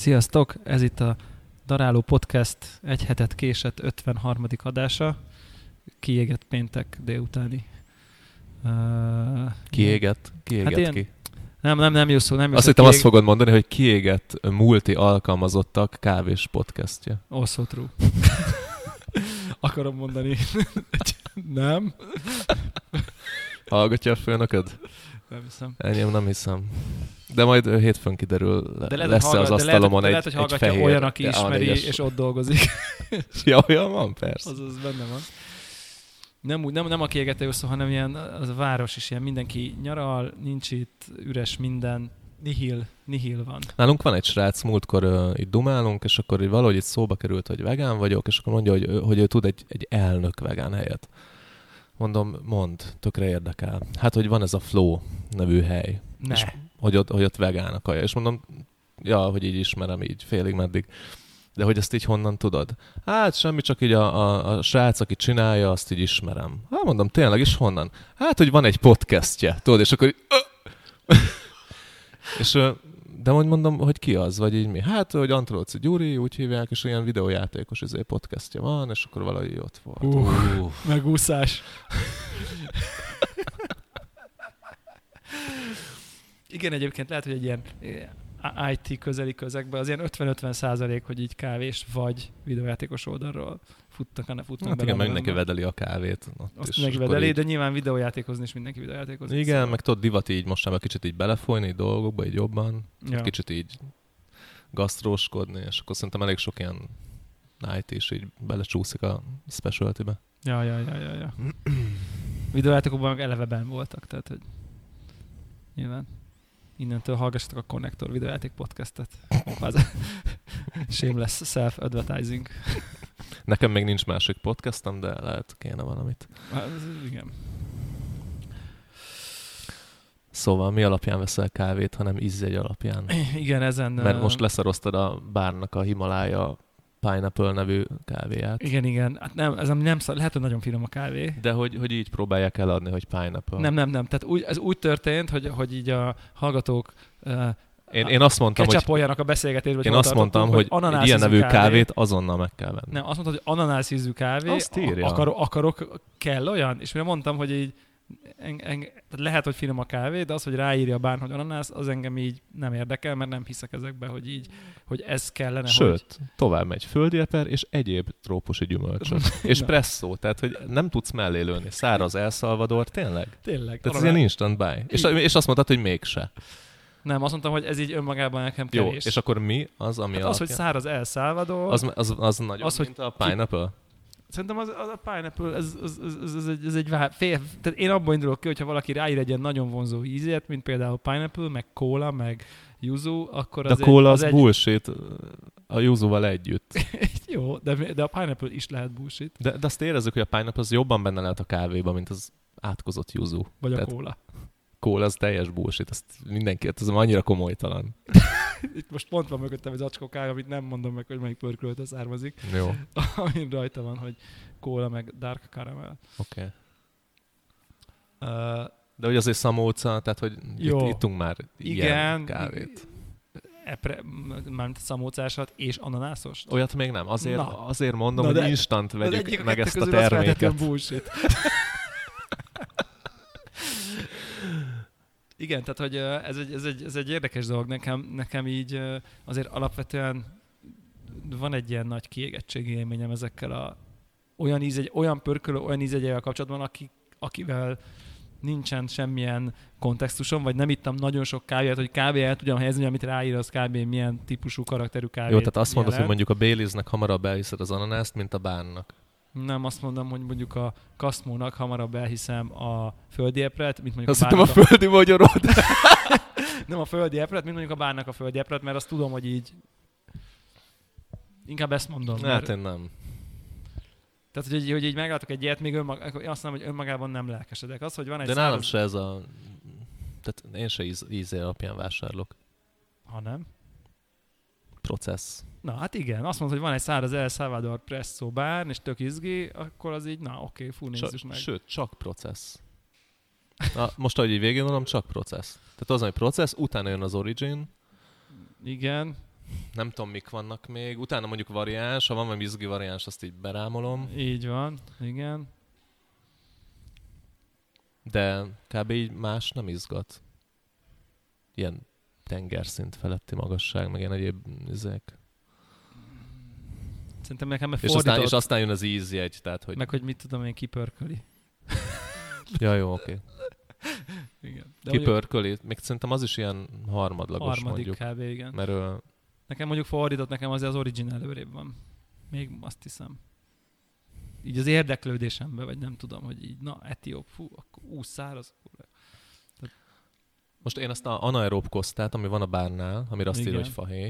Sziasztok! Ez itt a Daráló Podcast egy hetet késett 53. adása. Kiégett péntek délutáni. Uh, Kiégett? Kiégett Hát ilyen- ki? Nem, nem, nem jó szó, nem jó Azt hittem azt kiég- fogod mondani, hogy kiégett multi alkalmazottak kávés podcastja. Also true. Akarom mondani. nem. Hallgatja a főnököd? Nem hiszem. Enyém nem hiszem. De majd hétfőn kiderül, De lehet, lesz hogy az hallgat, de lehet, asztalomon de egy, lehet, hogy egy fehér olyan, aki A4-es. ismeri, és ott dolgozik. Ja, olyan van, persze. Az, az benne van. Nem, úgy, nem, nem a kiégető szó, hanem ilyen, az a város is ilyen, mindenki nyaral, nincs itt, üres minden, nihil, nihil van. Nálunk van egy srác, múltkor uh, itt dumálunk, és akkor így valahogy itt szóba került, hogy vegán vagyok, és akkor mondja, hogy, hogy ő tud egy, egy elnök vegán helyet. Mondom, mond, tökre érdekel. Hát, hogy van ez a Flow nevű hely. Ne. És hogy ott, hogy ott vegán a kaja. És mondom, ja, hogy így ismerem így félig meddig. De hogy ezt így honnan tudod? Hát semmi, csak így a, a, a srác, aki csinálja, azt így ismerem. Hát mondom, tényleg is honnan? Hát, hogy van egy podcastje, tudod, és akkor így, és de hogy mondom, hogy ki az, vagy így mi? Hát, hogy Antrolci Gyuri, úgy hívják, és olyan videójátékos izé, podcastja van, és akkor valahogy ott volt. Uh. Uh. Megúszás. Igen, egyébként lehet, hogy egy ilyen eh, IT közeli közegben az ilyen 50-50 százalék, hogy így kávés vagy videójátékos oldalról futtak, ne futnak Hát bele igen, meg mindenki vedeli a kávét. Ott Azt akkor vedeli, így- de nyilván videójátékozni is mindenki videójátékozni. Igen, szóval- meg tudod, divat így most már kicsit így belefolyni így dolgokba, így jobban, ja. kicsit így gasztróskodni, és akkor szerintem elég sok ilyen night is így belecsúszik a specialty-be. Ja, ja, ja, ja, ja. Videójátékokban meg eleve benn voltak, tehát hogy nyilván innentől hallgassatok a Connector videójáték podcastet. Shameless self-advertising. Nekem még nincs másik podcastem, de lehet kéne valamit. Hát, Igen. Szóval mi alapján veszel kávét, hanem ízjegy alapján? Igen, ezen... Mert most leszaroztad a bárnak a Himalája Pineapple nevű kávéját. Igen, igen. Hát nem, ez nem szar, lehet, hogy nagyon finom a kávé. De hogy, hogy így próbálják eladni, hogy Pineapple. Nem, nem, nem. Tehát úgy, ez úgy történt, hogy, hogy így a hallgatók uh, Én, én azt mondtam, hogy a beszélgetésbe. hogy Én azt mondtam, tartottunk, hogy egy ilyen nevű kávét azonnal meg kell venni. Nem, azt mondtad, hogy ananász ízű kávé, Azt írja. akarok, akarok, kell olyan, és mire mondtam, hogy így en, en, lehet, hogy finom a kávé, de az, hogy ráírja bár, hogy ananász, az engem így nem érdekel, mert nem hiszek ezekbe, hogy így, hogy ez kellene, hogy... Sőt, tovább megy földi eper és egyéb trópusi gyümölcsök. és presszó, tehát hogy nem tudsz mellé lőni. Száraz El Salvador, tényleg? Tényleg. Tehát ez ilyen instant buy. És, és azt mondtad, hogy mégse. Nem, azt mondtam, hogy ez így önmagában nekem Jó, kevés. és akkor mi az, ami hát az, hogy alapján- száraz El Salvador, az, az, az nagyobb, az, az, hogy mint a pineapple? Szerintem az, az a pineapple, ez, ez, ez, ez, ez, egy, ez egy vá... fél, tehát én abban indulok ki, hogyha valaki ráír egy ilyen nagyon vonzó ízét, mint például pineapple, meg cola, meg yuzu, akkor De az a cola egy, az, az egy, bullshit a yuzuval együtt. Jó, de, de a pineapple is lehet bullshit, De, de azt érezzük, hogy a pineapple az jobban benne lehet a kávéban, mint az átkozott yuzu. vagy a Tehát- cola. Cola az teljes bullshit, ezt mindenki, ez annyira komolytalan. Itt most pont van mögöttem egy acskó kávé, amit nem mondom meg, hogy melyik pörköltől származik, Jó, amin rajta van, hogy cola meg dark caramel. oké. Okay. Uh, De hogy azért szamóca, tehát hogy Jó. itt, ittunk már ilyen igen, kávét. epre, mármint szamócásat és ananászos. Olyat még nem. Azért, Na. azért mondom, Na hogy de- instant Az vegyük egyik meg ezt a az terméket. Igen, tehát hogy ez egy, ez, egy, ez egy érdekes dolog. Nekem, nekem így azért alapvetően van egy ilyen nagy kiégettségi élményem ezekkel a olyan íz, egy, olyan pörkölő, olyan ízegyel kapcsolatban, aki, akivel nincsen semmilyen kontextusom, vagy nem ittam nagyon sok kávét, hogy kávé el tudjam helyezni, amit ráír, az kb. milyen típusú karakterű kávé. Jó, tehát azt mondod, hogy mondjuk a Baileysnek hamarabb elhiszed az ananászt, mint a bánnak. Nem azt mondom, hogy mondjuk a kaszmónak hamarabb elhiszem a földi epret, mint mondjuk Azt a hittem a bárnak földi magyarod. Nem a földi epret, mint mondjuk a bárnak a földi epret, mert azt tudom, hogy így Inkább ezt mondom. Hát mert, én nem. tehát, hogy, így- hogy így meglátok egy ilyet, még önmag, azt mondom, hogy önmagában nem lelkesedek. Az, hogy van egy De nálam száraz... se ez a... Tehát én se íz, ízé alapján vásárolok. Ha nem. Processz. Na hát igen, azt mondod, hogy van egy száraz El Salvador Presso bár, és tök izgi, akkor az így, na oké, fú, nézzük Csak, meg. sőt, csak processz. Na, most, ahogy így végén mondom, csak processz. Tehát az, hogy processz, utána jön az origin, Igen. nem tudom, mik vannak még. Utána mondjuk variáns, ha van valami izgi variáns, azt így berámolom. Így van, igen. De kb. így más nem izgat. Ilyen tengerszint feletti magasság, meg ilyen egyéb izek. Szerintem nekem És aztán, és aztán jön az ízjegy, tehát hogy... Meg hogy mit tudom én, kipörköli. Ja, jó, oké. Okay. Igen. De Kipörköli. Még szerintem az is ilyen harmadlagos harmadik mondjuk. kb. igen. Mert ő, Nekem mondjuk fordított, nekem azért az origin előrébb van. Még azt hiszem. Így az érdeklődésemben, vagy nem tudom, hogy így, na, etióp, fú, akkor ú, száraz. Fú, most én azt a anaerób kosztát, ami van a bárnál, amire azt írja, hogy fahéj,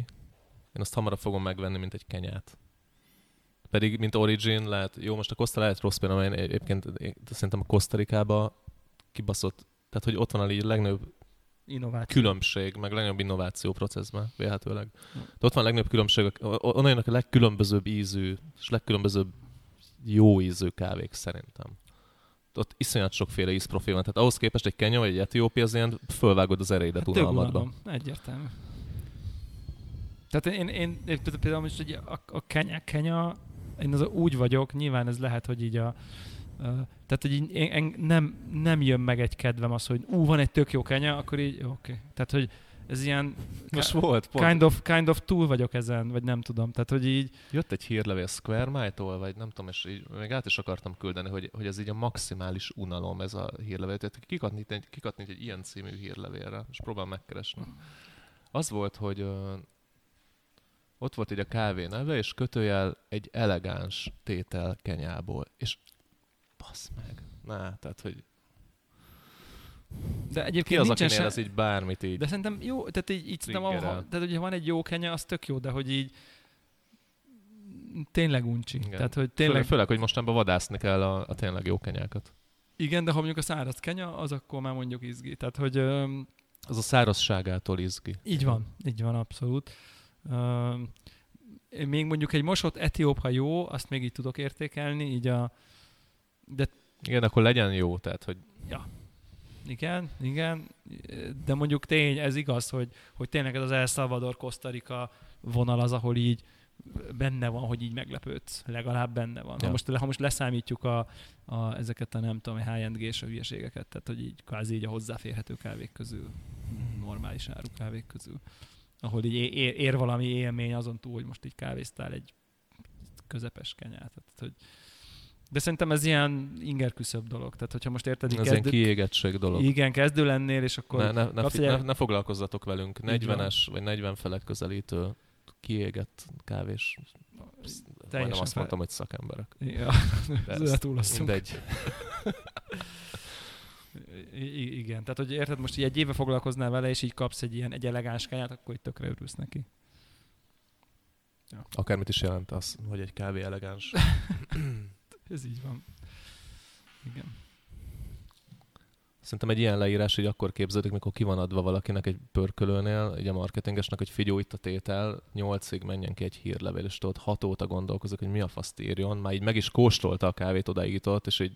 én azt hamarabb fogom megvenni, mint egy kenyát. Pedig, mint Origin, lehet, jó, most a Costa lehet rossz például, mert én egyébként én szerintem a Kosztarikába kibaszott, tehát hogy ott van a legnagyobb Innováció. különbség, meg legnagyobb innováció processben, vélhetőleg. De ott van a legnagyobb különbség, onnan jönnek a legkülönbözőbb ízű, és legkülönbözőbb jó ízű kávék szerintem. Ott iszonyat sokféle ízprofil van. Tehát ahhoz képest egy Kenya vagy egy Etiópia, az ilyen fölvágod az erédet Hát több unalmadba. unalom, egyértelmű. Tehát én, én, én például most ugye a, a Kenya, Kenya, én az úgy vagyok, nyilván ez lehet, hogy így a, a tehát, hogy így én, én nem, nem jön meg egy kedvem az, hogy ú, van egy tök jó Kenya, akkor így, oké. Okay. Tehát, hogy ez ilyen Most volt, pont. kind of, kind of túl vagyok ezen, vagy nem tudom. Tehát, hogy így, Jött egy hírlevél Square Mile-tól, vagy nem tudom, és így még át is akartam küldeni, hogy, hogy ez így a maximális unalom ez a hírlevél. Tehát kikatnít egy, kikatnít egy ilyen című hírlevélre, és próbál megkeresni. Az volt, hogy ö, ott volt így a kávé neve, és kötőjel egy elegáns tétel kenyából. És basz meg. Na, tehát, hogy de egyébként ki az, akinél se, ez így bármit így. De szerintem jó, tehát így, így Triggerel. ha, tehát hogyha van egy jó kenya, az tök jó, de hogy így tényleg uncsi. Igen. Tehát, hogy Főleg, tényleg, főleg, hogy mostanában vadászni kell a, a tényleg jó kenyákat. igen, de ha mondjuk a száraz kenya, az akkor már mondjuk izgi. Tehát, hogy öm, Az a szárazságától izgi. így van, így van, abszolút. Öm, még mondjuk egy mosott etióp, ha jó, azt még így tudok értékelni, így a, de Igen, akkor legyen jó, tehát, hogy Igen, igen, de mondjuk tény, ez igaz, hogy, hogy tényleg ez az El Salvador, Costa Rica vonal az, ahol így benne van, hogy így meglepődsz, legalább benne van. Ja. Ha, most, ha most leszámítjuk a, a, ezeket a nem tudom, high-end gés hülyeségeket, tehát hogy így kvázi így a hozzáférhető kávék közül, normális áru kávék közül, ahol így ér, ér valami élmény azon túl, hogy most így kávéztál egy közepes kenyát. Tehát, hogy de szerintem ez ilyen inger küszöbb dolog. Tehát, hogyha most érted, ez ilyen kezdő, kiégettség dolog. igen, kezdő lennél, és akkor Ne, ne, ne, fi, ne, ne foglalkozzatok velünk. Így van. 40-es vagy 40 felett közelítő kiégett kávés. Majdnem azt fel- mondtam, hogy szakemberek. Ja, De ezt túloztunk. Mindegy. I- igen, tehát hogy érted, most így egy éve foglalkoznál vele, és így kapsz egy ilyen egy elegáns kányát, akkor itt tökre örülsz neki. Akármit is jelent az, hogy egy kávé elegáns. Ez így van. Igen. Szerintem egy ilyen leírás így akkor képződik, mikor ki van adva valakinek egy pörkölőnél, egy a marketingesnek, hogy figyelj itt a tétel, nyolcig menjen ki egy hírlevél, és tudod, hat óta gondolkozok, hogy mi a faszt írjon. Már így meg is kóstolta a kávét, jutott, és így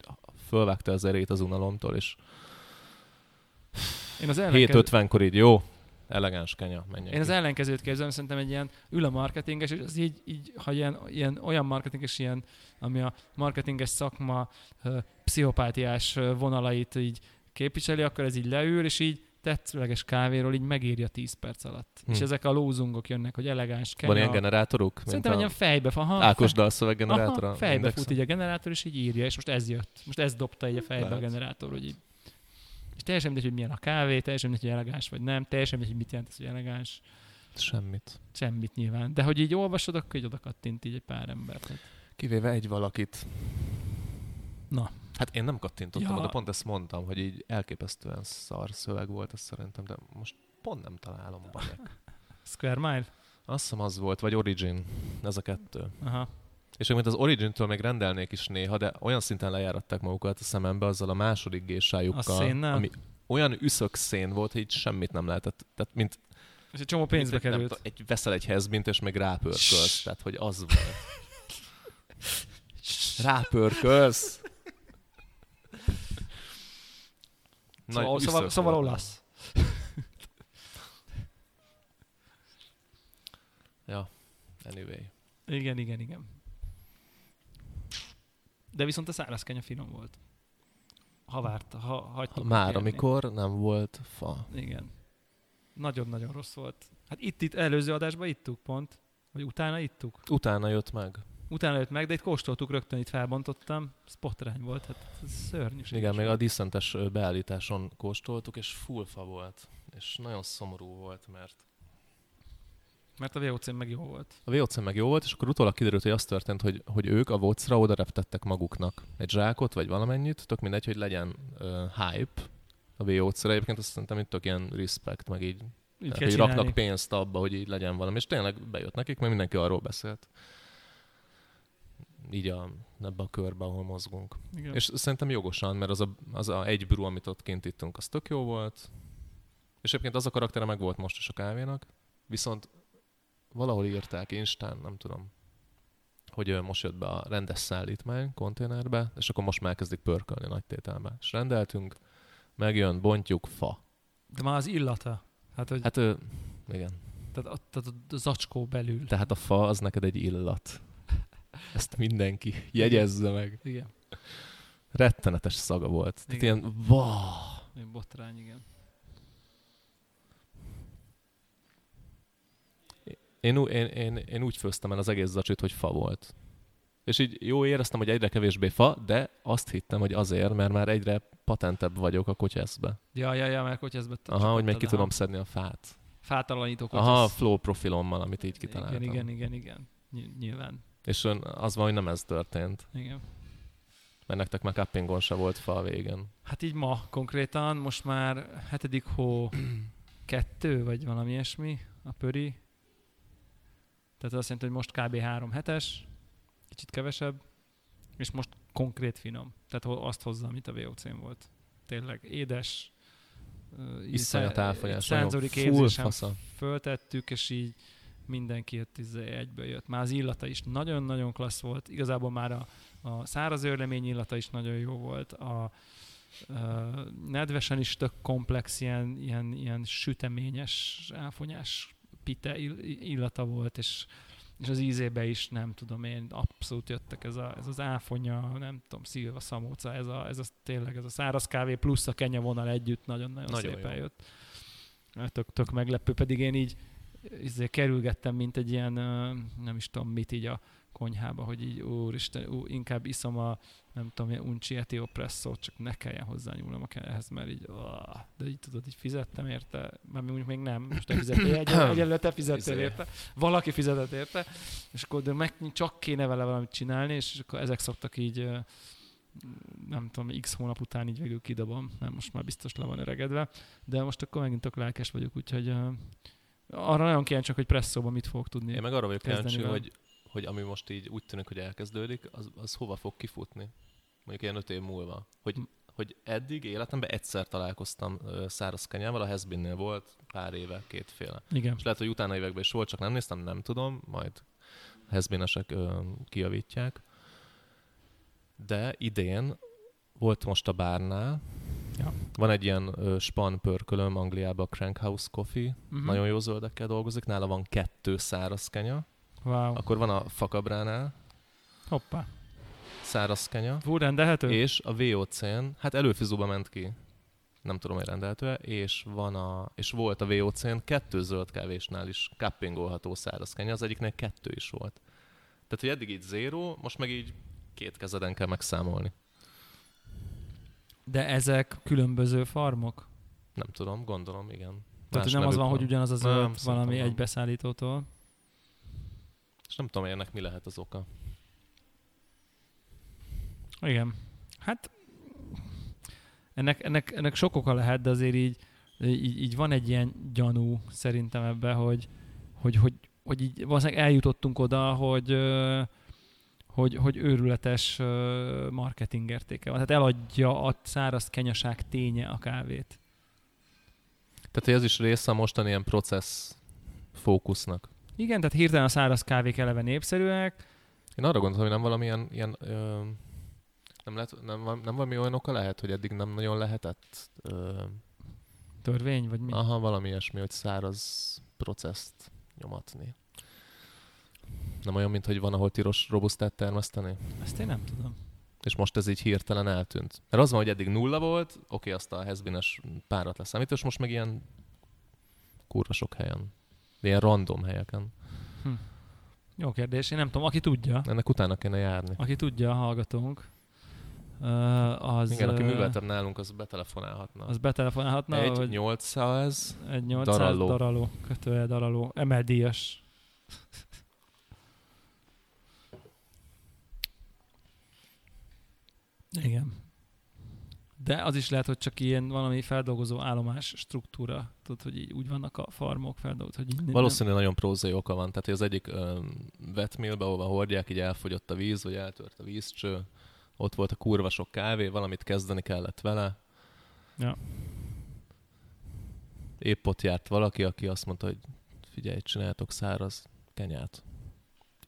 fölvágta az erét az unalomtól, és Én az, ellenkező, 7.50-kor így jó, elegáns kenya, menjen én az ki. ellenkezőt képzelem, szerintem egy ilyen ül a marketinges, és az így, így ha ilyen, ilyen, olyan marketinges, ilyen, ami a marketinges szakma pszichopátiás vonalait így képviseli, akkor ez így leül, és így tetszőleges kávéról így megírja 10 perc alatt. Hm. És ezek a lózungok jönnek, hogy elegáns kenya. Van ilyen generátoruk? Szerintem egy ilyen fejbe van. Ha, Ákos fe- dalszöveg generátora? Aha, fejbe indexen? fut így a generátor, és így írja, és most ez jött. Most ez dobta így a fejbe Lehet. a generátor, hogy így. És teljesen mindegy, hogy milyen a kávé, teljesen mindegy, hogy elegáns vagy nem, teljesen mindegy, hogy mit jelent ez, hogy elegáns. Semmit. Semmit nyilván. De hogy így olvasod, akkor így oda kattint így egy pár ember. Tehát, Kivéve egy valakit. Na. Hát én nem kattintottam, Ja. de pont ezt mondtam, hogy így elképesztően szar szöveg volt, ez szerintem, de most pont nem találom a bajek. Square Mile? Azt hiszem az volt, vagy Origin, ez a kettő. Aha. És még az Origin-től még rendelnék is néha, de olyan szinten lejáratták magukat a szemembe azzal a második A gésájukkal, szénnel? ami olyan üszök szén volt, hogy semmit nem lehetett. Tehát mint, És egy csomó pénzbe mint nem került. tudom, egy, veszel egy hezbint, és még rápörkölsz. Tehát, hogy az volt. Rápörkölsz. Szóval, üszök szóval, szóval volt. olasz. Ja, anyway. Igen, igen, igen. De viszont a száraz kenya finom volt. Ha várt, ha hagytuk. Már kérni. amikor nem volt fa. Igen. Nagyon-nagyon rossz volt. Hát itt, itt előző adásban ittuk pont. Vagy utána ittuk. Utána jött meg. Utána jött meg, de itt kóstoltuk rögtön, itt felbontottam. Spotrány volt, hát ez szörnyű. Igen, még a diszentes beállításon kóstoltuk, és full fa volt. És nagyon szomorú volt, mert Mert a VOC meg jó volt. a VOC meg jó volt, és akkor utólag kiderült, hogy az történt, hogy, hogy ők a vocra oda reptettek maguknak egy zsákot, vagy valamennyit, tök mindegy, hogy legyen uh, hype a VOC-ra. Egyébként azt szerintem itt tök ilyen respect, meg így, Így tehát, hogy raknak pénzt abba, hogy így legyen valami. És tényleg bejött nekik, mert mindenki arról beszélt. Így a, ebbe a körbe, ahol mozgunk. Igen. És szerintem jogosan, mert az a, az a egy brew, amit ott kint ittunk, az tök jó volt. És egyébként az a karaktere meg volt most is a kávénak. Viszont valahol írták Instán, nem tudom, hogy most jött be a rendes szállítmány konténerbe, és akkor most már elkezdik pörkölni nagy tételbe. És rendeltünk, megjön, bontjuk, fa. De már az illata. Hát, hogy Hát, ö, igen. tehát, a, tehát a zacskó belül. Tehát a fa az neked egy illat. Ezt mindenki jegyezze meg. Igen. Rettenetes szaga volt. Tehát Igen. ilyen, wow. Ilyen botrány, igen. Én, én, én, én úgy főztem el az egész zacsit, hogy fa volt. És így jó éreztem, hogy egyre kevésbé fa, de azt hittem, hogy azért, mert már egyre patentebb vagyok a kotyeszbe. Ja, ja, ja, mert ez Aha, hogy még ki tudom szedni a fát. Fátalanítók. Aha, a flow profilommal, amit így kitaláltam. Igen, igen, igen, igen. Ny- Nyilván. És az van, hogy nem ez történt. Igen. Mert nektek már cuppingon se volt fa a végén. Hát így ma konkrétan, most már hetedik hó kettő, vagy valami ilyesmi a pöri. Tehát azt jelenti, hogy most kb. három hetes, kicsit kevesebb, és most konkrét finom. Tehát azt hozza, amit a VOC-n volt. Tényleg édes, Iszonyat full érzésem fasza. föltettük, és így mindenki jött, egyből jött. Már az illata is nagyon-nagyon klassz volt. Igazából már a, a száraz őrlemény illata is nagyon jó volt. A, a nedvesen is tök komplex, ilyen, ilyen, ilyen süteményes, elfonyás pite ill- illata volt, és, és az ízébe is, nem tudom én, abszolút jöttek ez, a, ez az áfonya, nem tudom, szilva, szamóca, ez a, ez a tényleg ez a száraz kávé plusz a kenya vonal együtt nagyon-nagyon Nagyon szépen jó. jött. Tök, tök meglepő, pedig én így izé, kerülgettem, mint egy ilyen, nem is tudom mit így a konyhába, hogy így úristen, ú, inkább iszom a, nem tudom, ilyen uncsi etiopresszót, csak ne kelljen hozzányúlnom a ehhez, mert így, ah, de így tudod, így fizettem érte, mert mondjuk még nem, most te fizettél, egy, egyelőre te fizettél érte, valaki fizetett érte, és akkor de meg csak kéne vele valamit csinálni, és akkor ezek szoktak így, nem tudom, x hónap után így végül kidobom, mert most már biztos le van öregedve, de most akkor megint tök lelkes vagyok, úgyhogy arra nagyon kíváncsi, hogy presszóban mit fogok tudni. Én meg arra vagyok kíváncsi, hogy, hogy ami most így úgy tűnik, hogy elkezdődik, az, az hova fog kifutni? Mondjuk ilyen öt év múlva. Hogy, hogy eddig életemben egyszer találkoztam száraz kenyával, a Hezbinnél volt pár éve, kétféle. Igen. És lehet, hogy utána években is volt, csak nem néztem, nem tudom, majd Hezbinesek ö, kijavítják. De idén volt most a bárnál, Ja. van egy ilyen ö, span pörkölöm Angliában, a Crank House Coffee, Uh-huh. nagyon jó zöldekkel dolgozik, nála van kettő száraz kenya, Wow. akkor van a Fakabránál Hoppá. száraz kenya, Fú, rendelhető? és a VOC-n, hát előfizóba ment ki, nem tudom, hogy rendelhető és van a, és volt a VOC-n kettő zöld kávésnál is cuppingolható száraz kenya, az egyiknél kettő is volt. Tehát, hogy eddig így zéró, most meg így két kezeden kell megszámolni. De ezek különböző farmok? Nem tudom, gondolom, igen. Tehát nem az van, hogy ugyanaz az Nem, valami egy beszállítótól. És nem tudom, hogy ennek mi lehet az oka. Igen. Hát ennek, ennek, ennek sok oka lehet, de azért így, így, így van egy ilyen gyanú szerintem ebbe, hogy, hogy, hogy, hogy így valószínűleg eljutottunk oda, hogy, hogy, hogy őrületes marketing értéke van. Tehát eladja a száraz kenyaság ténye a kávét. Tehát, ez is része a mostani ilyen processz fókusznak. Igen, tehát hirtelen a száraz kávék eleve népszerűek, Én arra gondoltam, hogy nem valamilyen ilyen, ö, nem, lehet, nem, nem valami olyan oka lehet, hogy eddig nem nagyon lehetett ö, törvény, vagy mi? Aha, valami ilyesmi, hogy száraz processzt nyomatni. Nem olyan, mint hogy van, ahol tilos robusztát termeszteni? Ezt én nem tudom. És most ez így hirtelen eltűnt. Mert az van, hogy eddig nulla volt, oké, azt a hezbines párat leszámít, és most meg ilyen kurva sok helyen. Ilyen random helyeken. Jó kérdés, én nem tudom, aki tudja, Ennek utána kéne járni. aki tudja, uh, az, Igen, aki műveltebb nálunk, az betelefonálhatna. az betelefonálhatna, egy hogy 800, egy 800 daráló. daraló, kötője daraló, emeldíjas. Igen. De az is lehet, hogy csak ilyen valami feldolgozó állomás struktúra. Tudod, hogy így úgy vannak a farmok feldolgozó, hogy így nem- valószínűleg nagyon prózai oka van. Tehát hogy az egyik vetmélbe, ahova hordják, így elfogyott a víz, vagy eltört a vízcső, ott volt a kurva sok kávé, valamit kezdeni kellett vele. Ja. Épp ott járt valaki, aki azt mondta, hogy figyelj, csináljatok száraz kenyát.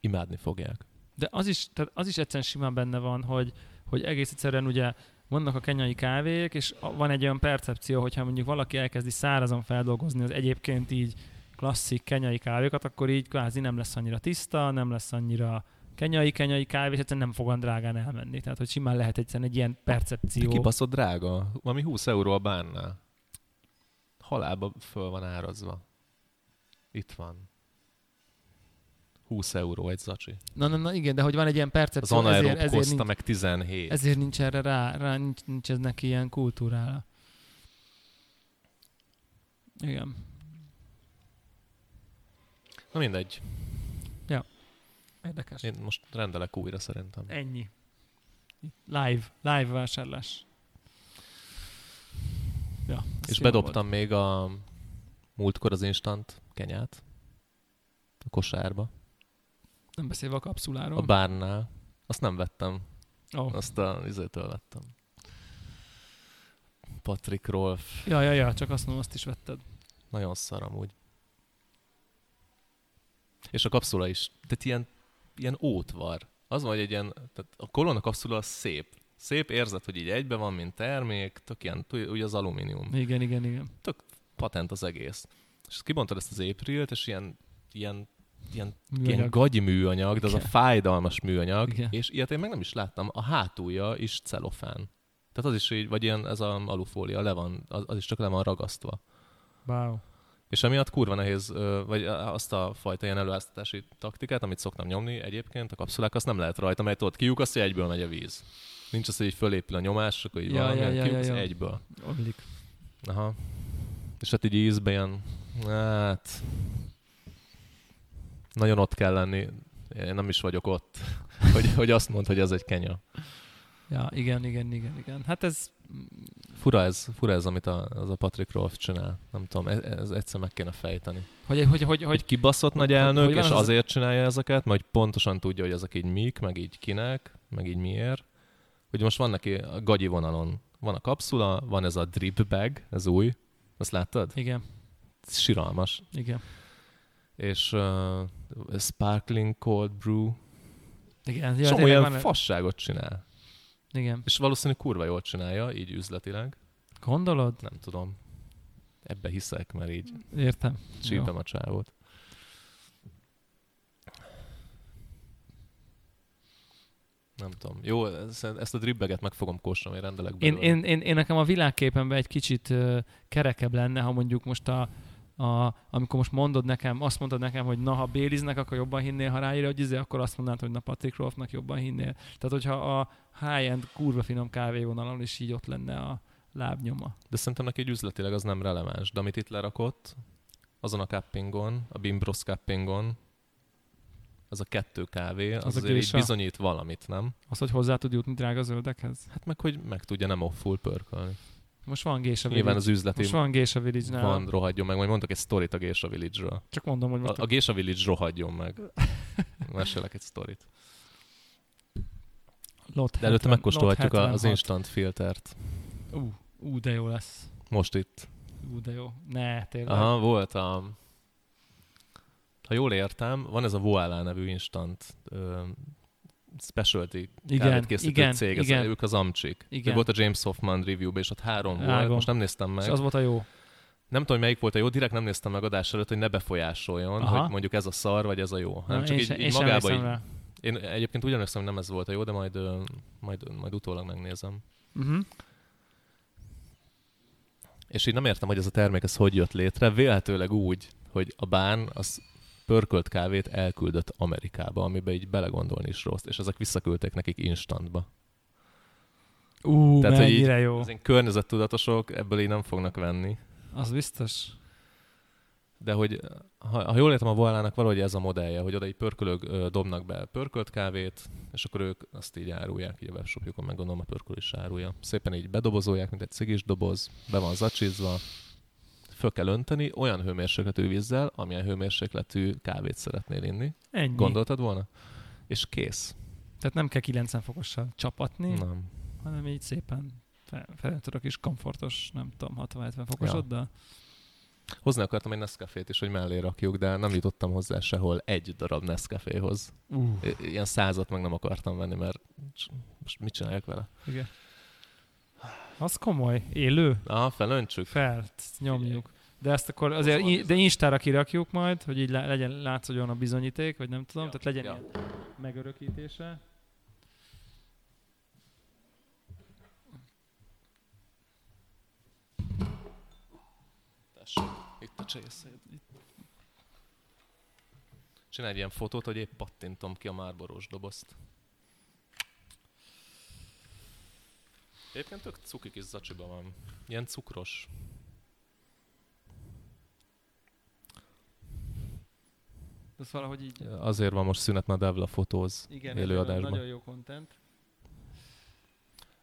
Imádni fogják. De az is, tehát az is egyszerűen simán benne van, hogy, hogy egész egyszerűen ugye vannak a kenyai kávék, és van egy olyan percepció, hogyha mondjuk valaki elkezdi szárazon feldolgozni az egyébként így klasszik kenyai kávékat, akkor így kvázi nem lesz annyira tiszta, nem lesz annyira kenyai, kenyai kávé, és egyszerűen nem fog olyan drágán elmenni. Tehát, hogy simán lehet egyszerűen egy ilyen percepció. kibaszott drága. Valami 20 euró a bánnál. Halálba föl van árazva. Itt van. 20 euró egy zacsi. Na, na, na, igen, de hogy van egy ilyen Az percepció, anaerob ezért, ezért, Costa nincs, meg 17. ezért nincs erre rá, rá nincs, nincs ez neki ilyen kultúrára. Igen. Na mindegy. Érdekes. Én most rendelek újra szerintem. Ennyi. Live, live vásárlás. Ja, És bedobtam még a múltkor az instant kenyát a kosárba, Volt. Nem beszélve a kapszuláról. a bárnál. Azt nem vettem, oh. azt a izétől vettem. Patrick Rolf. Ja, ja, ja, csak azt mondom, azt is vetted. Nagyon szar amúgy. És a kapszula is. Tehát ilyen, ilyen ótvar. Az van, hogy egy ilyen, tehát a kolonna kapszula az szép. Szép érzet, hogy így egybe van, mint termék, tök ilyen, tök- ugye az alumínium. Igen, igen, igen. Patent az egész. És kibontad ezt az éprilt, és ilyen, ilyen, ilyen, ilyen Műanyag. gagyi műanyag, de az a Igen. fájdalmas műanyag, Igen. és ilyet én meg nem is láttam. A hátulja is celofán. Tehát az is így, vagy ilyen, ez a alufólia, le van, az, az is csak le van ragasztva. Wow. És emiatt kurva nehéz, vagy azt a fajta ilyen előáztatási taktikát, amit szoktam nyomni egyébként, a kapszulák, azt nem lehet rajta, mert tudod, kiukasztja, egyből megy a víz. Nincs az, hogy így fölépül a nyomás, akkor így Ja, valami, ja, ja, ja, kiukasztja ja. egyből. Omlik. Aha. És hát így ízben ilyen, hát... Nagyon ott kell lenni. Én nem is vagyok ott, hogy, hogy azt mondd, hogy ez egy kenya. Ja, igen, igen, igen, igen. Hát ez Fura ez, fura ez amit a, az a Patrick Rolf csinál. Nem tudom, ez, ez egyszer meg kéne fejteni. hogy, hogy, hogy, hogy Hogy kibaszott nagy hogy- elnök, hogy van és az- azért csinálja ezeket, mert hogy pontosan tudja, hogy ezek így mik, meg így kinek, meg így miért. Hogy most van neki a gagyi vonalon, van a kapszula, van ez a drip bag, ez új, azt láttad? igen, Ez siralmas. igen. És uh, Sparkling Cold Brew, Igen, csomó van- fasságot csinál. Igen. És valószínűleg kurva jól csinálja, így üzletileg. Gondolod? Nem tudom. Ebbe hiszek, mert így Értem. csípem a csávót. Nem tudom. Jó, ezt a dribbeget meg fogom kóstolni, rendelek Én, belőle. én, én, én nekem a világképemben egy kicsit kerekebb lenne, ha mondjuk most a, a, amikor most mondod nekem, azt mondod nekem, hogy na, ha Béliznek, akkor jobban hinnél, ha ráírja, hogy izé, akkor azt mondanád, hogy na Patrick Rolfnak jobban hinnél. Tehát, hogyha a high-end kurva finom kávévonalon is így ott lenne a lábnyoma. De szerintem neki egy üzletileg az nem releváns. De amit itt lerakott, azon a cuppingon, a Bimbros cuppingon, az a kettő kávé, az, Az azért így bizonyít valamit, nem? Az, hogy hozzá tud jutni drága zöldekhez. Hát meg, hogy meg tudja nem off-full pörkölni. Most van Gésa Nyilván Village. az üzleti Most van Gésa Village van, rohadjon meg. Majd mondok egy sztorit a Gésa Village-ről. Csak mondom, hogy most A, a Gésa Village rohadjon meg. Mesélek egy sztorit. Lot De előtte 70 megkóstolhatjuk a- az 76. instant filtert. Ú, ú, de jó lesz. Most itt. Ú, de jó. Ne, tényleg. Aha, volt a... Ha jól értem, van ez a Voila nevű instant ö, specialty Igen, készítő igen, cég, ez, igen. ők az Amcsik. Igen. Volt a James Hoffman review és ott három volt, Vágom. most nem néztem És meg. az volt a jó. Nem tudom, melyik volt a jó, direkt nem néztem meg adás előtt, hogy ne befolyásoljon, Aha. hogy mondjuk ez a szar, vagy ez a jó. Nem, Na, csak én így, így sem magába emlékszem így, rá. Én egyébként emlékszem, hogy nem ez volt a jó, de majd, majd, majd utólag megnézem. Uh-huh. És így nem értem, hogy ez a termék ez hogy jött létre. Vélhetőleg úgy, hogy a bán az pörkölt kávét elküldött Amerikába, amiben így belegondolni is rossz, és ezek visszaküldték nekik instantba. Ú, Tehát, hogy így- jó. Az én környezettudatosok ebből így nem fognak venni. Az biztos. De hogy, ha, ha jól értem, a Voalának valahogy ez a modellje, hogy oda egy pörkölők ö, dobnak be pörkölt kávét, és akkor ők azt így árulják, így a webshopjukon, meg gondolom a pörkölő is árulja. Szépen így bedobozolják, mint egy cigis doboz, be van zacsizva, föl kell önteni olyan hőmérsékletű vízzel, amilyen hőmérsékletű kávét szeretnél inni. Ennyi. Gondoltad volna? És kész. Tehát nem kell 90 fokossal csapatni, Nem. hanem így szépen fel, fel tudok is komfortos, nem tudom, 60-70 fokosoddal. Hozni akartam egy Nescafét is, hogy mellé rakjuk, de nem jutottam hozzá sehol egy darab Nescaféhoz. Uh, I- Ilyen százat meg nem akartam venni, mert most mit csináljak vele? igen. Az komoly. Élő? Aha, felöntsük. Fel, nyomjuk. De ezt akkor azért, de Instára kirakjuk majd, hogy így le- legyen látszódjon a bizonyíték, vagy nem tudom, Ja, tehát legyen ja. ilyen megörökítése. Tessék, itt a csészéd. Csinálj egy ilyen fotót, hogy épp pattintom ki a márboros dobozt. Egyébként tök cuki kis zacsiba van. Ilyen cukros. Ez valahogy így... Azért van most szünet, mert Devla fotóz Igen, élőadásban. nagyon jó content.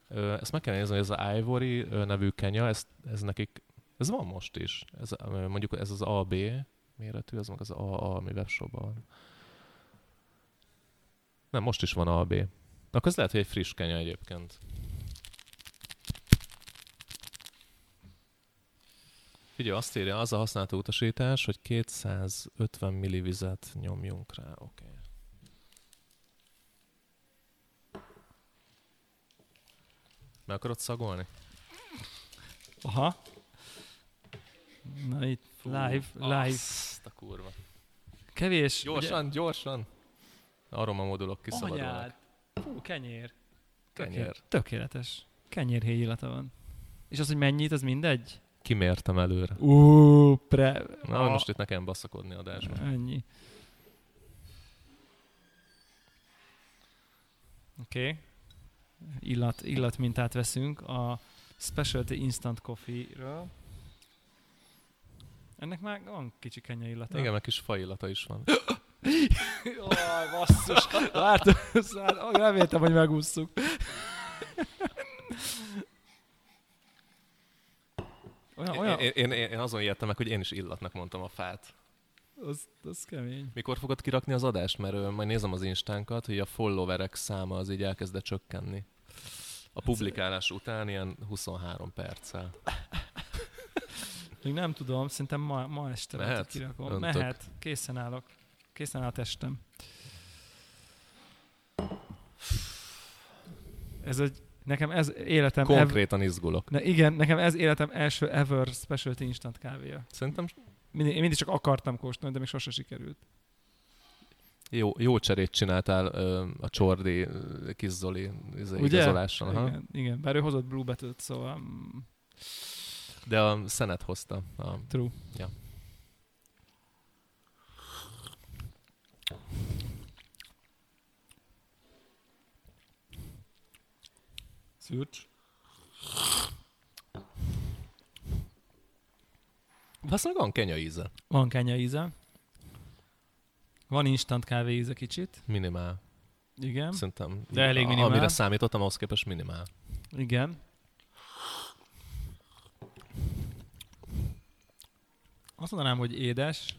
Ö, Ezt meg kell nézni, hogy ez a Ivory nevű kenya, ez, ez nekik, ez van most is. Ez, mondjuk ez az AB méretű, ez meg az AA, ami webshopban van. Nem, most is van AB. Akkor ez lehet, hogy egy friss kenya egyébként. Figyelj, azt írja, az a használható utasítás, hogy 250 millivizet nyomjunk rá. Oké. Okay. Meg akarod szagolni? Aha. Na itt live, live. Azt a kurva. Kevés. Gyorsan, gyorsan. Aroma modulok Ugye, kiszabadulnak. anyád. Fú, kenyér. Kenyér. Tökéletes. Tökéletes. Kenyérhéj illata van. És az, hogy mennyit, az mindegy? Kimértem előre. Ú, pre... Na, a- most itt nekem baszakodni adásban. Ennyi. Oké. Okay. Illat, illat mintát veszünk a Specialty Instant Coffee-ről. Ennek már van kicsi kenya illata. Igen, meg kis faillata is van. Jaj, basszus. Vártam, szár- reméltem, hogy megússzuk. Olyan, olyan, Én, én, én, én azon ijedtem meg, hogy én is illatnak mondtam a fát. az, az kemény. Mikor fogod kirakni az adást? Mert ö, majd nézem az instánkat, hogy a followerek száma az így elkezdett csökkenni. A publikálás után ilyen 23 perccel. Még nem tudom, szerintem ma, ma este Mehet? lehet, kirakom. Öntök. Mehet, készen állok. Készen áll a testem. Ez egy, nekem ez életem... ev- Konkrétan izgulok. ne, igen, nekem ez életem első ever specialty instant kávéja. Szerintem Mindig, én mindig csak akartam kóstolni, de még sose sikerült. jó, jó cserét csináltál ö, a Csordi kis Zoli izé, igazolással. Aha. Igen, igen, bár ő hozott Blue Battle-t, szóval mm, De a szenet hozta. A, true. Ja. Szürcs. Aztán van kenya íze. Van kenya íze. Van instant kávé íze kicsit. Minimál. Igen. Szerintem. De elég minimál. Amire számítottam, ahhoz képest minimál. Igen. Azt mondanám, hogy édes.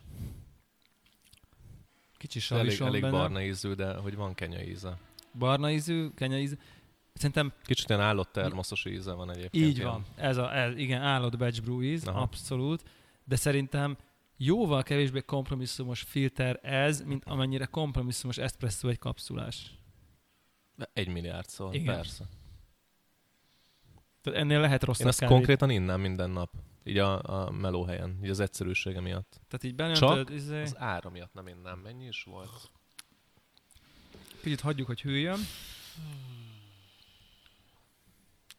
Kicsi sav Elég, elég benne. barna ízű, de hogy van kenya íze. Barna ízű, kenya ízű. Szerintem Kicsit ilyen állott termoszos íze van egyébként. így van. Ez, a, ez igen, állott batch brew íz, Aha. abszolút. De szerintem jóval kevésbé kompromisszumos filter ez, mint amennyire kompromisszumos espresso egy kapszulás. De Egy milliárd szól, Igen. persze. Tehát ennél lehet Én rosszabb azt kávét. konkrétan innám minden nap. Így a, a melóhelyen, így az egyszerűsége miatt. Tehát így Csak izé, Az ára miatt nem innám. Mennyi is volt? kicsit hagyjuk, hogy hűljön.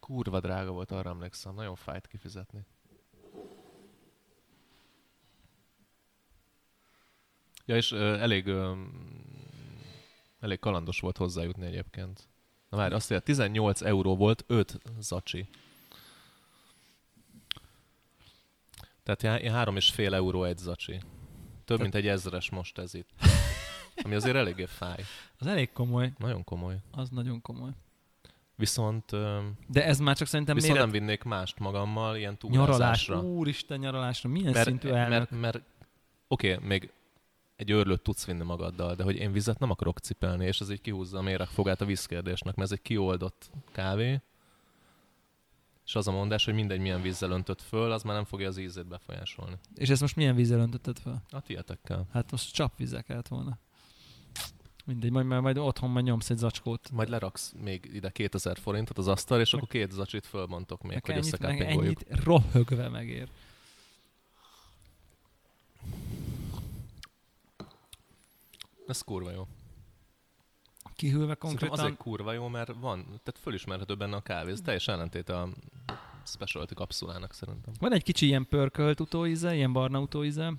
Kurva drága volt, arra emlékszem. Nagyon fájt kifizetni. Ja, és ö, elég, ö, elég kalandos volt hozzájutni egyébként. Na várj, azt mondja, 18 euró volt 5 zacsi. Tehát három és fél euró egy zacsi. Több, mint egy ezres most ez itt. Ami azért eléggé fáj. Az elég komoly. Nagyon komoly. Az nagyon komoly. Viszont, De ez már csak szerintem viszont méret... nem vinnék mást magammal ilyen Nyaralás. túrázásra. Úristen, nyaralásra. Milyen mert, szintű elnök? mert, mert oké, okay, még egy örlőt tudsz vinni magaddal, de hogy én vizet nem akarok cipelni, és ez így kihúzza a méregfogát a vízkérdésnek, mert ez egy kioldott kávé, és az a mondás, hogy mindegy milyen vízzel öntött föl, az már nem fogja az ízét befolyásolni. És ezt most milyen vízzel öntötted fel? A tietekkel. Hát most csapvízzel kellett volna. Mindegy, majd, majd, majd otthon majd nyomsz egy zacskót. Majd leraksz még ide 2000 forintot az asztal, és akkor két zacsit fölbontok még, Meg hogy ennyit, meg összekappingoljuk. ennyit rohögve megér. Ez kurva jó. Kihűlve Szerintem konkrétan... azért kurva jó, mert van, tehát fölismerhető benne a kávé. Ez teljes ellentéte a specialty kapszulának szerintem. Van egy kicsi ilyen pörkölt utóíze, ilyen barna utóíze.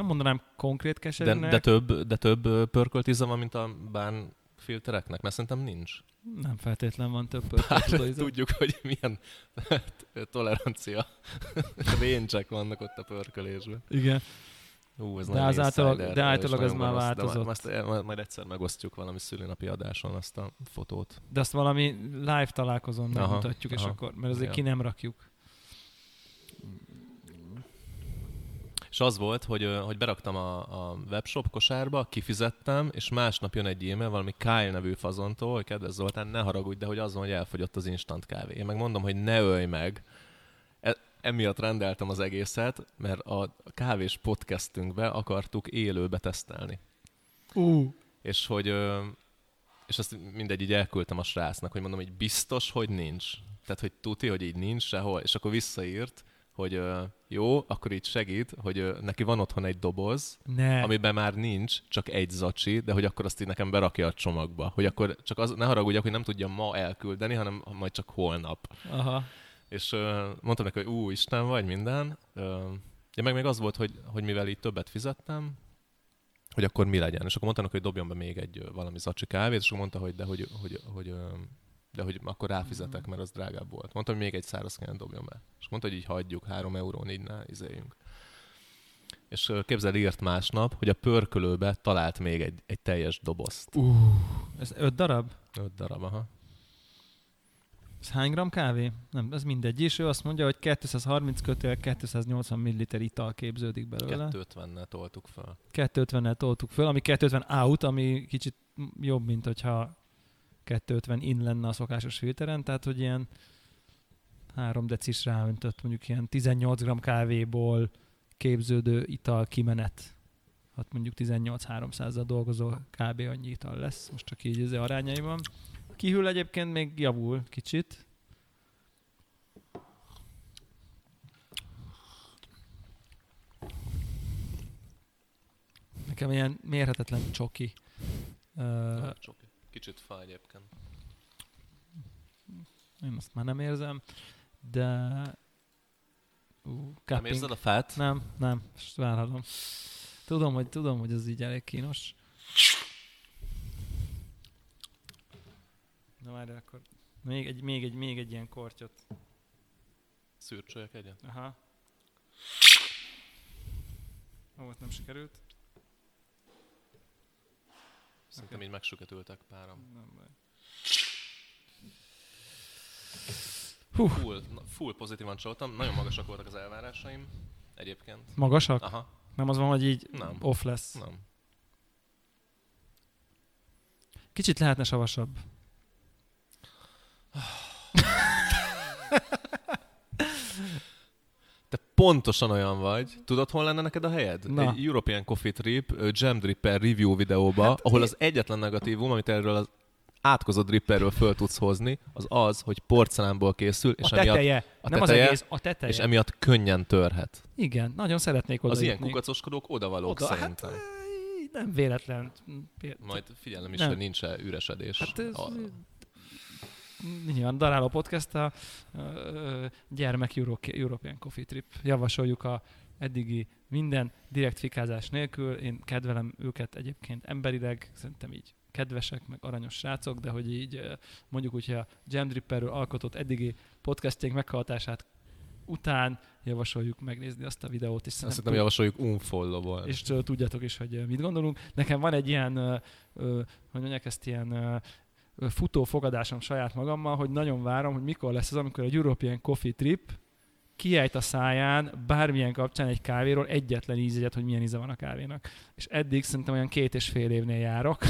Nem mondanám konkrét De, keserűnek. de, több, de több pörkölt íze van, mint a bán filtereknek? Mert szerintem nincs. Nem feltétlen van több pörkölt tudjuk, hogy milyen tolerancia réncsek vannak ott a pörkölésben. Igen. Ú, ez De az általag- de általag ez már változott. De majd, majd, majd, egyszer megosztjuk valami szülinapi adáson azt a fotót. De azt valami live találkozón Aha, megmutatjuk, és aha. akkor, mert azért Ja. ki nem rakjuk. És az volt, hogy, hogy beraktam a, a webshop kosárba, kifizettem, és másnap jön egy e-mail valami Kyle nevű fazontól, hogy kedves Zoltán, ne haragudj, de hogy az van, hogy elfogyott az instant kávé. Én meg mondom, hogy ne ölj meg. E- emiatt rendeltem az egészet, mert a kávés podcastünkbe akartuk élőbe tesztelni. Ú, És hogy és azt mindegy, így elküldtem a srácnak, hogy mondom, hogy biztos, hogy nincs. Tehát, hogy tuti, hogy így nincs sehol, és akkor visszaírt, hogy jó, akkor így segít, hogy neki van otthon egy doboz, ne. amiben már nincs, csak egy zacsi, de hogy akkor azt így nekem berakja a csomagba. Hogy akkor csak az, ne haragudjak, hogy nem tudja ma elküldeni, hanem majd csak holnap. Aha. És mondtam neki, hogy ú, Isten vagy, minden. Ja, meg még az volt, hogy, hogy mivel így többet fizettem, hogy akkor mi legyen. És akkor mondtam neki, hogy dobjon be még egy valami zacsi kávét, és akkor mondta, hogy de hogy, hogy, hogy, ö, de hogy akkor ráfizetek, mert az drágább volt. Mondtam, hogy még egy száraz kenyeret dobjon be. És mondta, hogy így hagyjuk, három eurón így ne izéljünk. És ö, képzeld, írt másnap, hogy a pörkölőbe talált még egy, egy teljes dobozt. Uh, ez öt darab? Öt darab, aha. Ez hány gram kávé? Nem, ez mindegy. És ő azt mondja, hogy 230 kötél 280 ml ital képződik belőle. 250-nel toltuk fel. 250-nel toltuk föl, ami 250 out, ami kicsit jobb, mint hogyha 250 in lenne a szokásos filteren, tehát hogy ilyen 3 decis ráöntött mondjuk ilyen 18 g kávéból képződő ital kimenet. Hát mondjuk 18-300-zal dolgozó kb. annyi ital lesz, most csak így az arányaiban. Kihűl egyébként még javul kicsit. Nekem ilyen mérhetetlen csoki. Uh, Csoki. Kicsit fáj egyébként. én azt már nem érzem, de... Uh, Nem érzed a fát? Nem, nem, most vállalom. Tudom, hogy tudom, hogy ez így elég kínos. Na várj, akkor még egy, még egy, még egy ilyen kortyot. Szürcsöljek egyet? Aha. Ó, ott nem sikerült. Szerintem így megsüketültek páram. Nem baj. Hú. Full, full pozitívan csaltam. Nagyon magasak voltak az elvárásaim. Egyébként. Magasak? Aha, Nem az van, hogy így Nem. off lesz. nem. Kicsit lehetne savasabb. Pontosan olyan vagy. Tudod, hol lenne neked a helyed? Na. Egy European Coffee Trip Jam Dripper review videóba, Hát ahol én- az egyetlen negatívum, amit erről az átkozott dripperről föl tudsz hozni, az az, hogy porcelánból készül, és a emiatt, teteje, a nem teteje, az egész, a teteje. és emiatt könnyen törhet. Igen, nagyon szeretnék oda Az ilyen kukacoskodók odavalók Oda, szerintem. Hát, nem véletlen. Majd figyelem is, Nem. hogy nincs-e üresedés. Hát ez, A- nyilván Daráló Podcast a gyermek Euro- European Coffee Trip. Javasoljuk a eddigi minden direkt fikázás nélkül. Én kedvelem őket egyébként emberileg, szerintem így kedvesek, meg aranyos srácok, de hogy így mondjuk úgy, hogy a Jam Dripperről alkotott eddigi podcastjénk meghallgatását után javasoljuk megnézni azt a videót, és Azt hiszem javasoljuk unfollow és tudjátok is, hogy mit gondolunk. Nekem van egy ilyen, hogy mondják ezt, ilyen futó fogadásom saját magammal, hogy nagyon várom, hogy mikor lesz az, amikor egy European Coffee Trip kiejt a száján bármilyen kapcsán egy kávéról egyetlen ízegyet, hogy milyen íze van a kávénak. És eddig szerintem olyan két és fél évnél járok.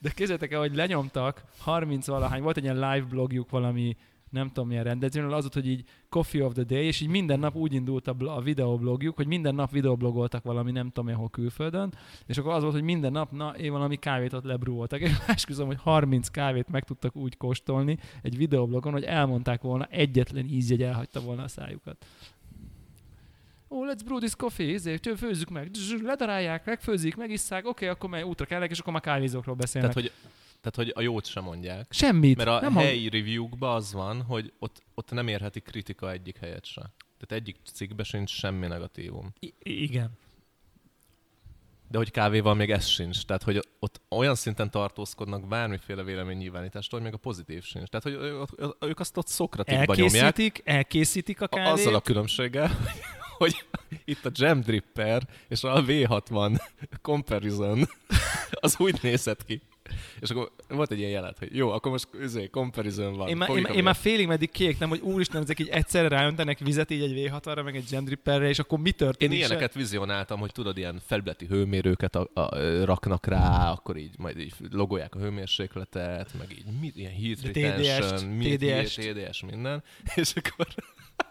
De képzeljétek el, hogy lenyomtak 30 valahány, volt egy ilyen live blogjuk valami nem tudom milyen rendezvényről, az volt, hogy így Coffee of the Day, és így minden nap úgy indult a, blo- a videoblogjuk, hogy minden nap videoblogoltak valami nem tudom én külföldön, és akkor az volt, hogy minden nap, na, én valami kávét ott lebrúoltak, és esküszöm, hogy 30 kávét meg tudtak úgy kóstolni egy videoblogon, hogy elmondták volna, egyetlen ízjegy elhagyta volna a szájukat. Oh, let's brew this coffee, ezért főzzük meg, ledarálják, megfőzik, megisszák, oké, akkor mely útra kellek, és akkor már kávézókról beszélnek. Tehát hogy, tehát, hogy a jót sem mondják. Semmit. Mert a nem helyi review-kban az van, hogy ott, ott nem érheti kritika egyik helyet se. Tehát egyik cikkben sincs semmi negatívum. I- igen. De hogy kávéval még ez sincs. Tehát, hogy ott olyan szinten tartózkodnak bármiféle véleménynyilvánítástól, hogy még a pozitív sincs. Tehát, hogy ők azt ott szokratikba nyomják. Elkészítik, A- kávét. Azzal a különbséggel, hogy itt a Jam Dripper és a V60 comparison az úgy nézett ki. És akkor volt egy ilyen jelenet, hogy jó, akkor most üzé, comparison van. Én már, én, a én már félig meddig kéknem, hogy úristen, ezek így egyszerre ráöntenek vizet így egy V60-ra, meg egy Gendripperre, és akkor mi Én történik? se? ilyeneket vizionáltam, hogy tudod, ilyen felületi hőmérőket a, a, a, raknak rá, akkor így majd így logolják a hőmérsékletet, meg így mit, ilyen heat retention, mi, TDS-t. TDS, minden, és akkor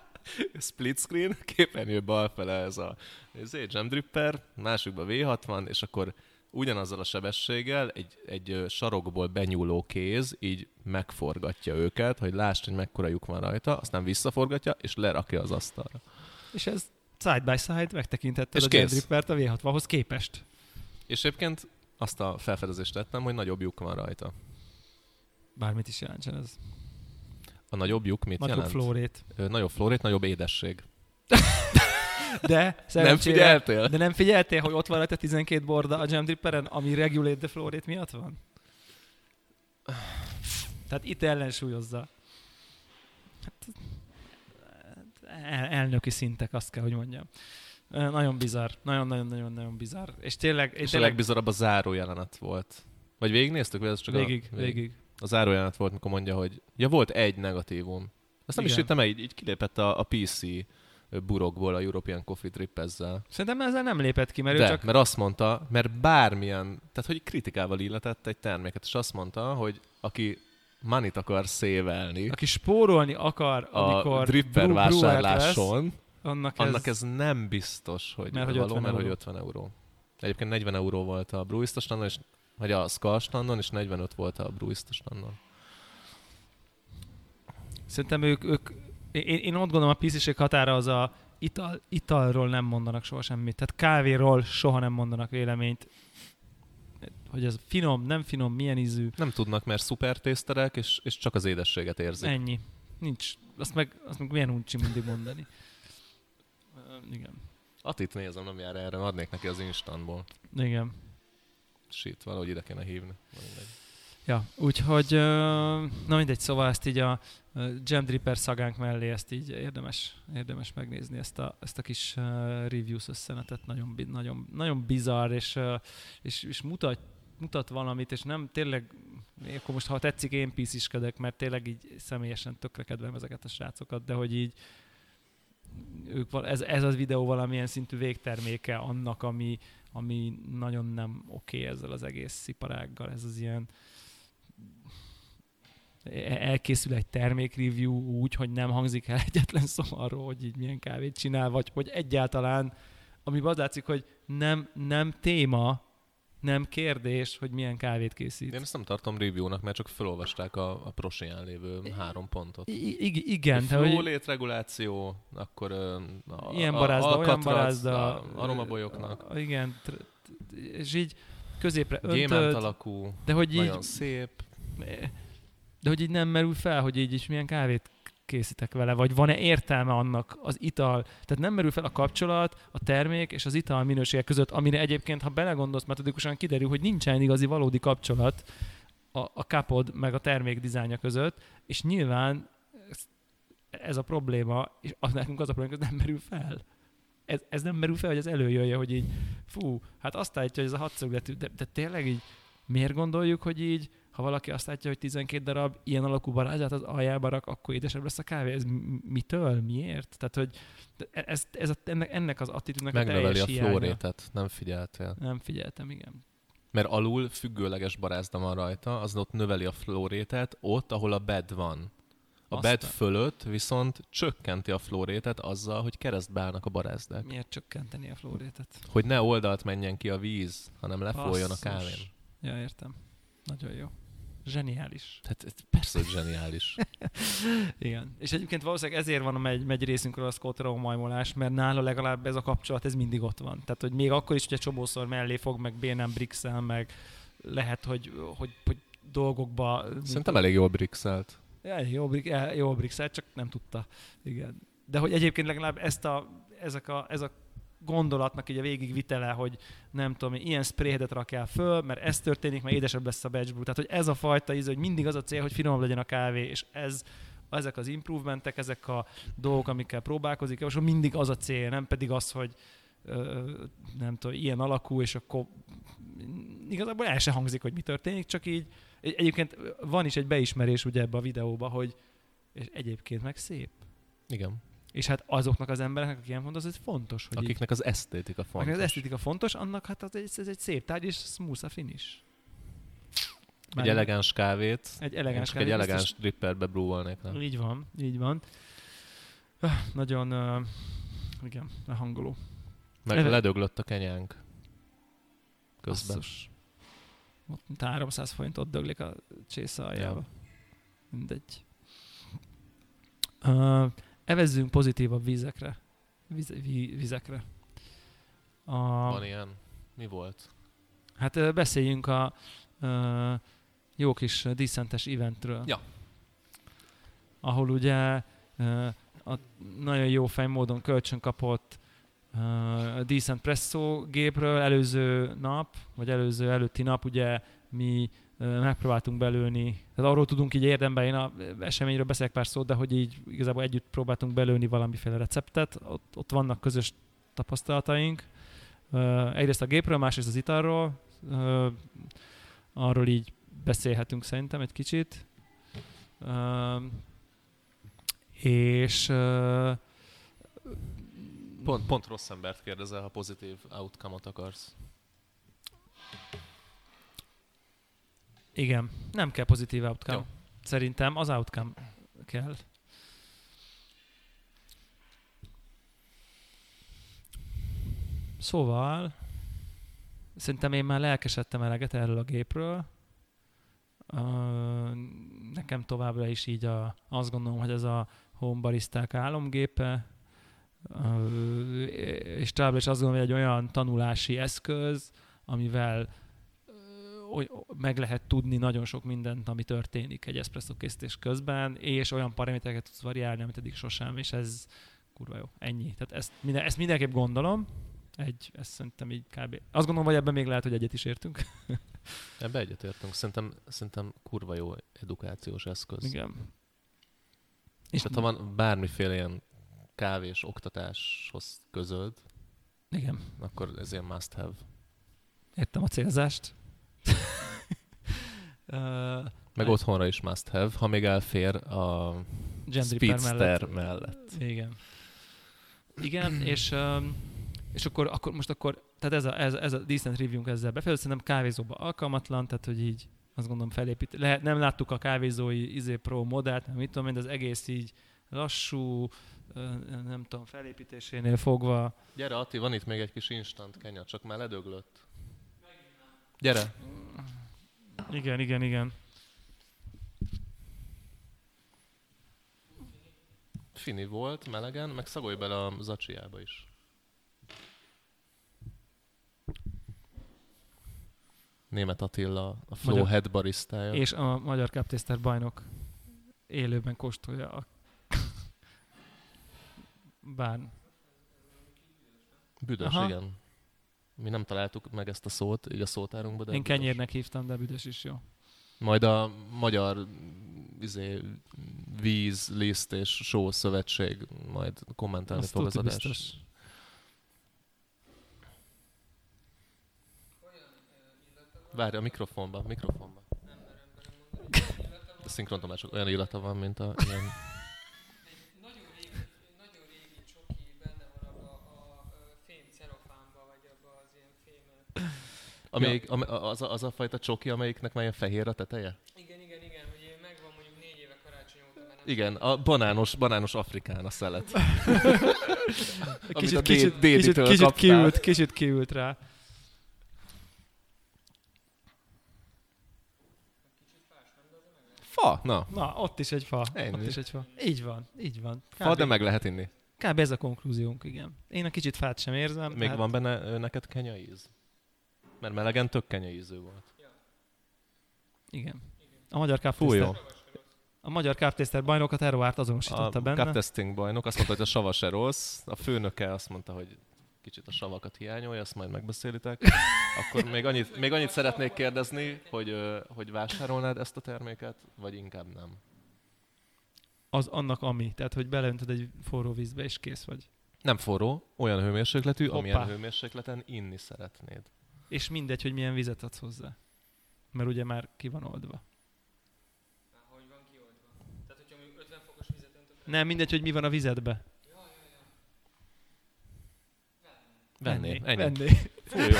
split screen, képernyő balfele ez a ez egy jam dripper, másikban V60, és akkor ugyanazzal a sebességgel egy, egy sarokból benyúló kéz így megforgatja őket, hogy lásd, hogy mekkora lyuk van rajta, aztán visszaforgatja, és lerakja az asztalra. És ez side by side megtekintetted És a. Gendrippert a V60-hoz képest. És egyébként azt a felfedezést tettem, hogy nagyobb lyuk van rajta. Bármit is jelentsen ez. A nagyobb lyuk mit Nagyobb jelent? flórét. Ö, nagyobb flórét, nagyobb édesség. De Nem figyeltél? De nem figyeltél, hogy ott van rajta 12 borda a Jam Dripperen, ami regulate the flow rate miatt van? Tehát itt ellensúlyozza. Hát, el, elnöki szintek, azt kell, hogy mondjam. Nagyon bizarr. Nagyon-nagyon-nagyon-nagyon bizarr. És tényleg, én És a tényleg legbizarabb a záró jelenet volt. Vagy végignéztük, vagy ez csak végig, a... végig. A záró jelenet volt, mikor mondja, hogy ja, volt egy negatívum. Azt nem is Igen. hittem el, így, így kilépett a, a PC burokból a European Coffee Trip ezzel. Szerintem ezzel nem lépett ki, mert De, ő csak... mert azt mondta, mert bármilyen, tehát hogy kritikával illetett egy terméket, és azt mondta, hogy aki manit akar szévelni Aki spórolni akar, a amikor dripper brew- brewer lesz, vásárláson, annak, annak ez, ez nem biztos, hogy Mert hogy való, 50 mert hogy euró. 50 euró. Egyébként 40 euró volt a Bruista standon, és, vagy a Skull standon, és 45 volt a Bruista standon. Szerintem ők, ők én, én ott gondolom a pisziség határa az a ital, italról nem mondanak soha semmit. Tehát kávéról soha nem mondanak véleményt. Hogy ez finom, nem finom, milyen ízű. Nem tudnak, mert szuper tészterek, és, és csak az édességet érzik. Ennyi. Nincs. Azt meg, azt meg milyen uncsi mindig mondani. Ö, Igen. Atit nézem, nem jár erre, adnék neki az instantból. Igen. Shit, valahogy ide kéne hívni. Mindegy. Ja, úgyhogy, na mindegy, szóval ezt így a Jam Dripper szagánk mellé ezt így érdemes, érdemes megnézni ezt a, ezt a kis reviews összenetet, nagyon, nagyon, nagyon bizarr, és, és, és mutat, mutat valamit, és nem tényleg, akkor most ha tetszik, én pisziskedek, mert tényleg így személyesen tökre kedvelem ezeket a srácokat, de hogy így ők, ez, ez az videó valamilyen szintű végterméke annak, ami, ami nagyon nem oké ezzel az egész iparággal, ez az ilyen elkészül egy termékreview úgy, hogy nem hangzik el egyetlen szó arról, hogy így milyen kávét csinál, vagy hogy egyáltalán, ami az látszik, hogy nem, nem téma nem kérdés, hogy milyen kávét készít. Én ezt nem tartom review-nak, mert csak felolvasták a, a prosiján lévő három pontot. I- I- igen, Flow hogy létreguláció, akkor a, ilyen a- barázda, olyan barázda. a aromabolyoknak. a- Igen, tr- és így középre Gyémánt öntött, alakú, de hogy így, nagyon szép. De hogy így nem merül fel, hogy így is milyen kávét készítek vele, vagy van-e értelme annak az ital, tehát nem merül fel a kapcsolat, a termék és az ital minősége között, amire egyébként, ha belegondolsz, metodikusan kiderül, hogy nincsen igazi valódi kapcsolat a, a kapod meg a termék dizájnja között, és nyilván ez- a probléma, és az nekünk az a probléma, hogy ez nem merül fel. Ez, ez nem merül fel, hogy ez előjöjje, hogy így, fú, hát azt állítja, hogy ez a hatszögletű, de, de tényleg így, miért gondoljuk, hogy így, ha valaki azt látja, hogy 12 darab ilyen alakú barázsát az aljába rak, akkor édesebb lesz a kávé. Ez mitől? Miért? Tehát, hogy de ez, ez a, ennek, ennek az attitűdnek a Megnöveli teljes a hiánya. flórétet, nem figyeltél. Nem figyeltem, igen. Mert alul függőleges barázda van rajta, az ott növeli a flórétet, ott, ahol a bed van. A Aztán. bed fölött viszont csökkenti a flórétet azzal, hogy keresztbe állnak a barázdák. Miért csökkenteni a flórétet? Hogy ne oldalt menjen ki a víz, hanem lefolyjon a Basszus. kávén. Ja, értem. Nagyon jó. Zseniális. Tehát ez persze, hogy zseniális. Igen. És egyébként valószínűleg ezért van a megy, megy részünkről a Scott Rowe majmolás, mert nála legalább ez a kapcsolat, ez mindig ott van. Tehát, hogy még akkor is, hogy egy csomószor mellé fog, meg bénán brixel, meg lehet, hogy, hogy, hogy dolgokba... Szerintem elég jól brixelt. Ja, jó, brik, eh, jó brixel, csak nem tudta. Igen. De hogy egyébként legalább ezt a, ezek a, ez a gondolatnak így a végigvitele, hogy nem tudom, ilyen sprayheadet rakjál föl, mert ez történik, mert édesebb lesz a batch. Tehát, hogy ez a fajta íz, hogy mindig az a cél, hogy finomabb legyen a kávé, és ez ezek az improvementek, ezek a dolgok, amikkel próbálkozik, és mindig az a cél, nem pedig az, hogy ö, nem tudom, ilyen alakú, és akkor igazából el se hangzik, hogy mi történik, csak így egy- egyébként van is egy beismerés ugye ebbe a videóba, hogy és egyébként meg szép. Igen. És hát azoknak az embereknek, akik ilyen fontos, ez fontos, hogy így, Akiknek az esztétika fontos. az esztétika fontos, annak hát az egy, ez egy szép tárgy, és smooth a finish. Egy Már- elegáns kávét. egy elegáns csak egy kávét, elegáns biztos- dripperbe brewolnék le. Így van, így van. Ah, Nagyon, uh, igen, hangoló. Meg Ele- ledöglött a kenyánk. Közben. Basszus. Ott mint 300 forint ott döglik a csésze aljába. Ja. Mindegy. Uh, evezzünk pozitívabb vízekre. Víz, ví, vizekre. A, Van ilyen. Mi volt? hát beszéljünk a uh, jó kis díszentes eventről. Ja. Ahol ugye uh, a nagyon jó fej módon kölcsön kapott uh, Decent Presso gépről előző nap, vagy előző előtti nap ugye mi megpróbáltunk belőni, tehát arról tudunk így érdemben, én a eseményről beszélek pár szót, de hogy így igazából együtt próbáltunk belőni valamiféle receptet, ott, ott vannak közös tapasztalataink, egyrészt a gépről, másrészt az italról, arról így beszélhetünk szerintem egy kicsit. És Pont, pont rossz embert kérdezel, ha pozitív outcome-ot akarsz. Igen, nem kell pozitív outcome. Jó. Szerintem az outcome kell. Szóval, szerintem én már lelkesedtem eleget erről a gépről. Uh, nekem továbbra is így a, azt gondolom, hogy ez a home baristák álomgépe, uh, és továbbra is azt gondolom, hogy egy olyan tanulási eszköz, amivel meg lehet tudni nagyon sok mindent, ami történik egy espresso készítés közben, és olyan paramétereket tudsz variálni, amit eddig sosem, és ez kurva jó. Ennyi. Tehát ezt, minden, ezt mindenképp gondolom. Egy, ezt szerintem így kb. Azt gondolom, hogy ebben még lehet, hogy egyet is értünk. Ebbe egyetértünk. Szerintem, szerintem kurva jó edukációs eszköz. Igen. És Tehát ha van bármiféle ilyen kávés oktatáshoz közöd, Igen. akkor ez ilyen must have. Értem a célzást. uh, Meg otthonra is must have, ha még elfér a Speedster mellett. Igen. Igen, és, um, és akkor, akkor, most akkor, tehát ez a, ez, ez a decent review ezzel befejező, szerintem kávézóba alkalmatlan, tehát hogy így azt gondolom felépít. Le, nem láttuk a kávézói izé pro modellt, nem mit tudom én, de az egész így lassú, nem tudom, felépítésénél fogva. Gyere Ati, van itt még egy kis instant kenya, csak már ledöglött. Gyere. Igen, igen, igen. Fini volt, melegen, meg szagolj bele a zacsiába is. Német Attila, a Flow Magyar- Head barisztája. És a Magyar Cup bajnok élőben kóstolja a bár Büdös, Aha. igen. Mi nem találtuk meg ezt a szót, így a szótárunkba, de Én büdös. kenyérnek hívtam, de büdös is jó. Majd a magyar izé, víz, liszt és só szövetség majd kommentálni Azt fog az adást. biztos. Várj, a mikrofonba, mikrofonba. A szinkrontomások olyan illata van, mint a ilyen... Nagyon régi, nagyon régi csoki benne van abba a, a fém celofánba, vagy abba az ilyen fém... Amelyik, am, az, a, az a fajta csoki, amelyiknek már ilyen fehér a teteje? Igen, igen, igen, hogy én megvan mondjuk négy éve karácsony óta, nem Igen, a banános, banános afrikán a szelet. Kicsit, a kicsit, kicsit, kicsit, kiült, kicsit kiült rá. Fa, na. Na, ott is egy fa. Ennyi. Ott is egy fa. Így van, így van. Fa, Kb. de meg lehet inni. Kb. ez a konklúziónk, igen. Én a kicsit fát sem érzem. Még tehát- van benne neked kenyaíz? Mert melegen tök kenyaízű volt. Igen. A magyar. Cup A magyar Cup bajnokat Eroárt azonosította A benne. cup testing bajnok azt mondta, hogy a sava se rossz, a főnöke azt mondta, hogy kicsit a savakat hiányolja, azt majd megbeszélitek. Akkor még annyit, még annyit szeretnék kérdezni, hogy, hogy vásárolnád ezt a terméket, vagy inkább nem? Az annak ami. Tehát, hogy beleöntöd egy forró vízbe, és kész vagy. Nem forró, olyan hőmérsékletű, Hoppá. amilyen hőmérsékleten inni szeretnéd. És mindegy, hogy milyen vizet adsz hozzá. Mert ugye már ki van oldva. Már hogy van kioldva. Tehát, hogyha mondjuk 50 fokos vizet öntök, Nem, mindegy, hogy mi van a vizedbe. Venné, ennyi. Venné. Fú, jó.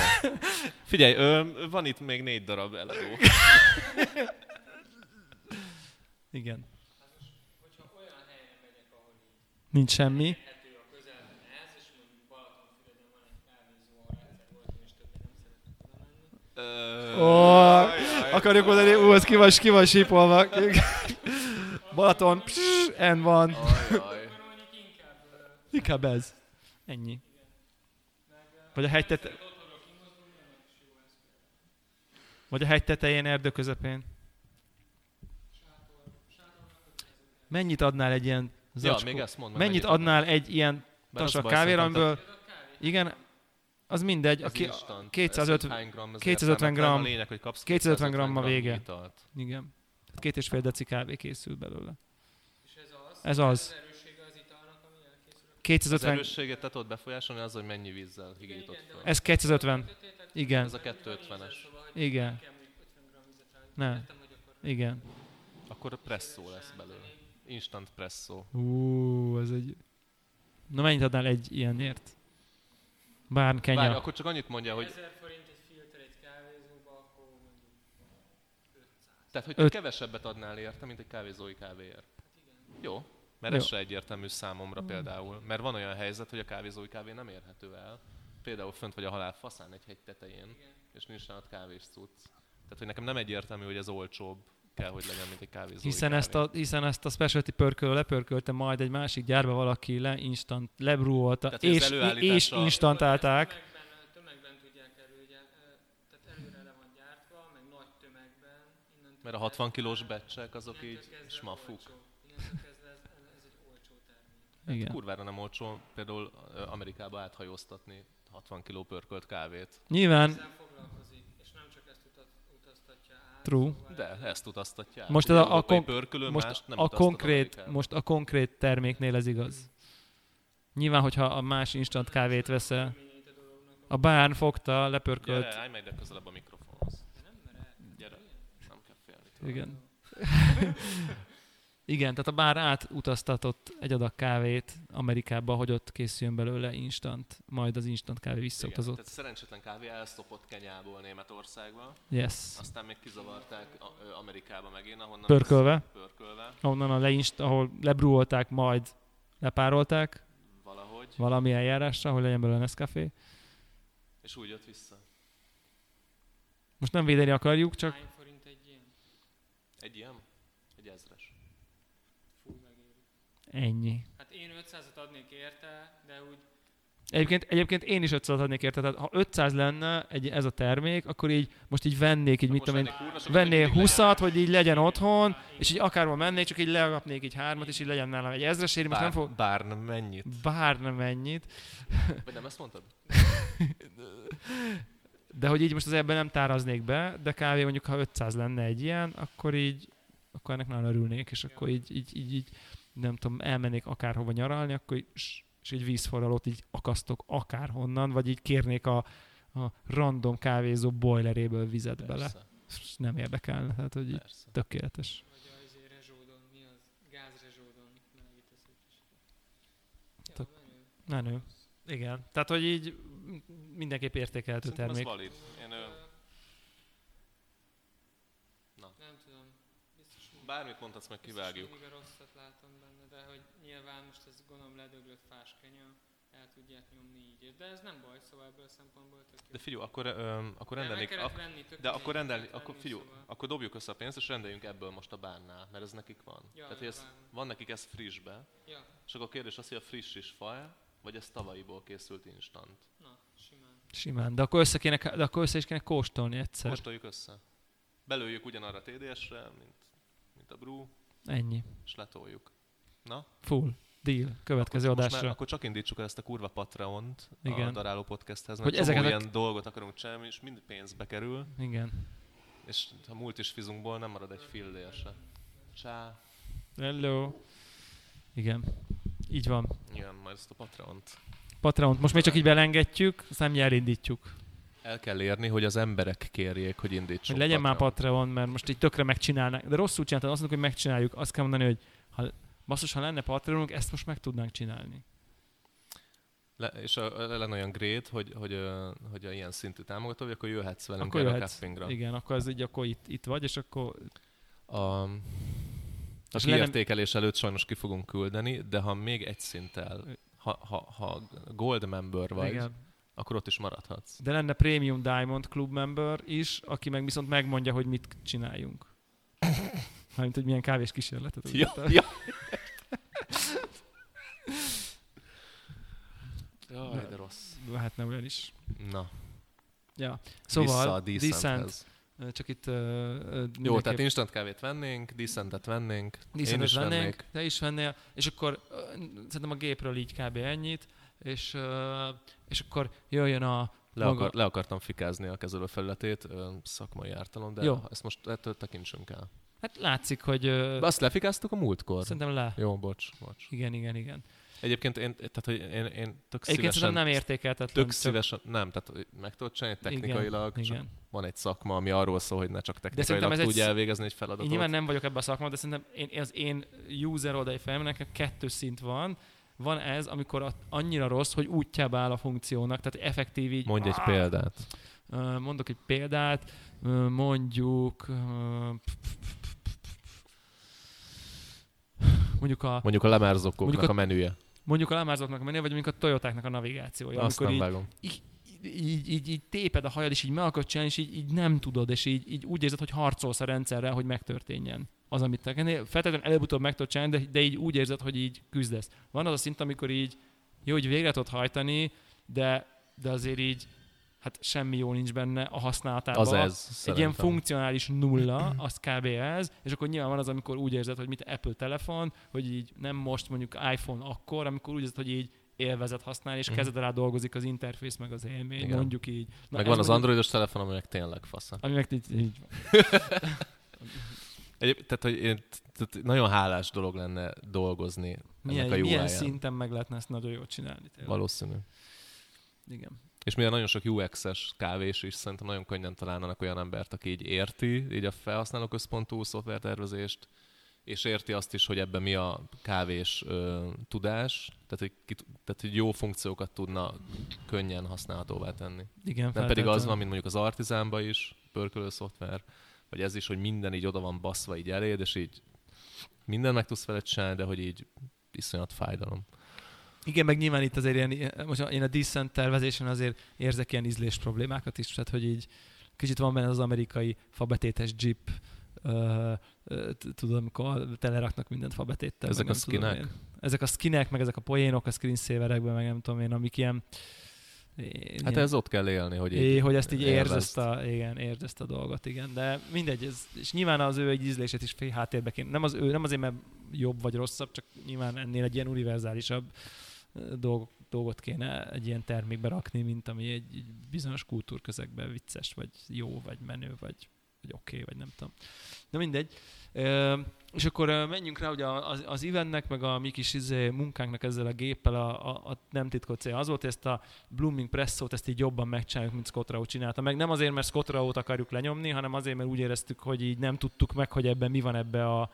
Figyelj, ö, van itt még négy darab eladó. Igen. hogyha olyan helyen megyek, ahol így Nincs semmi. hető a közelben ez, és mondjuk Balatonfüreden van egy kávézó, ahol egyszer voltam, és többé nem Ó, akarjuk mondani, ú, ez ki van, ki van sípolva. Balaton, pss, en van. Inkább ez. Ennyi. Vagy a hegy. Vagy a hegy tetején, erdő közepén. Mennyit adnál egy ilyen Ja, zacskó? még ezt mondd meg. mennyit adnál egy ilyen tasak kávéra, amiből... Igen, az mindegy. Ez Aki, instant. 250 Ez hány gram, ez 250 értelmetlen. gram. A lényeg, hogy kapsz 250 gram a vége. Italt. igen. Két és fél deci kávé készül belőle. És ez az, Ez az. az erőssége az 250, erősséget te tudod befolyásolni az, hogy mennyi vízzel higított fel. ez 250. Igen, Ez a 250-es. igen, Kell mondjuk 50 gram vizet rá. ne, Értem, hogy akkor igen. Akkor presszó lesz belőle. Instant presszó. Ú, ez egy... Na mennyit adnál egy ilyenért? Várj, Kenya. akkor csak annyit mondja, hogy 1000 forint egy filter egy kávézóba, akkor mondjuk Tehát, hogy Öt- kevesebbet adnál érte, mint egy kávézói kávéért. Jó, mert Jó. ez se egyértelmű számomra például. Mert van olyan helyzet, hogy a kávézói kávé nem érhető el. Például fönt vagy a halál faszán egy hegy tetején, és nincs nálad kávés cucc. Tehát, hogy nekem nem egyértelmű, hogy ez olcsóbb kell, hogy legyen, mint egy kávézói Hiszen kávé. ezt, a, hiszen ezt a specialty pörkölő lepörkölte majd egy másik gyárba valaki le, instant, lebrúolta, Tehát, és, és instantálták. Tömegben, tömegben tudják előgyár, tehát előre le van gyártva, meg nagy tömegben. Mert a 60 kilós becsek azok így smafuk. termék. Igen. Kurvára nem olcsó például Amerikába áthajóztatni 60 kiló pörkölt kávét. Nyilván, Ezzel foglalkozik, és nem csak ezt utat, utaztatja át. True. De ezt utaztatják. Most ez a- a konk- pörkölő most a konkrét, Amerikába. most a konkrét terméknél ez igaz. Nyilván, hogyha a más instant kávét veszel, a Bárn fogta, lepörkölt, Gyere, állj meg ide közelebb a mikrofonhoz. Gyere, nem kell félni. igen. Igen, tehát a bár átutaztatott egy adag kávét Amerikába, hogy ott készüljön belőle instant, majd az instant kávé Igen, visszautazott. tehát szerencsétlen kávé elszopott Kenyából Németországba, Yes. aztán még kizavarták Amerikába megint, ahonnan Pörkölve. pörkölve Onnan a leinst, ahol lebrúolták, majd lepárolták valahogy, valami eljárásra, hogy legyen belőle Nescafé. és úgy jött vissza. Most nem védeni akarjuk, csak Hány forint egy ilyen? Egy ilyen? Egy ezres. Fú, megéri. Ennyi. Hát én 500-at adnék érte, de úgy Egyébként, egyébként én is 500 adnék érte, tehát ha 500 lenne egy, ez a termék, akkor így most így vennék, így mit tudom én, vennél 20-at, hogy így legyen otthon, és így akárhol mennék, csak így leagapnék így hármat, és így legyen nálam egy ezresért, most nem fog... bár nem mennyit. Bár nem mennyit, Vagy nem ezt mondtad? de hogy így most az ebben nem táraznék be, de kávé mondjuk, ha 500 lenne egy ilyen, akkor így, akkor ennek nagyon örülnék, és akkor így, így, így, így nem tudom, elmennék akárhova nyaralni, akkor így, és egy vízforralót így akasztok akárhonnan, vagy így kérnék a, a random kávézó boileréből vizet bele. Persze, És Nem érdekelne, tehát hogy így persze. tökéletes. Vagy a izé. Menő. Igen. Tehát, hogy így mindenképp értékelhető Szerintem ez termék. valid. Én, ö, Nem tudom. Biztos hogy bármit mondhatsz, meg biztos kivágjuk. a rosszat látom benne, de hogy nyilván most ez gondolom ledöglött fáskenya, el tudják nyomni így. De ez nem baj, szóval ebből a szempontból tök jó. De figyelj, akkor, ö, akkor De rendelnék, kellett ak- venni, de akkor rendelni, akkor figyelj, szóval- akkor dobjuk össze a pénzt, és rendeljünk ebből most a bánnál, mert ez nekik van. Ja, Tehát, hogy ez, van nekik ez frissbe, Ja, és akkor a kérdés az, hogy a friss is faj, vagy ez tavalyiból készült instant. na, simán. Simán. De akkor össze, kéne, de akkor össze is kéne kóstolni egyszer. Kóstoljuk össze. Belőjük ugyanarra a TDS-re, mint a brew, Ennyi. és letoljuk. Na? Full. Deal. Következő Most adásra. Már, akkor csak indítsuk el ezt a kurva Patreont Igen. a Daráló Podcasthez, Hogy mert csomó ezeket a- ilyen dolgot akarunk csinálni, és mind pénzbe kerül, Igen. és ha múlt is fizunkból nem marad egy fillér se. Csá. Hello. Igen. Így van. Igen, majd ezt a Patreont. Patreon. Most még csak így belengedjük, aztán mi elindítjuk. El kell érni, hogy az emberek kérjék, hogy indítsuk Hogy legyen már Patreont. Patreon, mert most így tökre megcsinálnánk. De rosszul csináltad, azt mondjuk, hogy megcsináljuk. Azt kell mondani, hogy ha, basszus, ha lenne Patreonunk, ezt most meg tudnánk csinálni. Le, és a, lenne olyan great, hogy, hogy, hogy a ilyen szintű támogató, akkor jöhetsz velünk Akkor erre a jöhetsz. cuppingra. Igen, akkor az így, akkor itt, itt vagy, és akkor A, a És lenne- kiértékelés előtt sajnos ki fogunk küldeni, de ha még egy szinttel, ha, ha, ha gold member vagy, igen. Akkor ott is maradhatsz. De lenne Premium Diamond Club member is, aki meg viszont megmondja, hogy mit csináljunk. Mármint, hogy milyen kávés kísérletet. Ja, ja. Jaj, de rossz. Lehetne olyan is. Na, Ja. Vissza Szóval, a Decent, csak itt uh, Jó, tehát instant kávét vennénk, Decentet vennénk, én Decent is vennénk, vennék. te is vennél, és akkor ö, szerintem a gépről így kb. ennyit, és, és akkor jöjjön a Le, maga- akar, le akartam fikázni a kezelő felületét, ö, szakmai ártalom, de Jó. ezt most ettől tekintsünk el. Hát látszik, hogy De azt lefikáztuk a múltkor? szerintem le. Jó, bocs, bocs. Igen, igen, igen. Egyébként én, tehát, hogy én, én tök Egyébként szívesen, nem értékeltetlen. tök csak- szívesen, nem, tehát meg tudod csinálni technikailag, igen, igen. van egy szakma, ami arról szól, hogy ne csak technikailag ez egy tudja sz- elvégezni egy Én feladatot. nyilván nem vagyok ebben a szakmában, de szerintem én, az én user oldali fejemnek kettő szint van. Van ez, amikor annyira rossz, hogy útjába áll a funkciónak, tehát effektív így... Mondj egy Ah! példát. Mondok egy példát, mondjuk... Mondjuk a, Mondjuk a lemárzókóknak Mondjuk a a- menüje. mondjuk a Lamázoknak a menő, vagy mondjuk a Toyotáknak a navigációja. Azt amikor nem így, vágom. így, így, így téped a hajad, és így meg akarod csinálni, és így, így nem tudod, és így, így úgy érzed, hogy harcolsz a rendszerrel, hogy megtörténjen az, amit te Feltétlenül előbb-utóbb meg tudod csinálni, de, de így úgy érzed, hogy így küzdesz. Van az a szint, amikor így jó, hogy végre tudod hajtani, de, de azért így hát semmi jó nincs benne a használatában. Az ez, Egy ilyen szerintem. funkcionális nulla, az kb. ez, és akkor nyilván van az, amikor úgy érzed, hogy mit Apple telefon, hogy így nem most mondjuk iPhone akkor, amikor úgy érzed, hogy így élvezet használni, és Mhm. kezed alá dolgozik az interfész, meg az élmény, Igen. mondjuk így. Na, Meg van az androidos telefon, ami meg tényleg fasza. Ami meg így, így. Egyéb, tehát, hogy én, tehát nagyon hálás dolog lenne dolgozni Milyen, ennek a milyen szinten meg lehetne ezt nagyon jól csinálni. Tényleg. Valószínű. Igen. És mivel nagyon sok UX-es kávés is, szerintem nagyon könnyen találnának olyan embert, aki így érti így a felhasználó központú szoftvertervezést, és érti azt is, hogy ebben mi a kávés ö, tudás, tehát hogy, ki, tehát hogy jó funkciókat tudna könnyen használhatóvá tenni. Igen, Nem pedig az van, mint mondjuk az Artisanban is, pörkölő szoftver, vagy ez is, hogy minden így oda van baszva így eléd, és így minden meg tudsz vele csinálni, de hogy így iszonyat fájdalom. Igen, meg nyilván itt azért ilyen, most én a Decent tervezésen azért érzek ilyen ízlés problémákat is, tehát hogy így kicsit van benne az amerikai fabetétes jeep, tudod, amikor teleraknak mindent fabetéttel. Ezek a skinek? Ezek a skinek, meg ezek a poénok a screensaverekben, meg nem tudom én, amik ilyen... Hát ez ott kell élni, hogy így hogy ezt így érz ezt a, igen, érz ezt a dolgot, igen. De mindegy, ez, és nyilván az ő egy ízlését is háttérbe kéne. Nem, az ő, nem azért, mert jobb vagy rosszabb, csak nyilván ennél egy ilyen univerzálisabb dolg, dolgot kéne egy ilyen termékbe rakni, mint ami egy, egy bizonyos kultúrközegben vicces, vagy jó, vagy menő, vagy, vagy oké, okay, vagy nem tudom. De mindegy. Ö, és akkor menjünk rá, ugye az, az eventnek, meg a mi kis izé, munkánknak ezzel a géppel a, a, a nem titkolt cél az volt, hogy ezt a Blooming Presszót ezt így jobban megcsináljuk, mint Scott Rao csinálta. Meg nem azért, mert Scott Rao-t akarjuk lenyomni, hanem azért, mert úgy éreztük, hogy így nem tudtuk meg, hogy ebben mi van ebbe a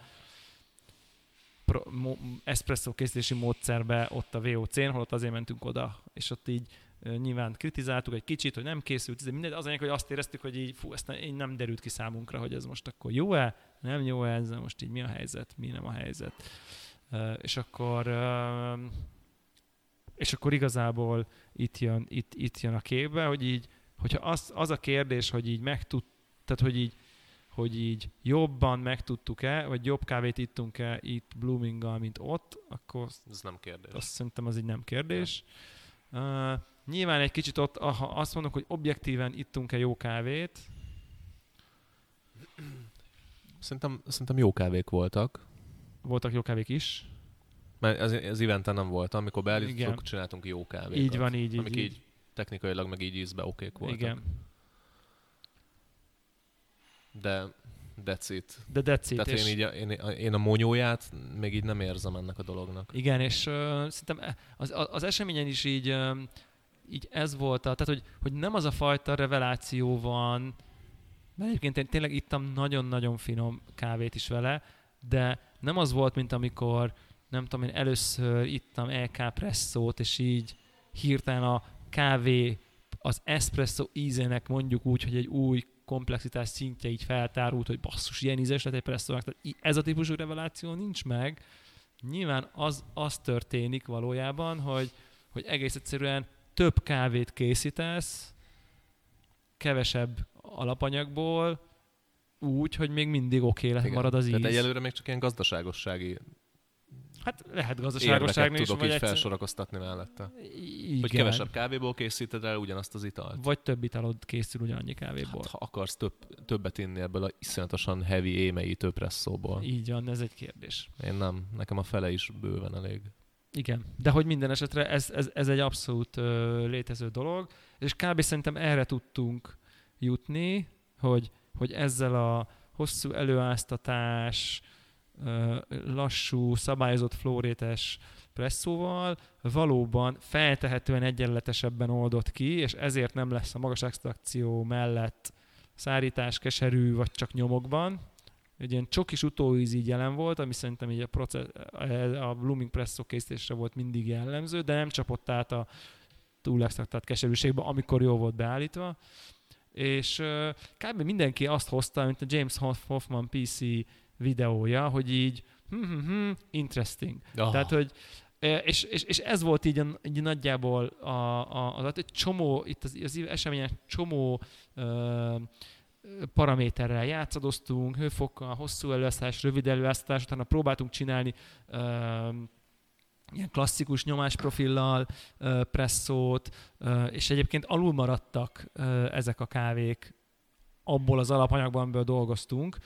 espresso készítési módszerbe ott a VOC-n, holott azért mentünk oda, és ott így nyilván kritizáltuk egy kicsit, hogy nem készült, de mindegy, az a lényeg, hogy azt éreztük, hogy így, fú, ezt így nem derült ki számunkra, hogy ez most akkor jó-e, nem jó-e, ez most így mi a helyzet, mi nem a helyzet. És akkor és akkor igazából itt jön, itt, itt jön a képbe, hogy így, hogyha az, az a kérdés, hogy így megtud, tehát hogy így, hogy így jobban megtudtuk-e, vagy jobb kávét ittunk-e itt Bloominggal, mint ott, akkor Ez nem kérdés. azt szerintem az így nem kérdés. Uh, nyilván egy kicsit ott, ha azt mondok, hogy objektíven ittunk-e jó kávét, Szerintem, szerintem jó kávék voltak. voltak jó kávék is. Mert az, az eventen nem voltam, amikor beállítottuk, csináltunk jó kávékat. Így van, így, így. Amik így. így technikailag meg így ízbe okék voltak. Igen, De that's it. de that's it. Tehát és- én, így én, én a monyóját még így nem érzem ennek a dolognak. Igen, és uh, szerintem e- az, az, eseményen is így, um, így ez volt, a, tehát hogy, hogy nem az a fajta reveláció van, mert egyébként én tényleg ittam nagyon-nagyon finom kávét is vele, de nem az volt, mint amikor, nem tudom én, először ittam LK presszót, és így hirtelen a kávé az espresso ízének mondjuk úgy, hogy egy új komplexitás szintje így feltárult, hogy basszus, ilyen ízes lett egy presszónak. Tehát ez a típusú reveláció nincs meg, nyilván az, az történik valójában, hogy, hogy egész egyszerűen több kávét készítesz, kevesebb alapanyagból, úgy, hogy még mindig oké okay marad az íz. Tehát egyelőre még csak ilyen gazdaságossági Hát lehet érveket gazdaságosságni is, tudok így egyszer... felsorakoztatni mellette. Igen. Hogy kevesebb kávéból készíted el ugyanazt az italt. Vagy több italod készül ugyannyi kávéból. Hát, ha akarsz több, többet inni ebből a iszonyatosan heavy, émeítő presszóból. Így van, ez egy kérdés. Én nem. Nekem a fele is bőven elég. Igen, de hogy minden esetre ez, ez, ez egy abszolút ö, létező dolog, és kb. szerintem erre tudtunk jutni, hogy, hogy ezzel a hosszú előáztatás, ö, lassú, szabályozott flórétes presszóval valóban feltehetően egyenletesebben oldott ki, és ezért nem lesz a magas extrakció mellett szárítás keserű, vagy csak nyomokban, egy ilyen csokis utóíz így jelen volt, ami szerintem így a, process, a Blooming Presso készítésre volt mindig jellemző, de nem csapott át a túl extraktált keserűségbe, amikor jól volt beállítva. És uh, kb. mindenki azt hozta, mint a James Hoffman PC videója, hogy így hm, hm, hm, interesting. Oh, Tehát, hogy és, és, és, ez volt így, a, így nagyjából a, a, az, egy csomó, itt az, az eseményen csomó ö, paraméterrel játszadoztunk, hőfokkal, hosszú előasztás, rövid előasztás, utána próbáltunk csinálni ilyen klasszikus nyomásprofillal presszót, és egyébként alul maradtak ezek a kávék abból az alapanyagban, amiből dolgoztunk.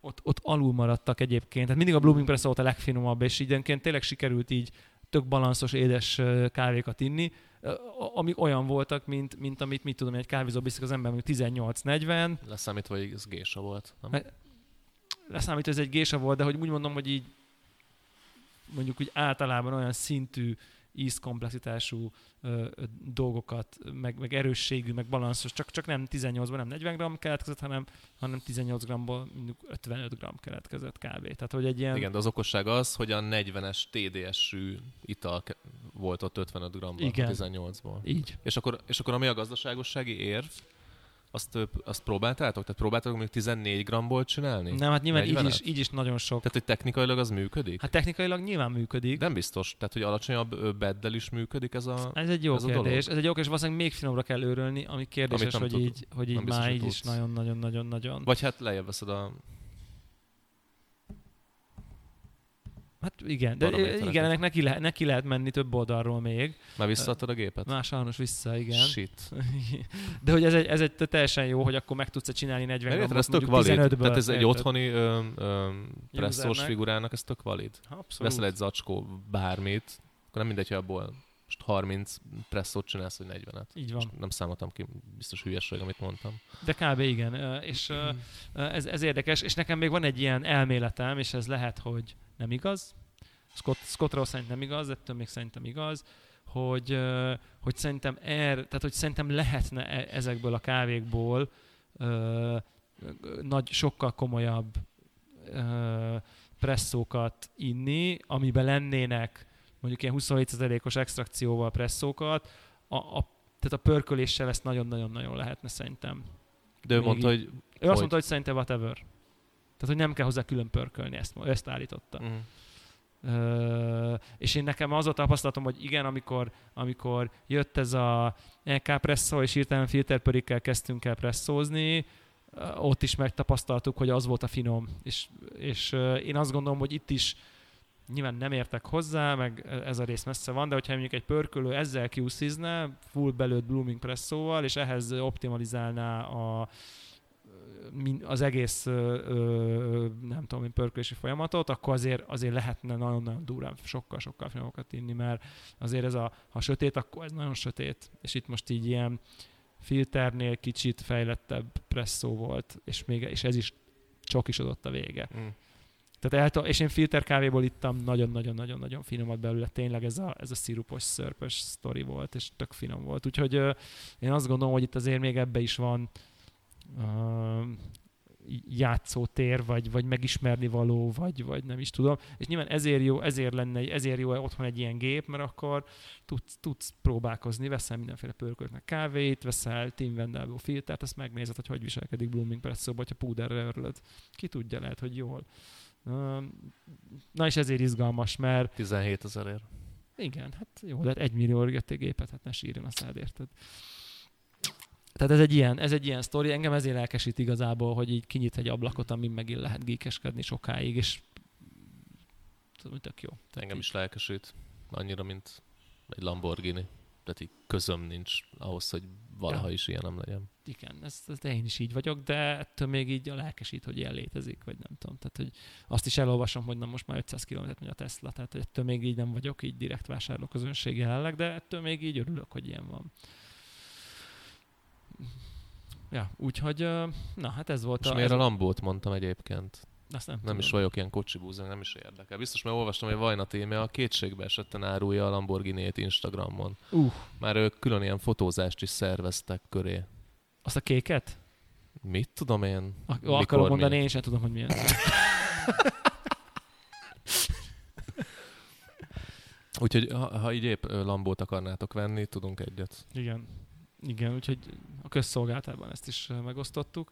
Ott, ott alul maradtak egyébként. Tehát mindig a Blooming Press volt a legfinomabb, és időnként tényleg sikerült így tök balanszos, édes kávékat inni, amik olyan voltak, mint, mint amit mit tudom, egy kávézó biztos az ember mondjuk 18-40, Leszámítva, hogy ez gésa volt. Nem? Hát- leszámít, hogy ez egy gésa volt, de hogy úgy mondom, hogy így mondjuk úgy általában olyan szintű ízkomplexitású ö, ö, dolgokat, meg, meg erősségű, meg balanszos, csak, csak nem 18-ban nem 40 g keletkezett, hanem, hanem 18 g-ból mondjuk 55 g keletkezett kávé. Tehát, hogy egy ilyen... Igen, de az okosság az, hogy a 40-es TDS-ű ital volt ott 55 g-ban Igen. a 18-ból. Így. És akkor, és akkor ami a gazdaságossági érv, azt, azt próbáltátok? Tehát próbáltatok még 14 gramból csinálni? Nem, hát nyilván így 40-et? is, így is nagyon sok. Tehát, hogy technikailag az működik? Hát technikailag nyilván működik. Nem biztos. Tehát, hogy alacsonyabb beddel is működik ez a... Ez egy jó Ez kérdés. Ez egy jó kérdés, valószínűleg még finomra kell őrölni, ami kérdéses, hogy tud- így, hogy így már így is nagyon-nagyon-nagyon-nagyon. Vagy hát lejjebb veszed a... Hát igen, de igen, ennek neki, lehet, neki lehet menni több oldalról még. Már visszaadtad a gépet? Már sajnos vissza, igen. Shit. De hogy ez egy, ez egy teljesen jó, hogy akkor meg tudsz csinálni 40 Mert grammot ez tök valid. 15-ből. Tehát ez egy otthoni ö, ö, presszós figurának, ez tök valid. Abszolút. Veszel egy zacskó bármit, akkor nem mindegy, hogy abból most 30 presszót csinálsz, vagy 40-et. Így van. Most nem számoltam ki, biztos hülyeség, amit mondtam. De kb. igen. És ez, ez érdekes, és nekem még van egy ilyen elméletem, és ez lehet, hogy nem igaz. Scott, Scottra szerint nem igaz, ettől még szerintem igaz, hogy, hogy szerintem er, tehát hogy szerintem lehetne e- ezekből a kávékból ö, nagy, sokkal komolyabb ö, presszókat inni, amiben lennének mondjuk ilyen 27%-os extrakcióval presszókat, a, a, tehát a pörköléssel ezt nagyon-nagyon-nagyon lehetne szerintem. De ő Még mondta, így. hogy... Ő azt mondta, hogy szerintem whatever. Tehát, hogy nem kell hozzá külön pörkölni, ezt, ezt állította. Ö, és én nekem az a tapasztalatom, hogy igen, amikor, amikor jött ez a EK presszó, és hirtelen filterpörikkel kezdtünk el presszózni, ott is megtapasztaltuk, hogy az volt a finom. És, és én azt gondolom, hogy itt is nyilván nem értek hozzá, meg ez a rész messze van, de hogyha mondjuk egy pörkölő ezzel kiúszizne, full belőtt blooming presszóval, és ehhez optimalizálná a, az egész nem tudom, én, pörkölési folyamatot, akkor azért, azért lehetne nagyon-nagyon durán sokkal-sokkal finomokat inni, mert azért ez a, ha sötét, akkor ez nagyon sötét. És itt most így ilyen filternél kicsit fejlettebb presszó volt, és, még, és ez is csokisodott a vége. Mm. Tehát elta, és én filter kávéból ittam nagyon-nagyon-nagyon-nagyon finomat belőle. Tényleg ez a, ez a szirupos, szörpös sztori volt, és tök finom volt. Úgyhogy ö, én azt gondolom, hogy itt azért még ebbe is van ö, játszótér, vagy, vagy megismerni való, vagy, vagy nem is tudom. És nyilván ezért jó, ezért lenne, ezért jó otthon egy ilyen gép, mert akkor tudsz, tudsz próbálkozni, veszel mindenféle pörköltnek kávét, veszel Tim Wendelből filtert, azt megnézed, hogy hogy viselkedik Blooming Presszóba, hogyha púderre örlöd. Ki tudja, lehet, hogy jól. Na és ezért izgalmas, mert 17 ezerért. igen, hát jó, de hát egy millió egy gépet, hát ne sírjon a szád, érted? Tehát ez egy ilyen, ez egy ilyen sztori, engem ezért lelkesít igazából, hogy így kinyit egy ablakot, amin megint lehet geekeskedni sokáig, és tudom, tök jó. Tehát Engem így- is lelkesít. Annyira, mint egy Lamborghini. Tehát így közöm nincs ahhoz, hogy valaha Ja. is ilyenem legyen. Igen, ezt, ezt én is így vagyok, de ettől még így a lelkesít, hogy ilyen létezik, vagy nem tudom. Tehát, hogy azt is elolvasom, hogy na most már 500 km megy a Tesla, tehát hogy ettől még így nem vagyok így direkt vásárló közönség jelenleg, de ettől még így örülök, hogy ilyen van. Ja, úgyhogy, na hát ez volt És a... miért a Lambót mondtam egyébként? Azt nem, Nem tudom. is vagyok ilyen kocsibúzó, nem is érdekel. Biztos, mert olvastam, hogy Vajna téme a kétségbe esetten árulja a Lamborghini-ét Instagramon. Uh, Már ők külön ilyen fotózást is szerveztek köré. azt a kéket? Mit tudom én? A, Mikor, akarom mondani, mi? én sem tudom, hogy milyen. Úgyhogy ha, ha így épp Lambót akarnátok venni, tudunk egyet. Igen. Igen, úgyhogy a közszolgáltában ezt is megosztottuk.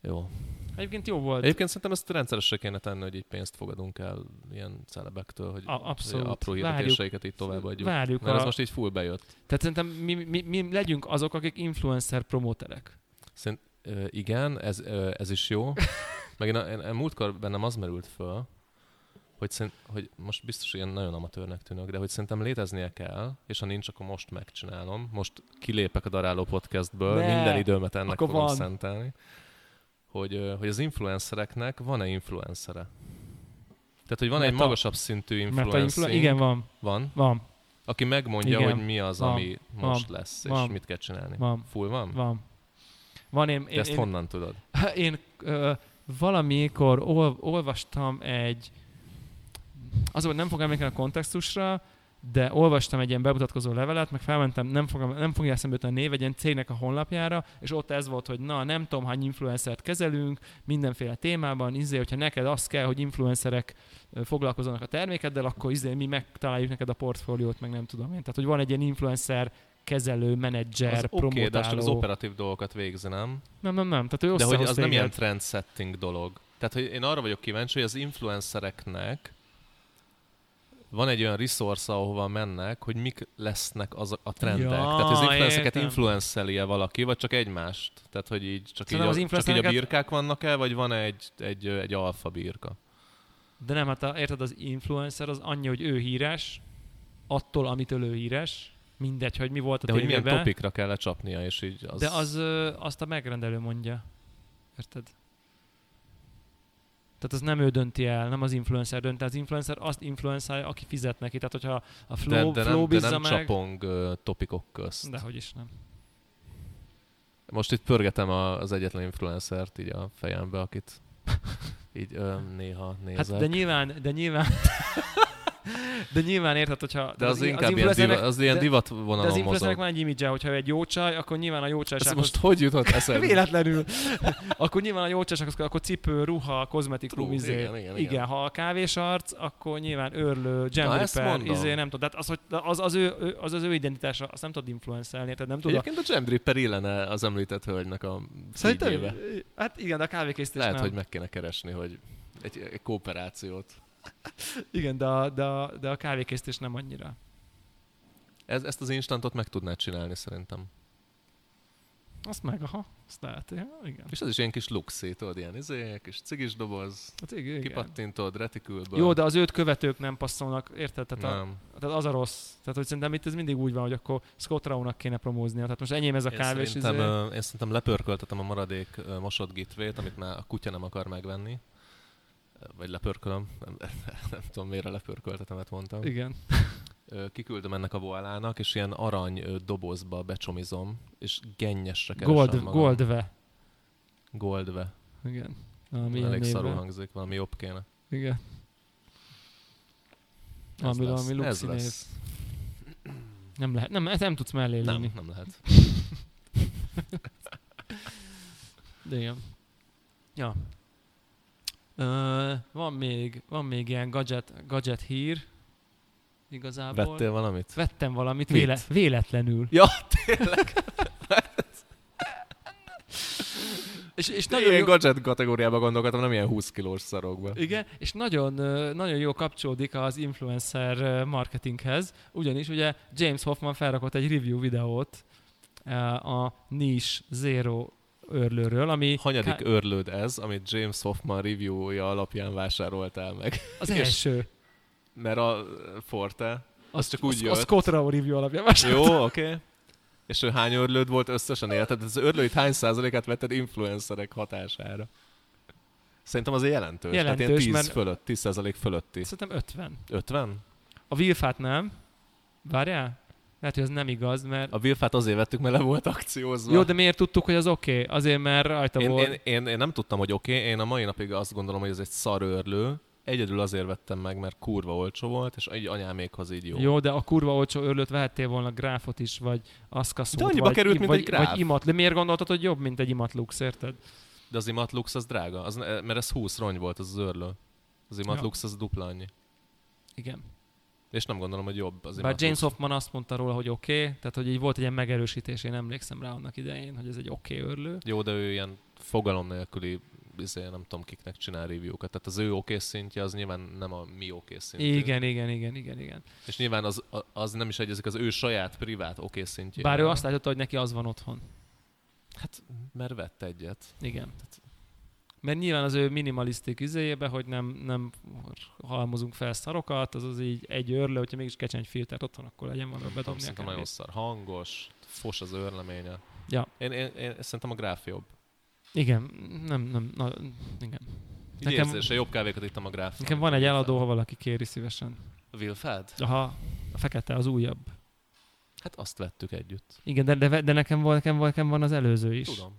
Jó. Egyébként jó volt. Egyébként szerintem ezt rendszeresre kéne tenni, hogy így pénzt fogadunk el ilyen celebektől, hogy A- abszolút. apró hirdetéseiket így továbbadjuk. Várjuk Mert a... ez most így full bejött. Tehát szerintem mi, mi, mi legyünk azok, akik influencer promóterek. Szerint, ö, igen, ez, ö, ez is jó. Meg én, a, én, én múltkor bennem az merült föl, hogy, szerint, hogy most biztos ilyen nagyon amatőrnek tűnök, de hogy szerintem léteznie kell, és ha nincs, akkor most megcsinálom. Most kilépek a Daráló podcastből, Ne! minden időmet ennek Akkor fogom van. szentelni. Hogy, hogy az influencereknek van-e influencere? Tehát, hogy van Mert egy magasabb szintű influencing, influ- igen, van, van, van, aki megmondja, Igen. hogy mi az, Van. ami most lesz, és Van. mit kell csinálni. van, Full van? van. Van, én, én, ezt én, honnan tudod? én ö, valamikor ol, olvastam egy, az volt, nem fog emlékezni a kontextusra, de olvastam egy ilyen bemutatkozó levelet, meg felmentem, nem, fog, nem fogja eszembe jutni a név, egy ilyen cégnek a honlapjára, és ott ez volt, hogy na, nem tudom, hány influencert kezelünk, mindenféle témában, izé, hogyha neked az kell, hogy influencerek foglalkozzanak a termékeddel, akkor izé, mi megtaláljuk neked a portfóliót, meg nem tudom én. Tehát, hogy van egy ilyen influencer kezelő, menedzser, Az oké, okay, de az promotáló. operatív dolgokat végzi, nem? Nem, nem, nem. Tehát ő De hogy az nem ilyen téged. trendsetting dolog. Tehát, hogy én arra vagyok kíváncsi, hogy az influencereknek van egy olyan resource, ahova mennek, hogy mik lesznek az a trendek. Ja, Tehát az influencereket értem. influenceli-e valaki, vagy csak egymást? Tehát, hogy így csak, így Szerintem a, az csak így a birkák vannak-e, vagy van egy, egy, egy alfa birka? De nem, hát a, érted, az influencer az annyi, hogy ő híres, attól, amitől ő híres, mindegy, hogy mi volt a De hogy milyen topikra kell lecsapnia, és így az... de az, ö, azt a megrendelő mondja. Érted? Tehát az nem ő dönti el, nem az influencer dönt el. Az influencer azt influencálja, aki fizet neki. Tehát, hogyha a flow, de, de, flow nem, de nem meg... csapong uh, topikok közt. Dehogy is nem. Most itt pörgetem a, az egyetlen influencert így a fejembe, akit így ö, néha nézek. Hát de nyilván, de nyilván, de nyilván érted, hogyha... de az, i- inkább ilyen, diva, az ilyen de- divat De vonalon az mozog. influencernek van egy image hogyha egy jó csaj, akkor nyilván a jó Ez csajsághoz... most hogy jutott eszembe? Véletlenül. akkor nyilván a jó csajsághoz, akkor cipő, ruha, kozmetikum, izé. igen, igen, igen, igen. ha a kávés arc, akkor nyilván örlő, Jam Na, ezt Ripper, mondom. izé, nem tudom. Tehát az, hogy az, az, ő, az, az ő identitása, azt nem tudod influencelni, tehát nem tudod. Egyébként a Jam Dripper illene az említett hölgynek a Szerintem, hát igen, de a kávékészítés Lehet, nem. hogy meg kéne keresni, hogy egy, egy kooperációt. Igen, de a, de, a, de a kávékészítés nem annyira. Ez, ezt az instantot meg tudnád csinálni szerintem. Azt meg, aha, azt lehet, igen. És ez is ilyen kis luxi, tudod, ilyen izé, kis cigis doboz, Hát igen, kipattintod, retikülből. Jó, de az őt követők nem passzolnak, érted? Tehát, a, nem. tehát az a rossz. Tehát, hogy szerintem itt ez mindig úgy van, hogy akkor Scott Rao-nak kéne promóznia. Tehát most enyém ez a Én kávés. szerintem, izé. én szerintem lepörköltetem a maradék mosott gitvét, amit már a kutya nem akar megvenni. Vagy lepörkölöm, nem, nem tudom miért a lepörköltetemet mondtam. Igen. Kiküldöm ennek a voalának, és ilyen arany dobozba becsomizom, és gennyesre keresem Gold, magam. Goldve. Goldve. Igen. Valami ilyen Elég szarul hangzik, valami jobb kéne. Igen. Ez Valami, lesz, valami ez lesz. Nem lehet, nem, nem tudsz mellé Nem, lőni. nem lehet. De igen. Ja. Ö, van még, van még ilyen gadget, gadget hír. Igazából. Vettél valamit? Vettem valamit Mit? véle, véletlenül. Ja, tényleg. És, és nagyon ilyen jó, gadget kategóriába gondolkodtam, nem ilyen 20 kilós szarokba. igen, és nagyon, nagyon jó kapcsolódik az influencer marketinghez, ugyanis ugye James Hoffman felrakott egy review videót a Niche Zero örlőről, ami Hanyadik ká- örlőd ez, amit James Hoffman review-ja alapján vásároltál meg? az első. Mert a Forte, az csak úgy az, jött. A Scott Rao review alapján vásároltam. Jó, oké. Okay. És ő hány örlőd volt összesen életed? Az örlőid hány százalékát vetted influencerek hatására? Szerintem azért jelentős. Jelentős, Tehát ilyen 10 mert- fölött, 10 százalék fölötti. Szerintem 50. 50? A Wilfát nem. Várjál? Lehet, hogy ez nem igaz, mert... A Wilfát azért vettük, mert le volt akciózva. Jó, de miért tudtuk, hogy az oké? Okay? Azért, mert rajta én, volt. én, én, én, nem tudtam, hogy oké, okay. én a mai napig azt gondolom, hogy ez egy szar örlő. Egyedül azért vettem meg, mert kurva olcsó volt, és így anyámékhoz így jó. Jó. de a kurva olcsó örlőt vehettél volna gráfot is, vagy aszkaszót, De annyiba vagy, került, mint vagy, egy gráf. vagy imat. De miért gondoltad, hogy jobb, mint egy imatlux, érted? De az Imatlux az drága, az, mert ez 20 rony volt az, az örlő. Az Imatlux az dupla annyi. Igen. És nem gondolom, hogy jobb az Bár. James Hoffman azt mondta róla, hogy oké, okay, tehát hogy így volt egy ilyen megerősítés, én emlékszem rá annak idején, hogy ez egy oké okay örlő. Jó, de ő ilyen fogalom nélküli, izé, nem tudom kiknek csinál review-kat. Tehát az ő oké szintje az nyilván nem a mi oké szintje. Igen, igen, igen, igen, igen. És nyilván az, az nem is egyezik az ő saját privát oké szintje. Bár ő azt állította, hogy neki az van otthon. Hát, mert vett egyet. Igen. Mert nyilván az ő minimalisztik üzéjébe, hogy nem, nem halmozunk fel szarokat, az az így egy örlő, hogyha mégis kecseny filtert otthon, akkor legyen valami bedobni szerintem nagyon szar. Hangos, fos az őrleménye. Ja. Én, én, én, szerintem a gráf jobb. Igen, nem, nem, na, igen. Így Nekem- érzése, jobb kávékat ittam a gráf. Nekem van egy eladó, ha valaki kéri szívesen. Wilfed? Aha, a fekete, az újabb. Hát azt vettük együtt. Igen, de, de, de nekem, van, nekem, van, nekem van az előző is. Tudom,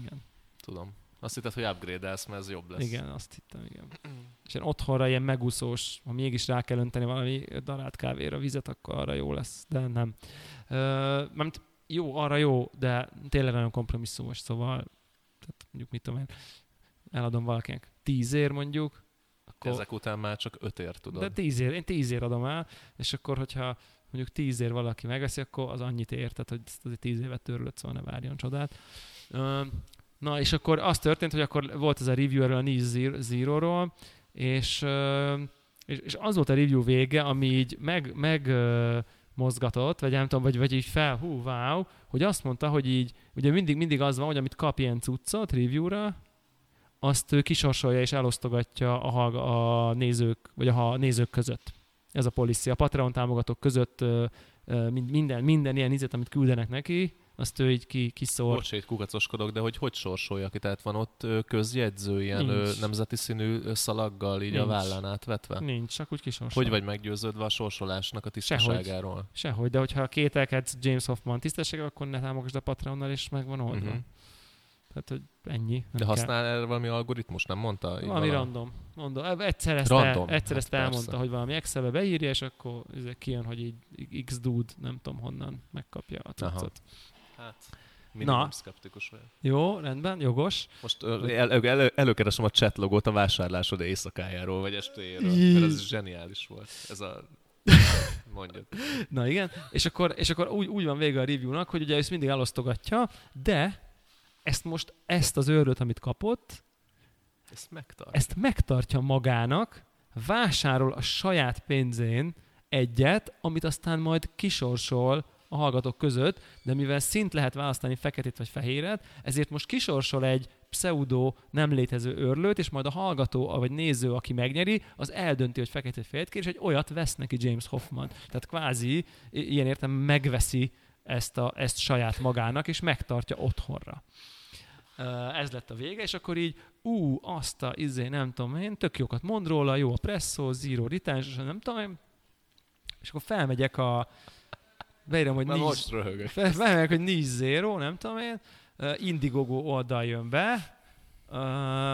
Igen, tudom. Azt hitted, hogy upgrade-elsz, mert ez jobb lesz. igen, azt hittem, igen. És ilyen otthonra ilyen megúszós, ha mégis rá kell önteni valami darált kávéra vizet, akkor arra jó lesz, de nem. Ö, mert jó, arra jó, de tényleg nagyon kompromisszumos, szóval tehát mondjuk mit tudom én, eladom valakinek tízért mondjuk, akkor, Ezek után már csak ötért tudod. de tízért, én tízért adom el, és akkor, hogyha mondjuk tíz ér valaki megveszi, akkor az annyit ér, tehát hogy ezt azért tíz évet törlött, szóval ne várjon csodát. Ö, Na, és akkor az történt, hogy akkor volt ez a review erről a Niche Zero- Zero-ról, és, és, és az volt a review vége, ami így meg, meg mozgatott, vagy nem tudom, vagy, vagy így fel, hú, wow, hogy azt mondta, hogy így, ugye mindig, mindig az van, hogy amit kap ilyen cuccot review-ra, azt ő kisorsolja és elosztogatja a, hallg- a nézők, vagy a, a nézők között. Ez a policy. A Patreon támogatók között ö, ö, mind- minden, minden ilyen izet, amit küldenek neki, azt ő így ki, kiszór. Bocs, itt kukacoskodok, de hogy hogy sorsolja ki? Tehát van ott közjegyző, ilyen Nincs. nemzeti színű szalaggal így a Nincs. vállán átvetve? Nincs, csak úgy kisorsol. Hogy vagy meggyőződve a sorsolásnak a Sehogy. tisztaságáról? Sehogy, de hogyha kételkedsz James Hoffman tisztessége, akkor ne támogasd a Patreonnal, és meg van oldva. Uh-huh. Tehát, hogy ennyi. Nem De kell. használ erre valami algoritmus, nem mondta? Valami vala- random. Mondom, egyszer ezt, Random, el, egyszer hát ezt elmondta, persze. hogy valami Excelbe beírja, és akkor ez kijön, hogy így X dude, nem tudom honnan megkapja a Aha. Hát, minimum Na. szkeptikus vagyok. Jó, rendben, jogos. Most el, el, elő, előkeresem a chat logót a vásárlásod éjszakájáról, vagy estéjéről, Jí. mert ez zseniális volt. Ez a... Mondjuk. Na igen, és akkor, és akkor úgy, úgy van vége a reviewnak, hogy ugye ezt mindig elosztogatja, de ezt most, ezt az őröt, amit kapott, Ezt megtart. ezt megtartja magának, vásárol a saját pénzén egyet, amit aztán majd kisorsol a hallgatók között, de mivel szint lehet választani feketét vagy fehéret, ezért most kisorsol egy pseudo nem létező örlőt, és majd a hallgató vagy néző, aki megnyeri, az eldönti, hogy fekete vagy fehéret kér, és egy olyat vesz neki James Hoffman. Tehát kvázi ilyen értem megveszi ezt, a, ezt saját magának, és megtartja otthonra. Ez lett a vége, és akkor így, ú, azt a, izé, nem tudom én, tök jókat mond róla, jó a presszó, zero retention, nem tudom én, és akkor felmegyek a, beírom, hogy Már nincs, most röhögök. fel- felmegyek, hogy nincs zero, nem tudom én, uh, Indiegogo oldal jön be, uh,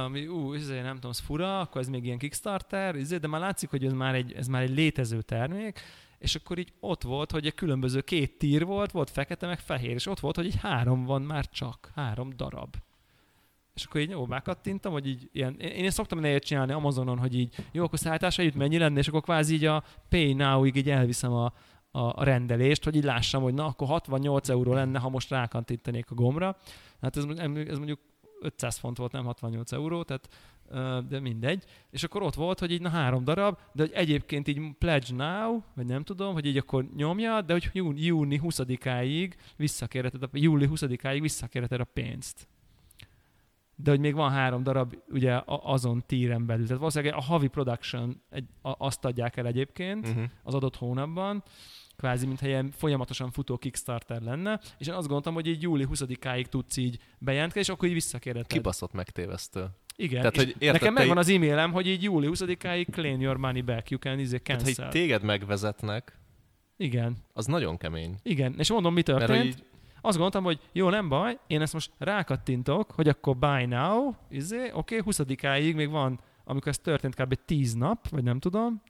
ami, ú, izé, nem tudom, ez fura, akkor ez még ilyen Kickstarter, izé, de már látszik, hogy ez már egy, ez már egy létező termék, és akkor így ott volt, hogy egy különböző két tír volt, volt fekete meg fehér, és ott volt, hogy így három van már csak, három darab. És akkor így jó, megkattintam, hogy így ilyen, én, én szoktam ilyet csinálni Amazonon, hogy így jó, akkor szállítás együtt mennyi lenne, és akkor kvázi így a Pay Now-ig így elviszem a, a, rendelést, hogy így lássam, hogy na, akkor 68 euró lenne, ha most rákantintanék a gombra. Hát ez, ez mondjuk 500 font volt, nem 68 euró, tehát de mindegy. És akkor ott volt, hogy így na három darab, de hogy egyébként így pledge now, vagy nem tudom, hogy így akkor nyomja, de hogy júni, júni 20-áig visszakérheted, a, júli 20-áig visszakérheted a pénzt. De hogy még van három darab ugye azon tíren belül. Tehát valószínűleg a havi production egy, a, azt adják el egyébként Uh-huh. az adott hónapban, kvázi, mintha ilyen folyamatosan futó Kickstarter lenne, és én azt gondoltam, hogy így júli 20-áig tudsz így bejelentkezni, és akkor így visszakérheted. Kibaszott megtévesztő. Igen, Tehát, hogy érted, nekem megvan az e-mailem, hogy így júli 20-áig claim your money back, you can izé Tehát, hogy cancel. téged megvezetnek, Igen, az nagyon kemény. igen, és mondom, mi történt. Mert így, Azt gondoltam, hogy jó, nem baj, én ezt most rákattintok, hogy akkor buy now, izé, oké, okay, 20-áig még van, amikor ez történt kb. 10 nap, vagy nem tudom,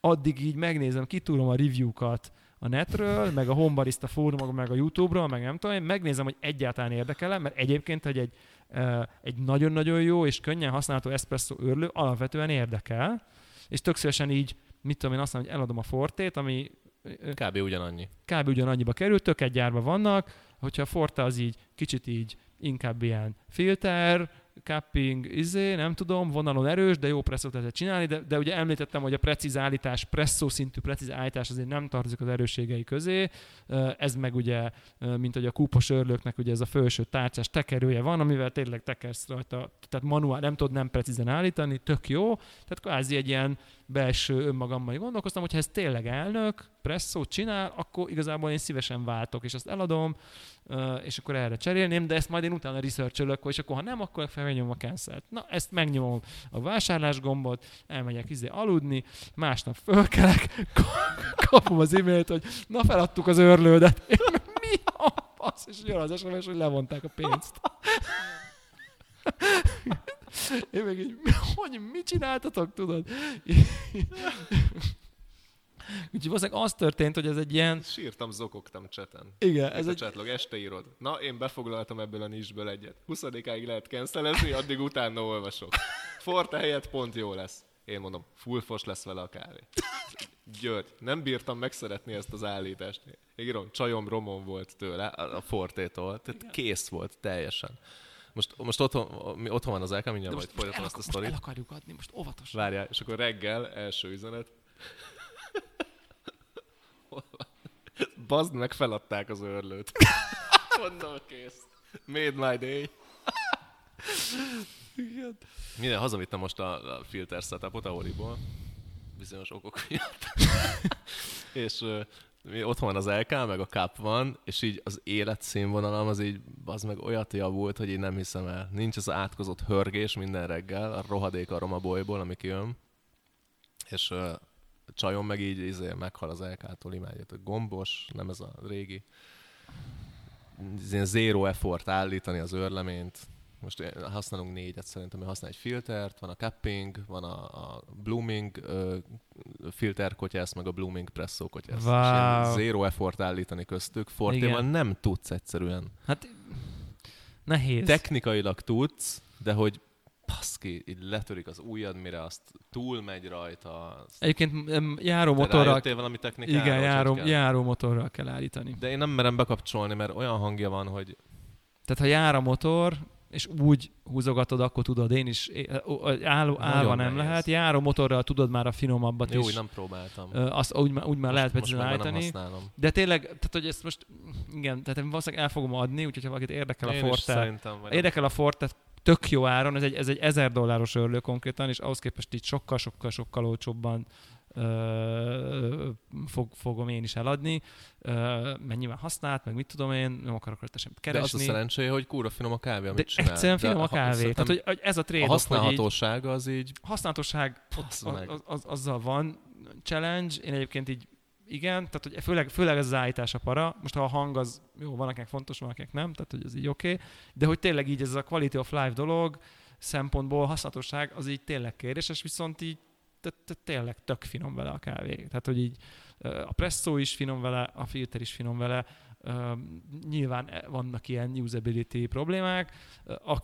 addig így megnézem, kitúrom a review-kat a netről, meg a Hombarista fórumokon, meg a YouTube-ról, meg nem tudom, én megnézem, hogy egyáltalán érdekel mert egyébként, hogy egy, egy nagyon-nagyon jó és könnyen használható espresso őrlő alapvetően érdekel, és tök szívesen így, mit tudom én, azt mondom, hogy eladom a Fortét, ami kb. ugyanannyi. kb. ugyanannyiba került, tök egy gyárban vannak, hogyha a Forte az így kicsit így inkább ilyen filter, cupping, izé, nem tudom, vonalon erős, de jó presszót lehet csinálni, de, de ugye említettem, hogy a precíz állítás, presszó szintű precíz állítás azért nem tartozik az erősségei közé, ez meg ugye, mint hogy a kúpos örlőknek ugye ez a felső tárcsás tekerője van, amivel tényleg tekersz rajta, tehát manuál, nem tudod nem precízen állítani, tök jó, tehát kvázi egy ilyen belső önmagammal gondolkoztam, hogy ha ez tényleg elnök, presszót csinál, akkor igazából én szívesen váltok, és azt eladom, és akkor erre cserélném, de ezt majd én utána researcholok, és akkor ha nem, akkor felnyomom a cancel Na, ezt megnyomom a vásárlás gombot, elmegyek izé aludni, másnap fölkelek, kapom az e-mailt, hogy na feladtuk az örlődet. Én, mi a fasz? És jön az SMS, hogy levonták a pénzt. Én meg így, hogy mit csináltatok, tudod? Úgyhogy valószínűleg az történt, hogy ez egy ilyen, Sírtam, zokogtam cseten. igen, Ez a egy, csatlog, este írod. Na, én befoglaltam ebből a nisből egyet. 20-áig lehet cancelezni, addig utána olvasok. Forte helyett pont jó lesz. Én mondom, full fos lesz vele a kávé. György, nem bírtam megszeretni ezt az állítást. Írom, csajom romon volt tőle, a Fortétól, tehát kész volt teljesen. Most, most otthon, mi- otthon van az LK, mindjárt majd folytatom ezt a sztorit. el akarjuk adni, most óvatos. Várjál, és akkor reggel első üzenet. Bazd meg, feladták az örlőt. Mondom, kész. Made my day. Minden, hazavittem most a, a filter setupot a Oriból, bizonyos okok miatt. és mi otthon van az LK, meg a Cup van, és így az életszínvonalam az így, az meg olyat javult, hogy én nem hiszem el. Nincs az átkozott hörgés minden reggel, a rohadék a romabolyból, ami kijön. És csajom meg így izé, meghal az LK-tól, imádjátok. Gombos, nem ez a régi. Ilyen zero effort állítani az őrleményt. Most én- használunk négyet szerintem, használ egy filtert, van a cupping, van a, a blooming ö, filter kotyász, meg a blooming presszó kotyász. És ilyen Wow. zero effort állítani köztük. Fortéval Igen. nem tudsz egyszerűen. Hát nehéz. Technikailag tudsz, de hogy baszki, így letörik az ujjad, mire azt túlmegy rajta. Azt... Egyébként járó motorral, valami technikára? igen, járó, kell? járó motorral kell állítani. De én nem merem bekapcsolni, mert olyan hangja van, hogy Tehát ha jár a motor, és úgy húzogatod, akkor tudod, én is, álló, állva nem nehéz. lehet, járó motorral tudod már a finomabbat jó, is. hogy nem próbáltam. Azt úgy, úgy már lehet most már nem állítani. De tényleg, tehát hogy ezt most, igen, tehát én valószínűleg el fogom adni, úgyhogy ha valakit érdekel a Én is Forte, érdekel a Forte, tök jó áron, ez egy, ez egy 1000 dolláros örlő konkrétan, és ahhoz képest így sokkal-sokkal-sokkal olcsóbban ö, fog, fogom én is eladni, ö, mert nyilván használt, meg mit tudom én, nem akarok rajta semmit De az a keresni. szerencséje, hogy kúra finom a kávé, De amit csinál. egyszerűen finom a kávé. Tehát, hogy, hogy ez a a trade off, hogy így az így... használhatóság az, az, az, azzal van challenge, én egyébként így igen, tehát hogy főleg, főleg ez az állítás a para. Most ha a hang az jó, van akinek fontos, van akinek nem, tehát hogy ez így oké. Okay. De hogy tényleg így ez a quality of life dolog szempontból használhatóság az így tényleg kérdéses, viszont így tényleg tök finom vele a kávé. Tehát, hogy így a presszó is finom vele, a filter is finom vele, nyilván e- vannak ilyen usability problémák,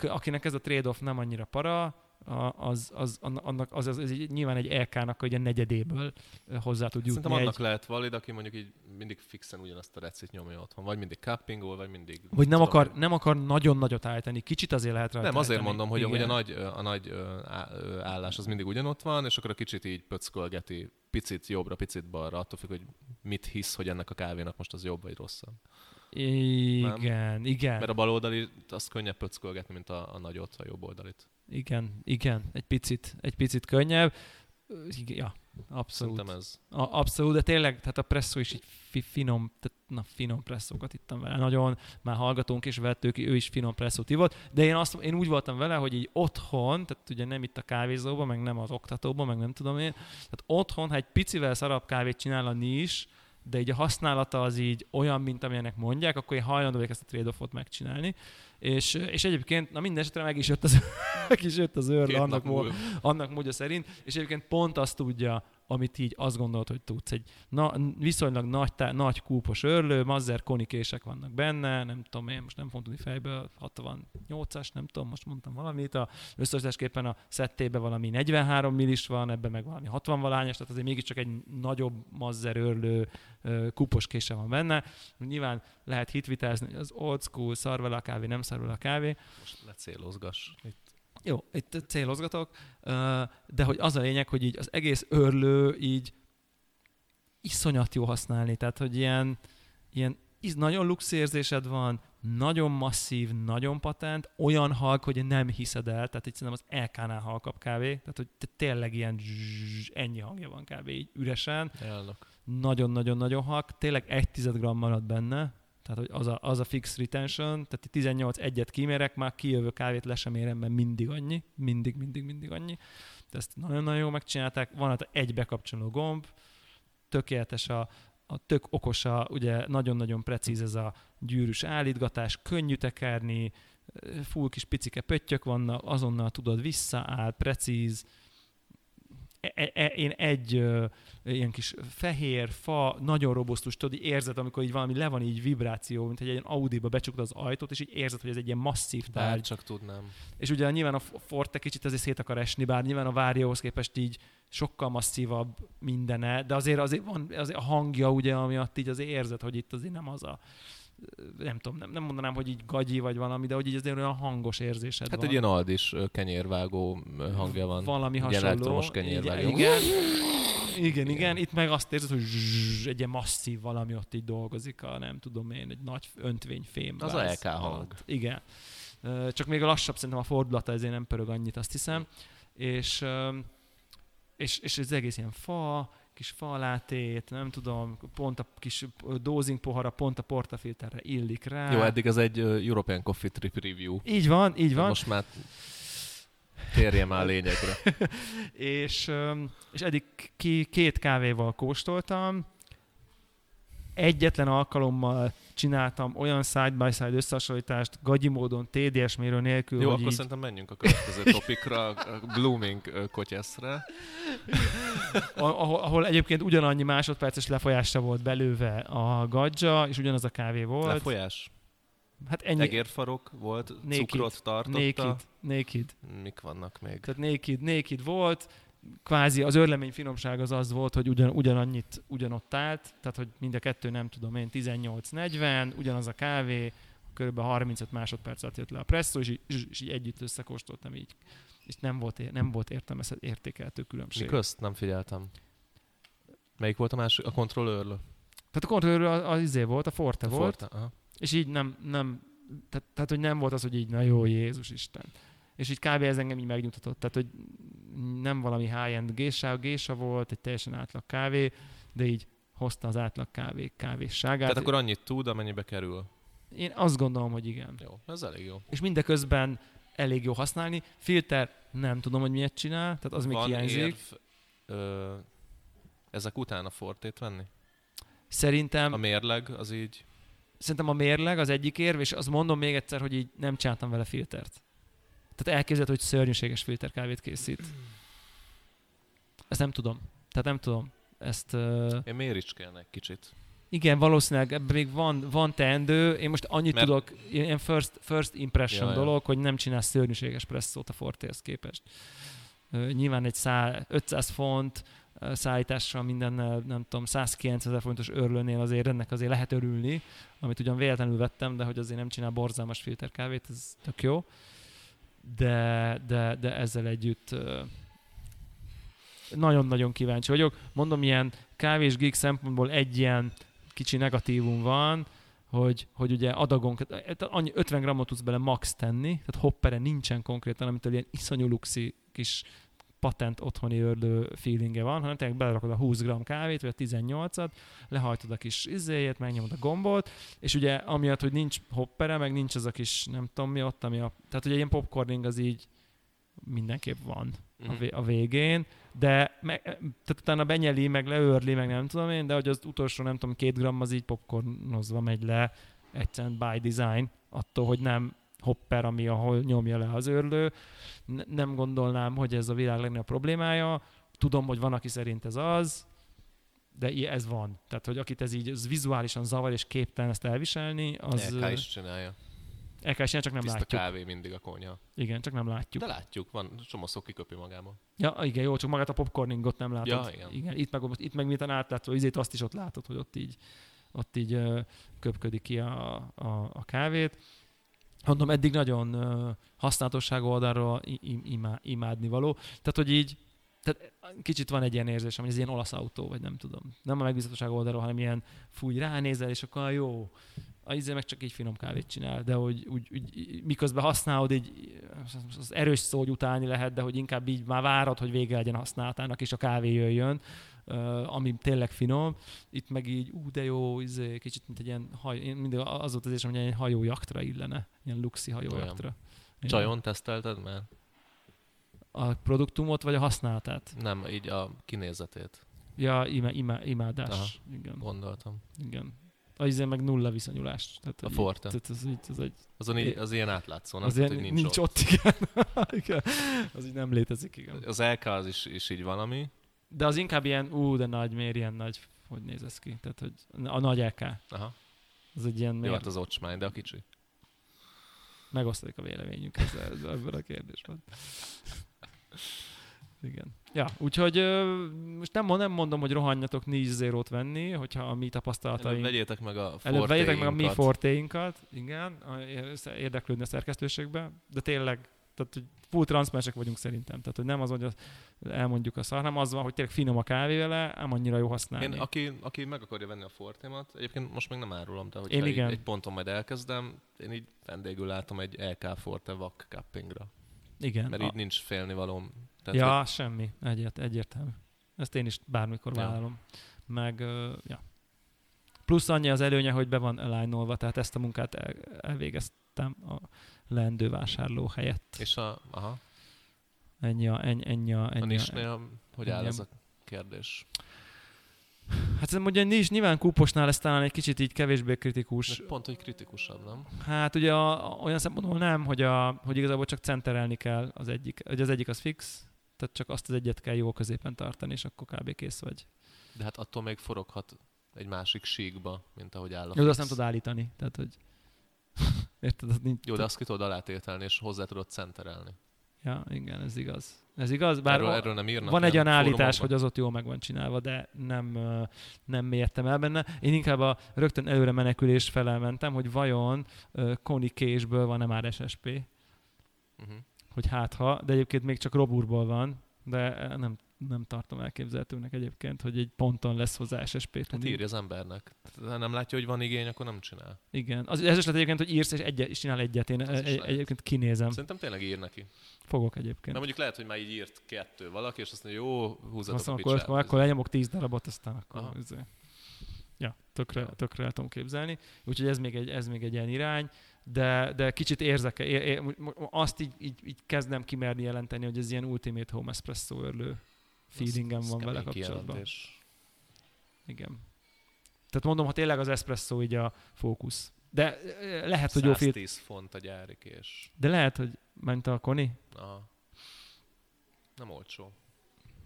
akinek ez a trade-off nem annyira para, a- az, az, annak, az, az, az egy, nyilván egy LK-nak egy negyedéből ö, hozzá tud jutni. Szerintem annak egy, lehet valid, aki mondjuk így mindig fixen ugyanazt a recit nyomja otthon. Vagy mindig cuppingol, vagy mindig... vagy nem akar, nem akar nagyon nagyot állítani, kicsit azért lehet rajta Nem, azért állítani. mondom, hogy, hogy a nagy, a nagy állás az mindig ugyanott van, és akkor a kicsit így pöckölgeti, picit jobbra, picit balra, attól függ, hogy mit hisz, hogy ennek a kávénak most az jobb vagy rosszabb. Igen, igen. Mert a bal oldali azt könnyebb pöckölgetni, mint a, a nagyot, a jobb oldalit. Igen, igen, egy picit, egy picit könnyebb. Ja, abszolút. Szerintem ez. A, abszolút, de tényleg, tehát a presszó is így fi, finom, tehát, na, finom presszókat ittam vele. Nagyon, már hallgatónk is vett, ők, ő is finom presszót ivott, de én, azt, én úgy voltam vele, hogy így otthon, tehát ugye nem itt a kávézóban, meg nem az oktatóban, meg nem tudom én, tehát otthon, ha egy picivel szarabb kávét csinálni is, de így a használata az így olyan, mint amilyenek mondják, akkor én hajlandó vagyok ezt a trade-offot megcsinálni. És, és egyébként, na minden esetre meg is jött az, meg is jött az Két annak, nap mó- múlva. annak módja szerint, és egyébként pont azt tudja, amit így azt gondolod, hogy tudsz. Egy na, viszonylag nagy, tá, nagy kúpos örlő, Mazzer konikések vannak benne, nem tudom én, most nem fogom tudni fejből, 68-as, nem tudom, most mondtam valamit, a összesítésképpen a szettében valami 43 millis van, ebben meg valami 60 valányos, tehát azért mégiscsak egy nagyobb Mazzer örlő kúpos kése van benne. Nyilván lehet hitvitázni, az old school, szar vele a kávé, nem szar vele a kávé, Most ne célozgass. Itt jó, itt célozgatok, de hogy az a lényeg, hogy így az egész örlő így iszonyat jó használni, tehát hogy ilyen, ilyen nagyon lux érzésed van, nagyon masszív, nagyon patent, olyan halk, hogy nem hiszed el, tehát itt szerintem az LK-nál halkabb kávé, tehát hogy te tényleg ilyen zsuzs, ennyi hangja van kávé így üresen, nagyon-nagyon-nagyon halk, tényleg egy tized gram marad benne, tehát hogy az a, az a fix retention, tehát 18 egyet kimérek, már kijövő kávét le sem érem, mert mindig annyi, mindig, mindig, mindig annyi. De ezt nagyon-nagyon jól megcsinálták. Van hát egy bekapcsoló gomb, tökéletes a, a tök okos, a, ugye nagyon-nagyon precíz ez a gyűrűs állítgatás, könnyű tekerni, full kis picike pöttyök vannak, azonnal tudod visszaáll, precíz, e, e, én egy ö, ilyen kis fehér, fa, nagyon robusztus, tudod, így érzed, amikor így valami le van így vibráció, mint egy ilyen Audi-ba becsukod az ajtót, és így érzed, hogy ez egy ilyen masszív Bár tárgy. csak tudnám. És ugye nyilván a Forte kicsit azért szét akar esni, bár nyilván a Várjóhoz képest így sokkal masszívabb mindene, de azért, azért van azért a hangja, ugye, amiatt így azért érzed, hogy itt azért nem az a nem tudom, nem, nem mondanám, hogy így gagyi vagy valami, de hogy így azért olyan hangos érzésed Hát van. egy ilyen aldis kenyérvágó hangja van. Valami Egy hasonló. elektromos kenyérvágó. Igen, igen, igen, igen. Itt meg azt érzed, hogy zsuzs, egy ilyen masszív valami ott így dolgozik, a nem tudom én, egy nagy öntvényfém. Az a LK hang. Igen. Csak még a lassabb szerintem a fordulata ezért nem pörög annyit, azt hiszem. És, és, és ez egész ilyen fa, kis falátét, nem tudom, pont a kis dozing pohara, pont a portafilterre illik rá. Jó, eddig ez egy European Coffee Trip Review. Így van, így van. Most már térjem már lényegre. és, és eddig két kávéval kóstoltam, egyetlen alkalommal csináltam olyan side-by-side összehasonlítást, gagyi módon, TDS mérő nélkül, Jó, akkor így, szerintem menjünk a következő topikra, a Blooming kotyeszre. ahol, ahol egyébként ugyanannyi másodperces lefolyásra volt belőve a gadzsa, és ugyanaz a kávé volt. Lefolyás. Hát ennyi. Egérfarok volt, Naked. cukrot tartotta. Naked, naked. Mik vannak még? Tehát naked, naked volt, kvázi az örlemény finomság az az volt, hogy ugyan, ugyanannyit ugyanott állt, tehát hogy mind a kettő nem tudom én 18-40, ugyanaz a kávé, kb. 35 másodperc alatt jött le a presszó, és így, és így együtt összekóstoltam így. És nem volt, nem volt értelmes értékeltő különbség. Mi közt? Nem figyeltem. Melyik volt a másik? A kontrollőr? Tehát a kontrollőr az, az izé volt, a Forte A volt, Forte? Aha. és így nem, nem tehát, tehát, hogy nem volt az, hogy így, na jó, Jézus Isten. És így kb. ez engem így megnyugtatott. Tehát, hogy nem valami high-end gésa, gésa volt, egy teljesen átlag kávé, de így hozta az átlag kávé kávésságát. Tehát akkor annyit tud, amennyibe kerül. Én azt gondolom, hogy igen. Jó, ez elég jó. És mindeközben elég jó használni. Filter nem tudom, hogy miért csinál, tehát az még Van hiányzik. érv ö, ezek után a Fortét venni? Szerintem, A mérleg az így... szerintem a mérleg az egyik érv, és azt mondom még egyszer, hogy így nem csináltam vele filtert. Tehát elképzelhető, hogy szörnyűséges filterkávét készít. Ezt nem tudom. Tehát nem tudom. Ezt, uh, Én méricskélne egy kicsit. igen, valószínűleg ebben még van, van teendő. Én most annyit Mert- tudok, ilyen first, first impression Ja, ja. dolog, hogy nem csinálsz szörnyűséges presszót a Fortéhez képest. Uh, nyilván egy szá, 500 font uh, szállítással mindennel, nem tudom, 190 ezer fontos örlőnél azért ennek azért lehet örülni, amit ugyan véletlenül vettem, de hogy azért nem csinál borzalmas filterkávét, ez tök jó. De, de, de ezzel együtt nagyon-nagyon kíváncsi vagyok. Mondom, ilyen kávés geek szempontból egy ilyen kicsi negatívum van, hogy, hogy ugye adagon, tehát annyi 50 grammot tudsz bele max tenni, tehát hoppere nincsen konkrétan, amitől ilyen iszonyú luxi kis patent otthoni ördő feelingje van, hanem tényleg belerakod a 20 gram kávét, vagy a 18-at, lehajtod a kis izéjét, megnyomod a gombot, és ugye amiatt, hogy nincs hoppere, meg nincs az a kis, nem tudom mi ott, ami a, tehát ugye ilyen popcorning az így mindenképp van a, Mhm. vé- a végén, de me, tehát utána benyeli, meg leőrli, meg nem tudom én, de hogy az utolsó, nem tudom, két gram az így popcornozva megy le, egyszerűen by design, attól, hogy nem hopper, ami ahol nyomja le az őrlő. Nem gondolnám, hogy ez a világ legnagyobb problémája. Tudom, hogy van, aki szerint ez az, de ez van. Tehát, hogy akit ez így ez vizuálisan zavar és képtelen ezt elviselni, az LK is csinálja. el kell csinálni, csak nem Tiszta látjuk. kávé mindig a konyha. Igen, csak nem látjuk. De látjuk, van csomó szó kiköpi magába. Ja, igen, jó, csak magát a popcorningot nem látod. Ja, igen. igen itt meg, itt meg miután átlátszó izét, azt is ott látod, hogy ott így, ott így köpködik ki a, a, a kávét. Mondom, eddig nagyon használatosság oldalról imá, imádni való. Tehát, hogy így, tehát kicsit van egy ilyen érzés, hogy ez ilyen olasz autó, vagy nem tudom. Nem a megbízhatóság oldalról, hanem ilyen fúj, ránézel, és akkor jó. A izé meg csak így finom kávét csinál, de hogy úgy, úgy, miközben használod, így az erős szó, hogy utálni lehet, de hogy inkább így már várod, hogy vége legyen használatának, és a kávé jöjjön, ami tényleg finom. Itt meg így, ú, de jó, izé, kicsit mint egy ilyen haj, én mindig az volt az érzésem, hogy egy hajójaktra illene, ilyen luxi hajójaktra. Csajon tesztelted már? A produktumot, vagy a használatát? Nem, így a kinézetét. Ja, imá, imá, imádás. Aha. Igen, Gondoltam. igen. Az izé meg nulla viszonyulás. Tehát, A Forte. Tehát az, így, az egy Azon így, az ilyen átlátszó, nem? az Tehát, ilyen, nincs, nincs, ott. ott, igen. igen. Az így nem létezik, igen. Az LK az is, is így valami. De az inkább ilyen, ú, de nagy, miért ilyen nagy, hogy néz ez ki? Tehát, hogy a nagy LK, Aha. az egy ilyen, Jó, miért, hát az ocsmány, de a kicsi. megosztodik a véleményünk ezzel, ezzel ebben a kérdésben. Igen. Ja, úgyhogy ö, most nem, nem mondom, hogy rohanjatok 4 0 venni, hogyha a mi Előbb tapasztalataink... vegyétek meg a Előbb vegyétek meg a mi fortéinkat. igen, érdeklődni a szerkesztőségbe, de tényleg, tehát hogy full transzmensek vagyunk szerintem. Tehát, hogy nem az, hogy elmondjuk a szar, hanem az van, hogy tényleg finom a kávé vele, ám annyira jó használni. Én, aki, aki meg akarja venni a fortémat, egyébként most még nem árulom, de Én hogyha egy, igen. egy ponton majd elkezdem, én így vendégül látom egy LK Forte vak cuppingra. igen. Mert a- így nincs félnivalóm. Tehát, ja, hogy semmi. Egyért, egyértelmű. Ezt én is bármikor Ja. vállalom. Meg, ö, ja. Plusz annyi az előnye, hogy be van align tehát ezt a munkát el, elvégeztem a leendő vásárló helyett. És a, aha, Ennyi a, ennyi, ennyi a, ennyi a, nisnél, hogy áll ennyi ez a- kérdés? Hát szerintem ugye nincs, nyilván kúposnál ez talán egy kicsit így kevésbé kritikus. Most pont, hogy kritikusabb, nem? Hát ugye a, olyan szempontból nem, hogy, a, hogy igazából csak centerelni kell az egyik. Ugye az egyik az fix, tehát csak azt az egyet kell jó középen tartani, és akkor kb. kész vagy. De hát attól még foroghat egy másik síkba, mint ahogy áll a Jó, azt nem tudod állítani. Tehát, hogy... Érted? Az nincs, Jó, de azt ki tudod alátételni, és hozzá tudod centerelni. Ja, igen, ez igaz. Ez igaz, bár erről, a- erről nem írnak. van egy olyan állítás, fórumokban? hogy az ott jól meg van csinálva, de nem, nem mélyedtem el benne. Én inkább a rögtön előre menekülés felel mentem, hogy vajon ö, Koni késből van-e már SSP, Uh-huh. Hogy hát ha, de egyébként még csak Roburból van, de nem, nem tartom elképzelhetőnek egyébként, hogy egy ponton lesz hozzá SSP Hát tudni. írja az embernek. Ha nem látja, hogy van igény, akkor nem csinál. Igen. Az, ez is lehet egyébként, hogy írsz és, egyet, és csinál egyet. Én is egy, egyébként kinézem. Szerintem tényleg ír neki. Fogok egyébként. mondjuk lehet, hogy már így írt kettő valaki, és azt mondja, jó, húzatok Aztán a akkor, akkor, akkor lenyomok 10 darabot, aztán akkor... Aha. izé. Ja, tökre, tökre el tudom képzelni. Úgyhogy ez még egy, ez még egy ilyen irány, de, de kicsit érzek, é, é, azt így, így, így kezdem kimerni jelenteni, hogy ez ilyen Ultimate Home Espresso örlő feelingem van vele kapcsolatban. kijelentés. Igen. Tehát mondom, ha tényleg az espresso így a fókusz. De ö, lehet, hogy jó filter. 110 font a gyári kés. De lehet, hogy ment a Koni. Aha. Nem olcsó.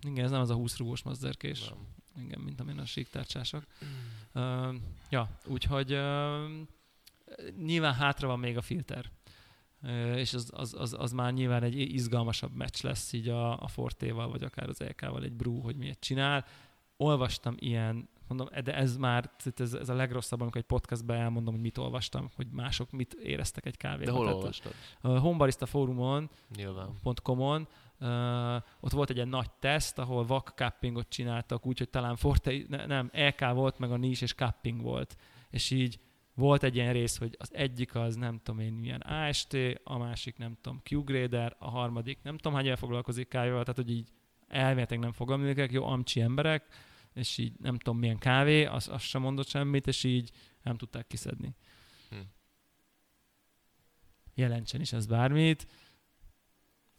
Igen, ez nem az a 20 rúgós mazzerkés. Nem. Igen, mint amilyen a síktárcsások. Uh, ja, úgyhogy uh, nyilván hátra van még a filter. És az, az, az, az, már nyilván egy izgalmasabb meccs lesz így a, a Fortéval, vagy akár az EK-val egy Brew, hogy miért csinál. Olvastam ilyen, mondom, de ez már, ez, ez a legrosszabb, amikor egy podcastben elmondom, hogy mit olvastam, hogy mások mit éreztek egy kávéban. De hol Tehát olvastad? A Homebarista fórumon. .com-on, uh, ott volt egy ilyen nagy teszt, ahol vak cuppingot csináltak, úgyhogy talán Forte, ne, nem, EK volt, meg a nis és cupping volt. És így volt egy ilyen rész, hogy az egyik az nem tudom én milyen AST, a másik nem tudom Q-grader, a harmadik nem tudom hány éve foglalkozik kávéval, tehát hogy így elméletileg nem fogalmaznak, jó amcsi emberek, és így nem tudom milyen kávé, az, az sem mondott semmit, és így nem tudták kiszedni. Hm. Jelentsen is ez bármit.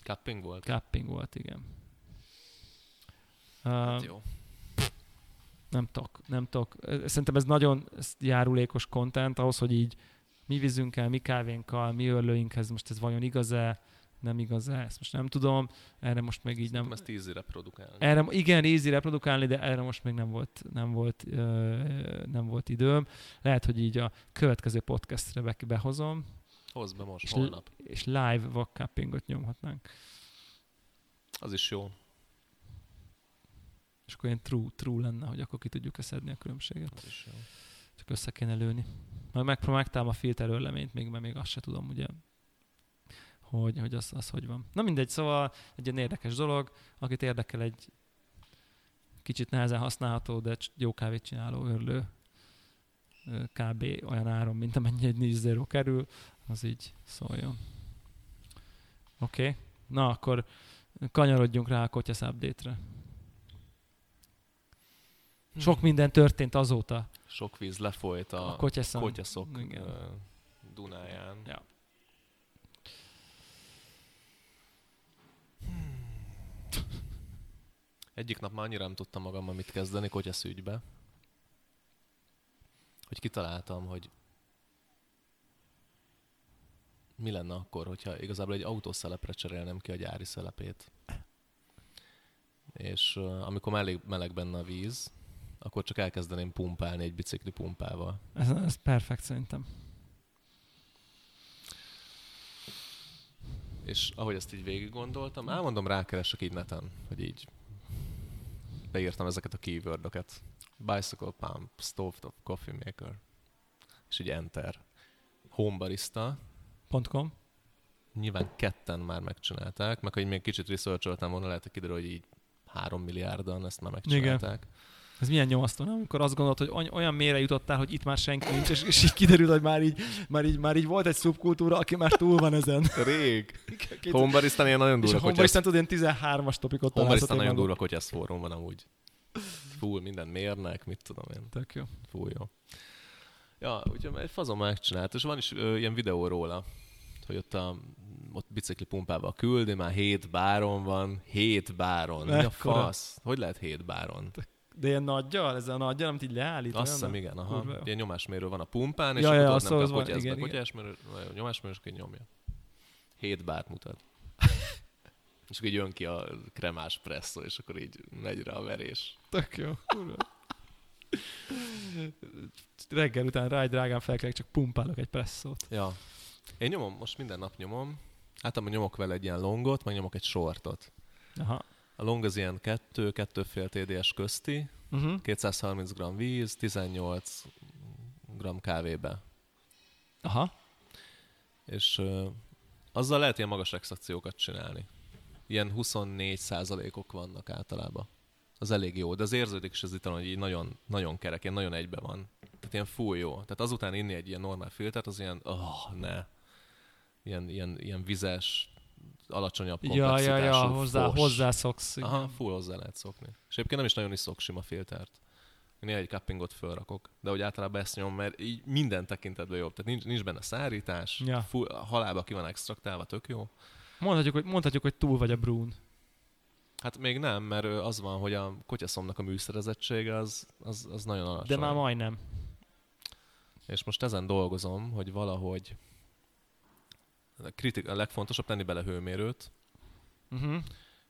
Cupping volt? Cupping volt, igen. Hát Uh, jó. Nem tudok, nem tudok. Szerintem ez nagyon járulékos content ahhoz, hogy így mi vízünkkel, mi kávénkkal, mi örlőinkhez, most ez vajon igaz-e, nem igaz-e, ezt most nem tudom. Erre most még így nem... Nem ezt tízire produkálni. Erre, igen, easy reprodukálni, de erre most még nem volt, nem volt, ö, nem volt időm. Lehet, hogy így a következő podcastre be, behozom, Hozd be most, és, holnap. és live vakcuppingot nyomhatnánk. Az is jó. És akkor ilyen true, true lenne, hogy akkor ki tudjuk szedni a különbséget. Csak össze kéne lőni. Majd megpróbáltam a filter örleményt, még, mert még azt se tudom, ugye, hogy, hogy az, az hogy van. Na mindegy, szóval egy ilyen érdekes dolog, akit érdekel egy kicsit nehezen használható, de jó kávét csináló örlő, kb. olyan áron, mint amennyi egy 4 zero kerül, az így szóljon. Oké, okay. na akkor kanyarodjunk rá a Kotyasz update-re. Sok minden történt azóta Sok víz lefolyt a, a, Kotyaszon. kotyaszok Igen. Dunáján. Ja. Egyik nap már annyira nem tudtam magammal mit kezdeni kotyasz ügybe, hogy kitaláltam, hogy mi lenne akkor, hogyha igazából egy autószelepre cserélnem ki a gyári szelepét. És uh, amikor elég meleg benne a víz, akkor csak elkezdeném pumpálni egy bicikli pumpával. Ez, ez perfekt szerintem. És ahogy ezt így végig gondoltam, elmondom, rákeresek így neten, hogy így beírtam ezeket a keywordöket. Bicycle pump, stovetop coffee maker. És így enter. Home barista. .com. Nyilván ketten már megcsinálták, meg hogy még kicsit researcholtam volna, lehet, hogy kiderül, hogy így három milliárdan ezt már megcsinálták. Igen. Ez milyen nyomasztó, nem? Amikor azt gondolod, hogy olyan mélyre jutottál, hogy itt már senki nincs, és, és így kiderül, hogy már így, már, így, már így volt egy szubkultúra, aki már túl van ezen. Rég. Homebarisztán ilyen nagyon durva. És a Homebarisztán tudod, ilyen 13-as topikot Homebarisztán nagyon durva, ez fórum van amúgy. Full, minden mérnek, mit tudom én. Tök jó. Full jó. Ja, úgyhogy egy fazon megcsinált, és van is ö, ilyen videó róla, hogy ott a ott bicikli pumpával küldi, már hét báron van, hét báron. Mi a fasz? Hogy lehet hét báron? De ilyen nagyjal? Ez a nagyjal, amit így leállít? Azt hiszem, igen. Aha. Kurva. Ilyen nyomásmérő van a pumpán, és Ja, akkor ja, szóval nem kell igen, igen. kotyásmérő, nyomásmérő, és akkor nyomja. Hét bárt mutat. és akkor így jön ki a kremás presszó, és akkor így megy rá a verés. Tök jó. Kurva. Reggel után ráj drágán felkelek, csak pumpálok egy presszót. Ja. Én nyomom, most minden nap nyomom. Általában nyomok vele egy ilyen longot, meg nyomok egy sortot. Aha. A long az ilyen 2 2,5 TDS közti, Uh-huh. 230 g víz, 18 g kávébe. Aha. És ö, azzal lehet ilyen magas extrakciókat csinálni. Ilyen 24 százalékok vannak általában. Az elég jó, de az érződik is az italon, hogy így nagyon, nagyon kerek, ilyen nagyon egybe van. Tehát ilyen full jó. Tehát azután inni egy ilyen normál filtert, az ilyen, oh, ne. Ilyen, ilyen, ilyen vizes, alacsonyabb Ja, ja, komplexitású, ja, hozzá, fos. hozzászoksz. igen. Aha, full hozzá lehet szokni. És egyébként nem is nagyon iszok sima filtert. Én egy cuppingot fölrakok, de hogy általában ezt nyom, mert így minden tekintetben jobb. Tehát nincs, nincs benne szárítás, Ja. full, halálba ki van extraktálva, tök jó. Mondhatjuk, hogy, mondhatjuk, hogy túl vagy a brún. Hát még nem, mert az van, hogy a kotyaszomnak a műszerezettsége az, az, az nagyon alacsony. De már majdnem. És most ezen dolgozom, hogy valahogy kritik, a legfontosabb tenni bele hőmérőt, Uh-huh.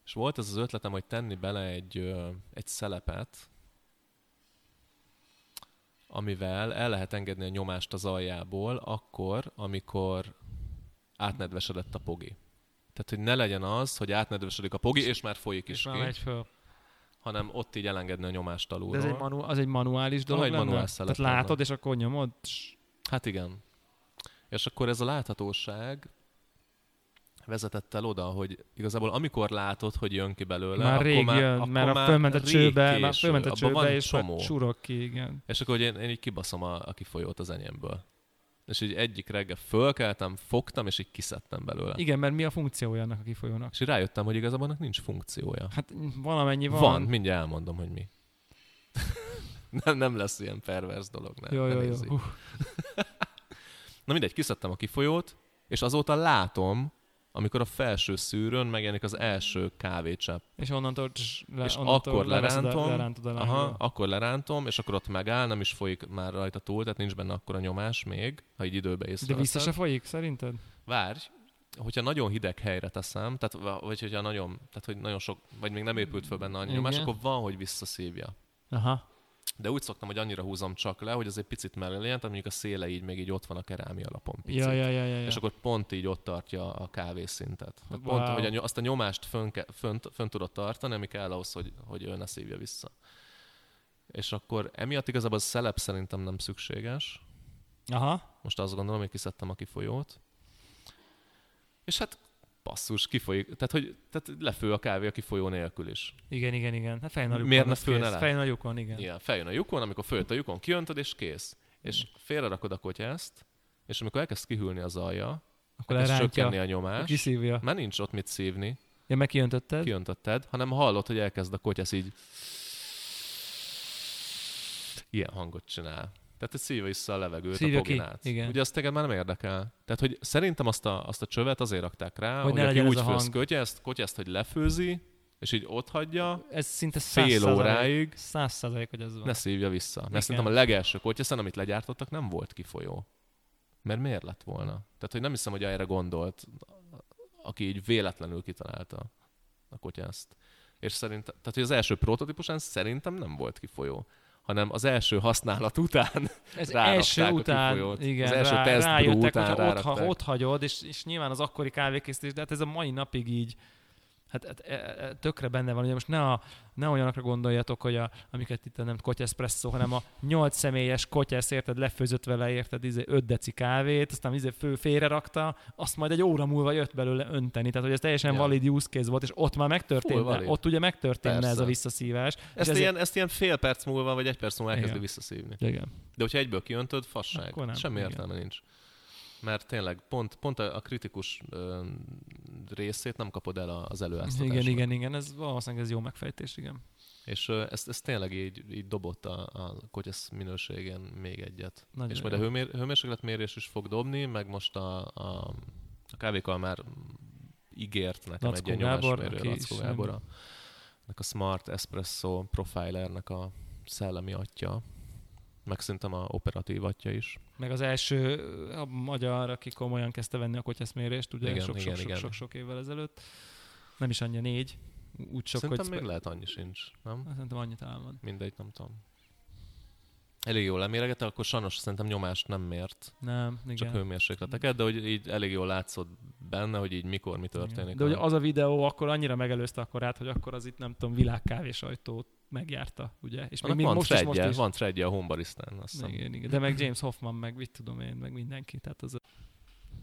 és volt ez az ötletem, hogy tenni bele egy, ö, egy szelepet, amivel el lehet engedni a nyomást az aljából akkor, amikor átnedvesedett a pogi. Tehát, hogy ne legyen az, hogy átnedvesedik a pogi, és már folyik is És ki, már megy föl. hanem ott így elengedni a nyomást De alulról. ez egy, manu, az egy manuális dolog egy manuál Tehát látod, lenne. és akkor nyomod? Hát igen. És akkor ez a láthatóság vezetett el oda, hogy igazából amikor látod, hogy jön ki belőle, Már akkor rég már, jön, akkor a már fölment a csőbe, már késő. fölment a csőbe, és csomó. már surok ki, igen. És akkor hogy én, én így kibaszom a, a kifolyót az enyémből. És így egyik reggel fölkeltem, fogtam, és így kiszedtem belőle. Igen, mert mi a funkciója ennek a kifolyónak? És rájöttem, hogy igazából annak nincs funkciója. Hát valamennyi van. Van, mindjárt elmondom, hogy mi. nem, nem lesz ilyen pervers dolog, ne, Jó, jó, jó. Na mindegy, kiszedtem a kifolyót, és azóta látom, amikor a felső szűrőn megjelenik az első kávécsepp. És onnantól, le, és onnantól akkor a- lerántom, lerántod a aha, akkor lerántom, és akkor ott megáll, nem is folyik már rajta túl, tehát nincs benne akkora nyomás még, ha így időbe De észreveszed. vissza se folyik, szerinted? Várj, hogyha nagyon hideg helyre teszem, tehát, vagy hogyha nagyon, tehát hogy nagyon sok, vagy még nem épült föl benne annyi nyomás, Igen. akkor van, hogy visszaszívja. Aha. De úgy szoktam, hogy annyira húzom csak le, hogy az egy picit mellé legyen, tehát mondjuk a széle így még így ott van a kerámia alapon picit. Ja, ja, ja, ja, ja. És akkor pont így ott tartja a kávészintet. Tehát Wow. Pont, hogy azt a nyomást fönn, fönn, fönn tudod tartani, ami kell ahhoz, hogy, hogy ő ne szívja vissza. És akkor emiatt igazából a szelep szerintem nem szükséges. Aha. Most azt gondolom, hogy kiszedtem a kifolyót. És hát basszus, kifolyik. Tehát, hogy tehát lefő a kávé a kifolyó nélkül is. Igen, igen, igen. Hát fején a lyukon. Miért ne főne kész. le? Fején a lyukon, igen. Igen, feljön a lyukon, amikor följött a lyukon, kijöntöd és kész. És félrerakod a kotyászt, és amikor elkezd kihűlni az alja, Akkor elkezd lerántja. csökkenni a nyomás, Kiszívja. már nincs ott mit szívni, Ja, meg kijöntötted? kijöntötted, hanem hallod, hogy elkezd a kotyasz így ilyen hangot csinál. Tehát hogy szívja vissza a levegőt, Szívja a ki, poginát. igen. Ugye azt téged már nem érdekel. Tehát, hogy szerintem azt a, azt a csövet azért rakták rá, Hogy hogy, aki úgy főz hang. kotyaszt, kotyaszt, hogy lefőzi, és így ott hagyja, Ez szinte fél 100%, óráig, Száz százalék, hogy ez van. ne szívja vissza. Mert Igen. szerintem a legelső kotyeszen, amit legyártottak, nem volt kifolyó. Mert miért lett volna? Tehát, hogy nem hiszem, hogy erre gondolt, aki így véletlenül kitalálta a kotyászt. És szerintem, tehát, hogy az első prototípusán szerintem nem volt kifolyó hanem az első használat után Ez első után, kifolyót. igen, Az első rá, tesztbrú rájöttek, után hogyha ott, ha ott hagyod, és, és nyilván az akkori kávékészítés, de hát ez a mai napig így, hát, hát e, e, tökre benne van, ugye most ne, a, ne olyanokra gondoljatok, hogy a, amiket itt nem kotyeszpresszó, hanem a 8 személyes kotyesz, érted, lefőzött vele, érted, izé 5 deci kávét, aztán izé fő félre rakta, azt majd egy óra múlva jött belőle önteni, tehát hogy ez teljesen Ja. valid use case volt, és ott már megtörténne, valid. ott ugye megtörténne Persze. ez a visszaszívás. Ezt, ezért- ilyen, ezt ilyen fél perc múlva, vagy egy perc múlva elkezdi Igen. visszaszívni. Igen. De hogyha egyből kiöntöd, fasság. Semmi igen. értelme nincs. Mert tényleg pont, pont a, kritikus ö, részét nem kapod el az előáztatásnak. Igen, igen, igen, ez valószínűleg ez jó megfejtés, igen. És ö, ezt, ezt tényleg így, így dobott a, a kotyesz minőségén még egyet. Nagyon és majd jó. a hőmér, hőmérsékletmérés is fog dobni, meg most a, a, a kávékal már ígért nekem Lackó egy ilyen nyomásmérő, Lackó Gábor, a, a Smart Espresso Profilernek a szellemi atya, meg szerintem a operatív atya is. Meg az első a magyar, aki komolyan kezdte venni a kotyeszmérést, ugye Igen, sok, igen, sok, igen. sok, sok, sok évvel ezelőtt. Nem is annyi négy, úgy sok, Szerintem hogy... még lehet annyi sincs, nem? Szerintem annyit álmod. Mindegy, nem tudom. Elég jól leméregette, akkor sajnos szerintem nyomást nem mért, Nem, igen. csak hőmérsékleteket, de hogy így elég jól látszott benne, hogy így mikor mi történik. Igen. De hogy az a videó akkor annyira megelőzte a korát, hogy akkor az itt nem tudom, világkávés sajtót megjárta, ugye? És még, még van most is, most threadje, is. van threadje a Hombaristán, azt hiszem. Igen, igen. De meg James Hoffman, meg mit tudom én, meg mindenki. Tehát az...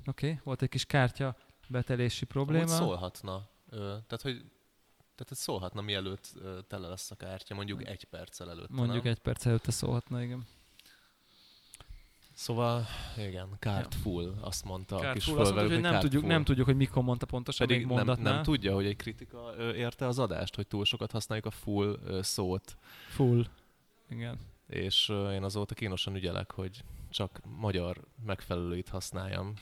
Oké, okay, volt egy kis kártya betelési Amúgy probléma. szólhatna. Ö, tehát, hogy tehát ez szólhatna, mielőtt tele lesz a kártya, mondjuk egy perccel előtt. Mondjuk nem? egy perc előtte szólhatna, igen. Szóval, igen, card full, azt mondta a Card kis full, azt mondta, hogy nem tudjuk, full. nem tudjuk, hogy mikor mondta pontosan, Pedig még nem, nem tudja, hogy egy kritika érte az adást, hogy túl sokat használjuk a full szót, Full. Igen. és én azóta kínosan ügyelek, hogy csak magyar megfelelőit használjam.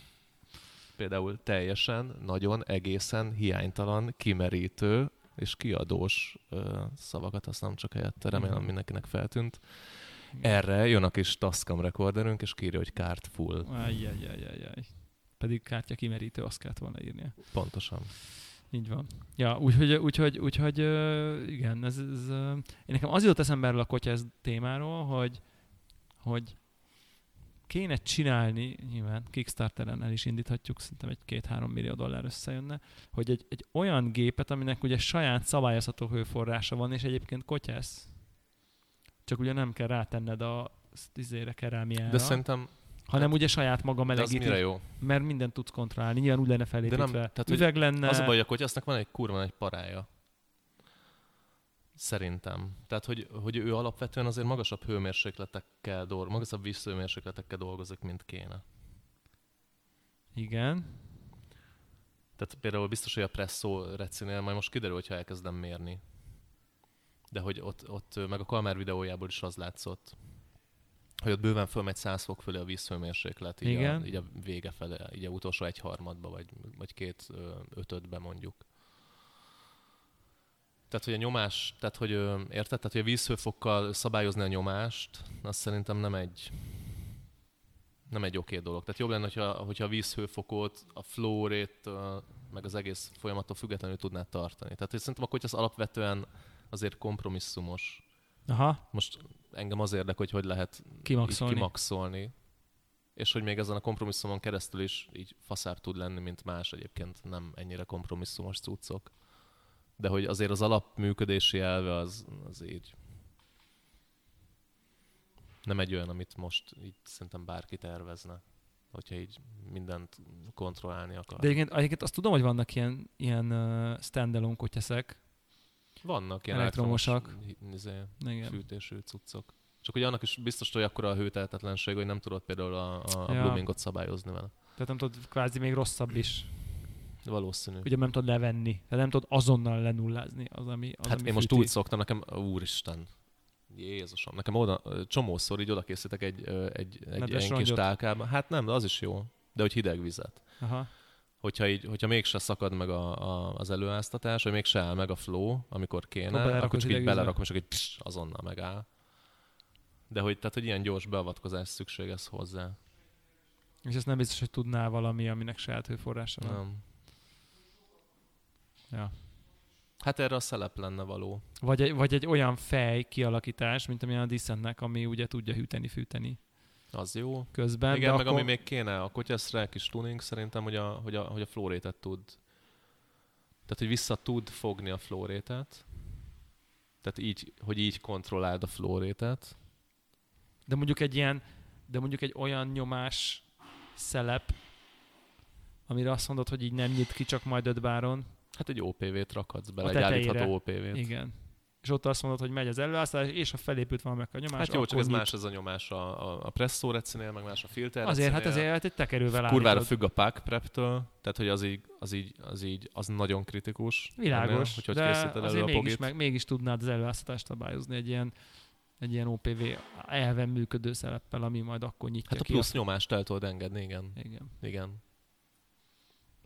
Például teljesen, nagyon, egészen hiánytalan, kimerítő és kiadós szavakat használom csak helyette. Remélem Mhm. mindenkinek feltűnt. Erre jön a kis Tascam recorderünk, és kírja, hogy card full. Ajjajajajaj. Pedig kártya kimerítő, azt kellett volna írnia. Pontosan. Így van. Ja, úgyhogy, úgyhogy, úgyhogy igen, ez, ez, én nekem az jutott eszembe erről a kotyász témáról, hogy, hogy kéne csinálni, nyilván Kickstarteren el is indíthatjuk, szerintem egy két-három millió dollár összejönne, hogy egy, egy olyan gépet, aminek ugye saját szabályozható hőforrása van, és egyébként kotyász. Csak ugye nem kell rátenned a izére, kerámiára, De szerintem hanem ugye saját maga de az melegíti, mire jó? mert mindent tudsz kontrollálni. Nyilván úgy lenne felépítve. tehát, hogy Üveg lenne. Az a baj, hogy a kotyásznak van egy kurva egy parája. Szerintem. Tehát, hogy, hogy ő alapvetően azért magasabb hőmérsékletekkel dolgozik, magasabb vízhőmérsékletekkel dolgozik, mint kéne. Igen. Tehát például biztos, hogy a presszó recinél majd most kiderül, hogyha elkezdem mérni. De hogy ott, ott meg a Kalmár videójából is az látszott, hogy ott bőven fölmegy 100 fok fölé a vízhőmérséklet, így, Igen. A, így a vége fele, így a utolsó egy harmadba, vagy, vagy két ötödbe mondjuk. Tehát, hogy a nyomás, tehát, hogy érted? Tehát, hogy a vízhőfokkal szabályozni a nyomást, az szerintem nem egy nem egy oké dolog. Tehát jobb lenne, hogyha, hogyha a vízhőfokot, a flow rate meg az egész folyamattól függetlenül tudnád tartani. Tehát hogy szerintem akkor, hogy az alapvetően azért kompromisszumos. Aha, Most engem az érdekel, hogy hogy lehet Kimaxolni. kimaxolni. És hogy még ezen a kompromisszumon keresztül is így faszább tud lenni, mint más egyébként nem ennyire kompromisszumos cuccok. De hogy azért az alapműködési elve az, az így nem egy olyan, amit most így szerintem bárki tervezne, hogyha így mindent kontrollálni akar. de egyébként, egyébként azt tudom, hogy vannak ilyen, ilyen uh, standalone kotyeszek. Vannak ilyen elektromosak. elektromos, izé, Igen. fűtésű cuccok. Csak ugye annak is biztos, hogy akkora a hőteltetlenség, hogy nem tudod például a, a, a Ja. bloomingot szabályozni vele. Tehát nem tudod, kvázi még rosszabb is. Valószínű. Ugye nem tudod levenni. Tehát nem tudod azonnal lenullázni az, ami az, Hát ami én most fűti. úgy szoktam, nekem, úristen, Jézusom, nekem oda, csomószor így oda készítek egy, egy, egy ilyen kis tálkába. Hát nem, de az is jó. De hogy hideg vizet. Aha. hogyha, így, hogyha mégse szakad meg a, a, az előáztatás, vagy mégse áll meg a flow, amikor kéne, Akkor csak így belerakom, és így pss, azonnal megáll. De hogy, tehát, hogy ilyen gyors beavatkozás szükséges hozzá. És ezt nem biztos, hogy tudnál valami, aminek saját hőforrása van. Nem. Ja. Hát erre a szelep lenne való. Vagy egy, vagy egy olyan fej kialakítás, mint amilyen a Descentnek, ami ugye tudja hűteni, fűteni Az jó. közben. Igen, meg akkor... ami még kéne, a kotyaszre kis tuning szerintem, hogy a, hogy a, hogy a flow rate-et tud. Tehát, hogy vissza tud fogni a flow rate-et. Tehát így, hogy így kontrolláld a flow rate-et. De mondjuk egy ilyen, de mondjuk egy olyan nyomás szelep, amire azt mondod, hogy így nem nyit ki csak majd 5 báron. Hát egy OPV-t rakhatsz bele, A egy állítható OPV-t. Igen. És ott azt mondod, hogy megy az előállítás, és ha felépült valamelyik a nyomás, Hát jó, csak ez nyit. más ez a nyomás a, a, a presszó recinél, meg más a filter Azért, hát recinél. ezért egy tekerővel Kurvára állítod. függ a pack prep-től, tehát hogy az így, az így, az így, az nagyon kritikus. Világos, ennél, hogy hogy de elő azért a mégis, pogit. meg, mégis tudnád az előállítást szabályozni egy ilyen, egy ilyen OPV elven működő szeleppel, ami majd akkor nyitja Hát a ki plusz nyomást el tudod engedni, igen. Igen. Igen.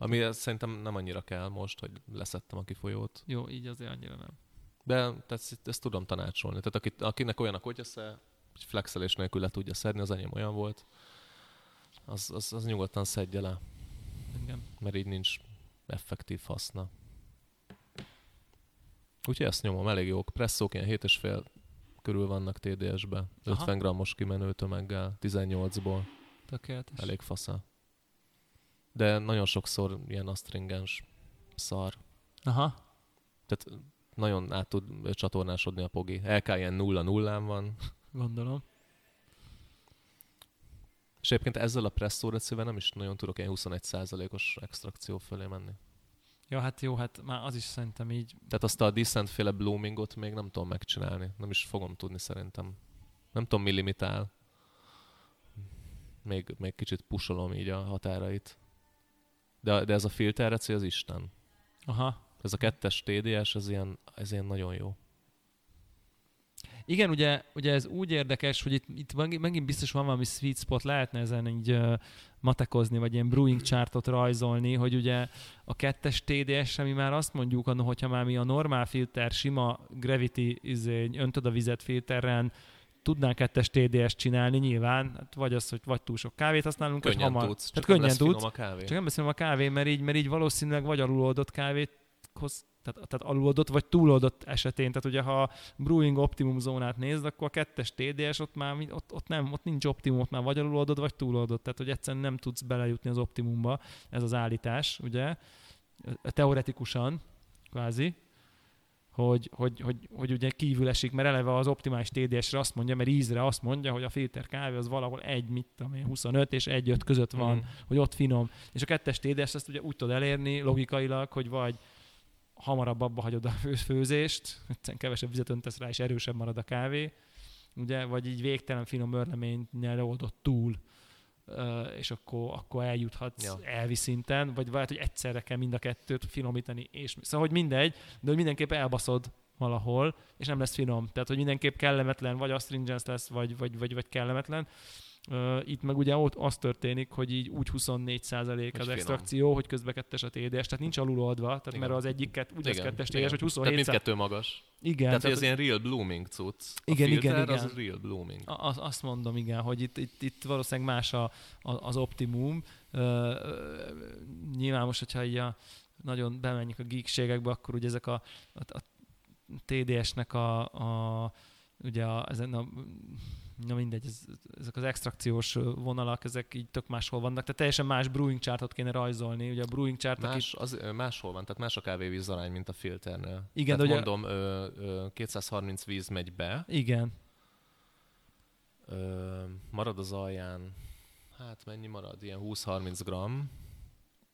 Ami szerintem nem annyira kell most, hogy leszettem a kifolyót. Jó, így azért annyira nem. De tehát ezt, tudom tanácsolni. Tehát akit, akinek olyan a kotyasze, hogy flexelés nélkül le tudja szedni, az enyém olyan volt, az, az, az nyugodtan szedje le, Igen. mert így nincs effektív haszna. Úgyhogy ezt nyomom, elég jók. Presszók ilyen 7,5 körül vannak TDS-be. 50 grammos kimenő tömeggel, 18-ból. Tökéletes. Elég fasza. De nagyon sokszor ilyen astringens szar. Aha. Tehát nagyon át tud csatornásodni a pogi. LK ilyen nulla nullán van. Gondolom. És egyébként ezzel a presszó receiver nem is nagyon tudok ilyen 21%-os extrakció fölé menni. Ja, hát jó, hát már az is szerintem így. Tehát azt a decent féle bloomingot még nem tudom megcsinálni. Nem is fogom tudni szerintem. Nem tudom mi limitál. Még, még kicsit pusolom így a határait. De, de ez a filter reci az Isten. Aha. Ez a kettes TDS, ez ilyen, ez ilyen nagyon jó. Igen, ugye, ugye ez úgy érdekes, hogy itt, itt megint biztos van valami sweet spot, lehetne ezen így uh, matekozni, vagy ilyen brewing chartot rajzolni, hogy ugye a kettes TDS, ami már azt mondjuk, hogyha már mi a normál filter, sima gravity, izé, öntöd a vizet filterren, tudnánk kettes TDS csinálni nyilván, hát vagy az, hogy vagy túl sok kávét használunk, Könnyen hamar. tudsz, Tehát könnyen tudsz. a kávé. Csak nem beszélem a kávé, mert így, mert így valószínűleg vagy aluloldott kávéhoz, tehát, tehát aluloldott vagy túloldott esetén. Tehát ugye ha brewing optimum zónát nézd, akkor a kettes TDS ott már ott, ott, nem, ott nincs optimum, ott már vagy aluloldott, vagy túloldott. Tehát hogy egyszerűen nem tudsz belejutni az optimumba, ez az állítás, ugye? Teoretikusan, kvázi hogy, hogy, hogy, hogy ugye kívül esik, mert eleve az optimális TDS-re azt mondja, mert ízre azt mondja, hogy a filter kávé az valahol egy, mit tudom én, 25 és 1 5 között van, Mhm. hogy ott finom. És a kettes TDS ezt ugye úgy tudod elérni logikailag, hogy vagy hamarabb abba hagyod a fő- főzést, egyszerűen kevesebb vizet öntesz rá, és erősebb marad a kávé, ugye, vagy így végtelen finom örleménynél oldott túl, és akkor, akkor eljuthatsz Ja. elvi szinten, vagy lehet, hogy egyszerre kell mind a kettőt finomítani, és szóval, hogy mindegy, de hogy mindenképp elbaszod valahol, és nem lesz finom. Tehát, hogy mindenképp kellemetlen, vagy astringence lesz, vagy, vagy, vagy, vagy kellemetlen. Uh, itt meg ugye ott az történik, hogy így úgy 24% az finom. extrakció, hogy közben kettes a TDS, tehát nincs aluloldva, tehát Igen. mert az egyik kett, úgy az Igen, kettes igen. TDS, hogy 27 Tehát mindkettő magas. Igen, Tehát, tehát, ez ilyen real blooming cucc. A Igen, igen, filter igen. az real blooming. A- Az, azt mondom, igen, hogy itt, itt, itt valószínűleg más a, a, az optimum. Ö, nyilván most, hogyha így a, nagyon bemenjük a geekségekbe, akkor ugye ezek a, a, a TDS-nek a, a ugye a, ezen a, na mindegy, ez, ezek az extrakciós vonalak, ezek így tök máshol vannak, tehát teljesen más brewing chartot kéne rajzolni, ugye a brewing chart, Más, az, ö, máshol van, tehát más a kávévíz arány, mint a filternél. Igen, tehát ugye- mondom, ö, ö, 230 víz megy be, igen, ö, marad az alján, hát mennyi marad? Ilyen 20-30 gram.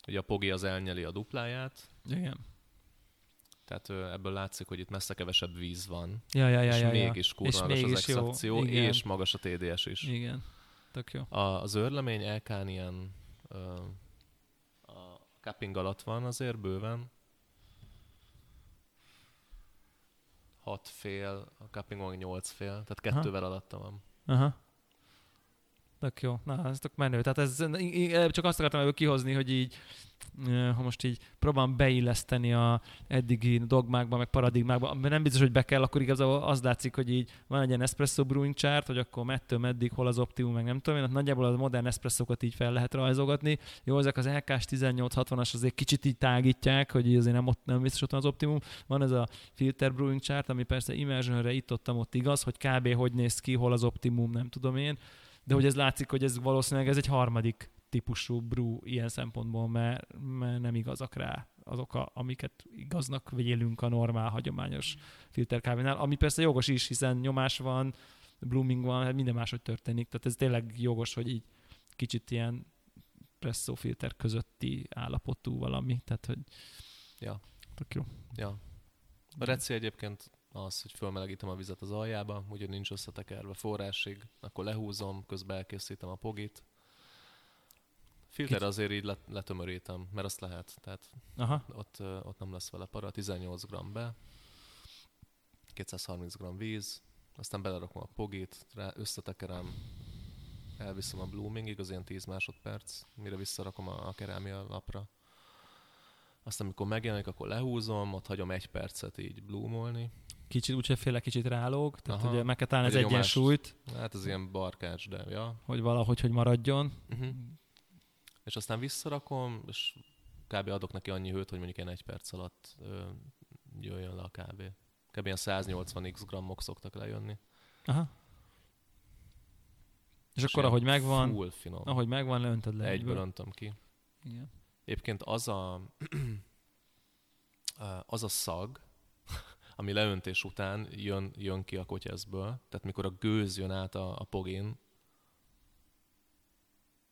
Ugye a pogi az elnyeli a dupláját, igen. Tehát ebből látszik, hogy itt messze kevesebb víz van, Ja, ja, ja, és ja, ja. mégis kurva És magas az igen. és magas a TDS is. Igen, tök jó. A, az őrlemény LK-n ilyen ö, a cupping alatt van azért bőven. Hat fél, a cupping van nyolc fél, tehát kettővel alatta van. Aha. Tök jó. Na, ez tök menő. Tehát ez, csak azt akartam ebből kihozni, hogy így, ha most így próbálom beilleszteni a eddigi dogmákba, meg paradigmákba, amiben nem biztos, hogy be kell, akkor igazából az látszik, hogy így van egy ilyen espresso brewing chart, hogy akkor mettől meddig, hol az optimum, meg nem tudom én, hát nagyjából a modern espresszókat így fel lehet rajzogatni. Jó, ezek az LK-s 1860-as azért kicsit így tágítják, hogy azért nem, ott, nem biztos ott az optimum. Van ez a filter brewing chart, ami persze immersionre itt ott, ott igaz, hogy kb. hogy néz ki, hol az optimum, nem tudom én de hogy ez látszik, hogy ez valószínűleg ez egy harmadik típusú brew ilyen szempontból, mert, mert nem igazak rá azok, a, amiket igaznak vélünk a normál, hagyományos filterkávénál, ami persze jogos is, hiszen nyomás van, blooming van, hát minden máshogy történik, tehát ez tényleg jogos, hogy így kicsit ilyen presszó filter közötti állapotú valami, tehát hogy Ja. tök jó. Ja. A reci egyébként az, hogy fölmelegítem a vizet az aljába, úgyhogy nincs összetekerve forrásig, akkor lehúzom, közben elkészítem a pogit. Filter Kicsit- azért így let, letömörítem, mert azt lehet, tehát Aha, ott, ott nem lesz vele para, 18 g be, 230 g víz, aztán belerakom a pogit, rá összetekerem, elviszem a bloomingig, az ilyen 10 másodperc, mire visszarakom a, a kerámia lapra. Aztán amikor megjelenik, akkor lehúzom, ott hagyom egy percet így bloomolni. kicsit úgyse féle kicsit rálóg, tehát Aha. ugye meg kell találni az egyensúlyt, Hát ez ilyen barkács, de ja. hogy valahogy, hogy maradjon. Uh-huh. És aztán visszarakom, és kb. adok neki annyi hőt, hogy mondjuk ilyen egy perc alatt ö, jöjjön le a kávé. Kb. ilyen 180 x grammok szoktak lejönni. Aha. És, akkor, ilyen ahogy megvan, Full finom. ahogy megvan, leöntöd le Egyből öntöm ki. Igen. Egyébként az a, az a szag, ami leöntés után jön, jön ki a kotyeszből, tehát mikor a gőz jön át a, a pogén,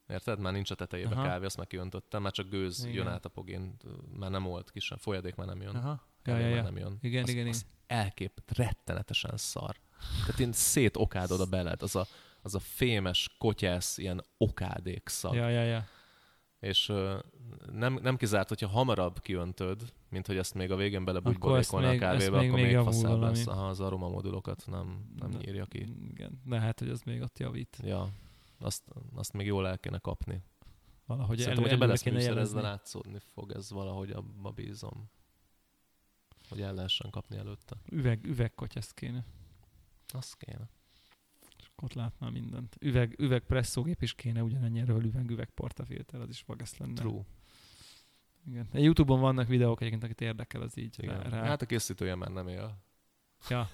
Érted? Már nincs a tetejében Aha. kávé, azt meg kiöntöttem, már csak gőz Igen. jön át a pogén, már nem volt ki sem, folyadék már nem jön. Aha. Ja, Kávé ja, már ja. nem jön. Igen, az, igen, az elkép, rettenetesen szar. Tehát én szétokádod a beled, az a, az a fémes, kotyász, ilyen okádék szag. Ja, ja, ja. És nem, nem kizárt, hogyha hamarabb kiöntöd, mint hogy ezt még a végén belebújborékolna a kávéba, még- akkor még még, faszább lesz. Aha, az aromamodulokat nem, nem De- nyírja ki. Igen. Lehet, hogy az még ott javít. Ja, azt, azt még jól el kéne kapni. Valahogy Szerintem, elő, hogyha beleszműszerezve látszódni fog, ez valahogy abba bízom. Hogy el lehessen kapni előtte. Üveg, üvegkotyeszt kéne. Azt kéne. Ott látnál mindent. Üveg, üveg presszógép is kéne ugyanennyiről üveg, üveg portafilter, az is ezt lenne. True. Igen. Youtube-on vannak videók egyébként, akit érdekel, az így Igen. rá. Hát a készítője már nem él. Ja.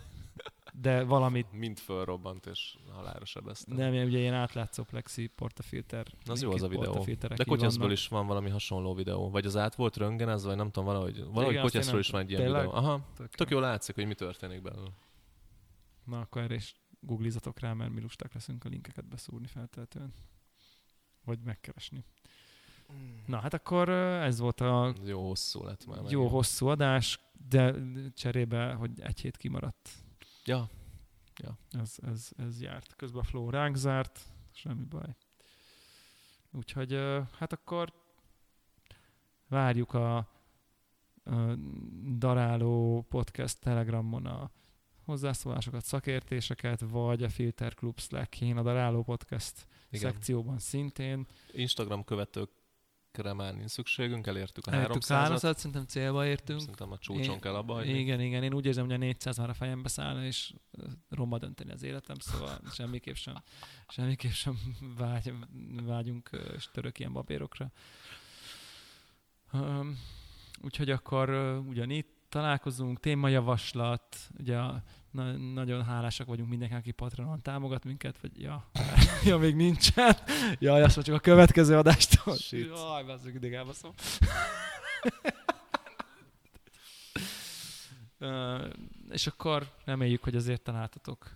De valamit Mind fölrobbant és halára sebezte. nem, ugye ilyen átlátszó plexi portafilter. Az jó az a videó. De vannak. is van valami hasonló videó. Vagy az át volt röntgenezve, vagy nem tudom, valahogy, valahogy nem is van egy ilyen Tényleg? videó. Aha, Tök tök jól látszik, hogy mi történik belőle. Na, akkor erre is googlizatok rá, mert mi lusták leszünk a linkeket beszúrni feltétlenül. Vagy megkeresni. Na, hát akkor ez volt a jó hosszú lett már. jó megint. hosszú adás, de cserébe, hogy egy hét kimaradt. Ja, Ez, ez, ez járt. Közben a flow ránk zárt, semmi baj. Úgyhogy hát akkor várjuk a, a Daráló Podcast Telegramon a hozzászólásokat, szakértéseket, vagy a Filter Club Slack-én a Daráló Podcast igen. szekcióban szintén. Instagram követőkre már nincs szükségünk, elértük a Elértük 300-at. 300 szerintem célba értünk. Szerintem a csúcson Én- kell abba hagyni. Igen, igen, én úgy érzem, hogy a 400 már a fejembe szállna, és romba dönteni az életem, szóval semmiképp sem, semmiképp sem vágy, vágyunk és török ilyen babérokra. Um, úgyhogy akkor ö, ugyanitt találkozunk, témajavaslat, ugye a, na, nagyon hálásak vagyunk mindenkinek, aki Patronon támogat minket, vagy ja, ja még nincsen. Jaj, azt mondjuk a következő adástól. Shit. Jaj, bazzuk, ideg elbaszom. És akkor reméljük, hogy azért találtatok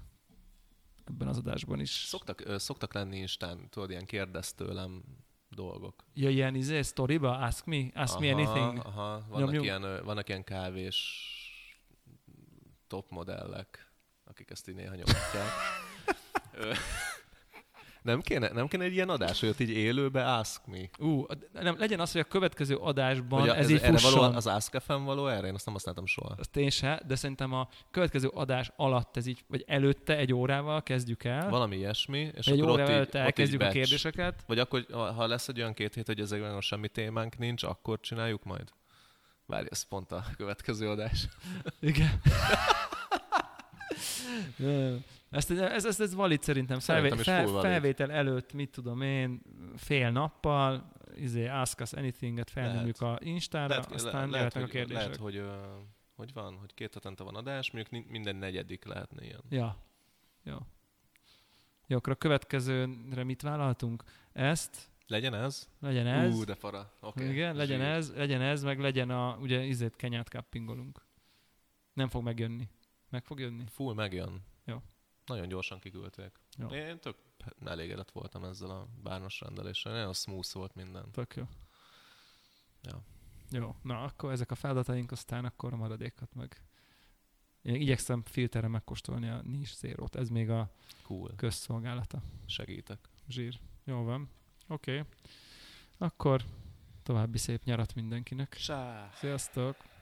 ebben az adásban is. Szoktak, ö, szoktak lenni Instán, tudod, ilyen kérdez tőlem dolgok. Ja, ilyen izé, sztoriba? Ask me? Ask me anything? Aha, vannak, Nyomjunk. ilyen, vannak ilyen kávés top modellek, akik ezt így néha nyomatják. Nem kéne, nem kéne egy ilyen adás, hogy ott így élőbe ask me? Ú, nem, legyen az, hogy a következő adásban a, ez, ez, így erre fusson. való, az Ask FM való erre? Én azt nem használtam soha. Azt én se, de szerintem a következő adás alatt ez így, vagy előtte egy órával kezdjük el. Valami ilyesmi, és egy akkor órával előtte ott így elkezdjük a kérdéseket. Vagy akkor, ha lesz egy olyan két hét, hogy ezekben semmi témánk nincs, akkor csináljuk majd? Várj, ez pont a következő adás. Igen. Ezt, ez, ez, ez valid szerintem. Felvé, fel, felvétel előtt, mit tudom én, fél nappal, izé, ask us anything-et felnyomjuk a Instára, aztán le, a hogy, kérdések. lehet, hogy, ö, hogy van, hogy két hetente van adás, mondjuk minden negyedik lehetne ilyen. Ja. Jó. Jó, akkor a következőre mit vállaltunk? Ezt, Legyen ez? legyen ez. Ú, de fara. Okay. Igen, legyen ez, legyen ez, meg legyen a, ugye, izét kenyát kappingolunk. Nem fog megjönni. Meg fog jönni? Full megjön. Jó. Nagyon gyorsan kiküldték. Jó. Én tök elégedett voltam ezzel a bárnos rendeléssel. Nagyon smooth volt minden. Tök jó. Ja. Jó, na akkor ezek a feladataink, aztán akkor a maradékat meg. Én igyekszem filterre megkóstolni a Nis Zero-t. Ez még a Cool. közszolgálata. Segítek. Zsír. Jó van. Oké. Okay. Akkor további szép nyarat mindenkinek. Sá. Sziasztok!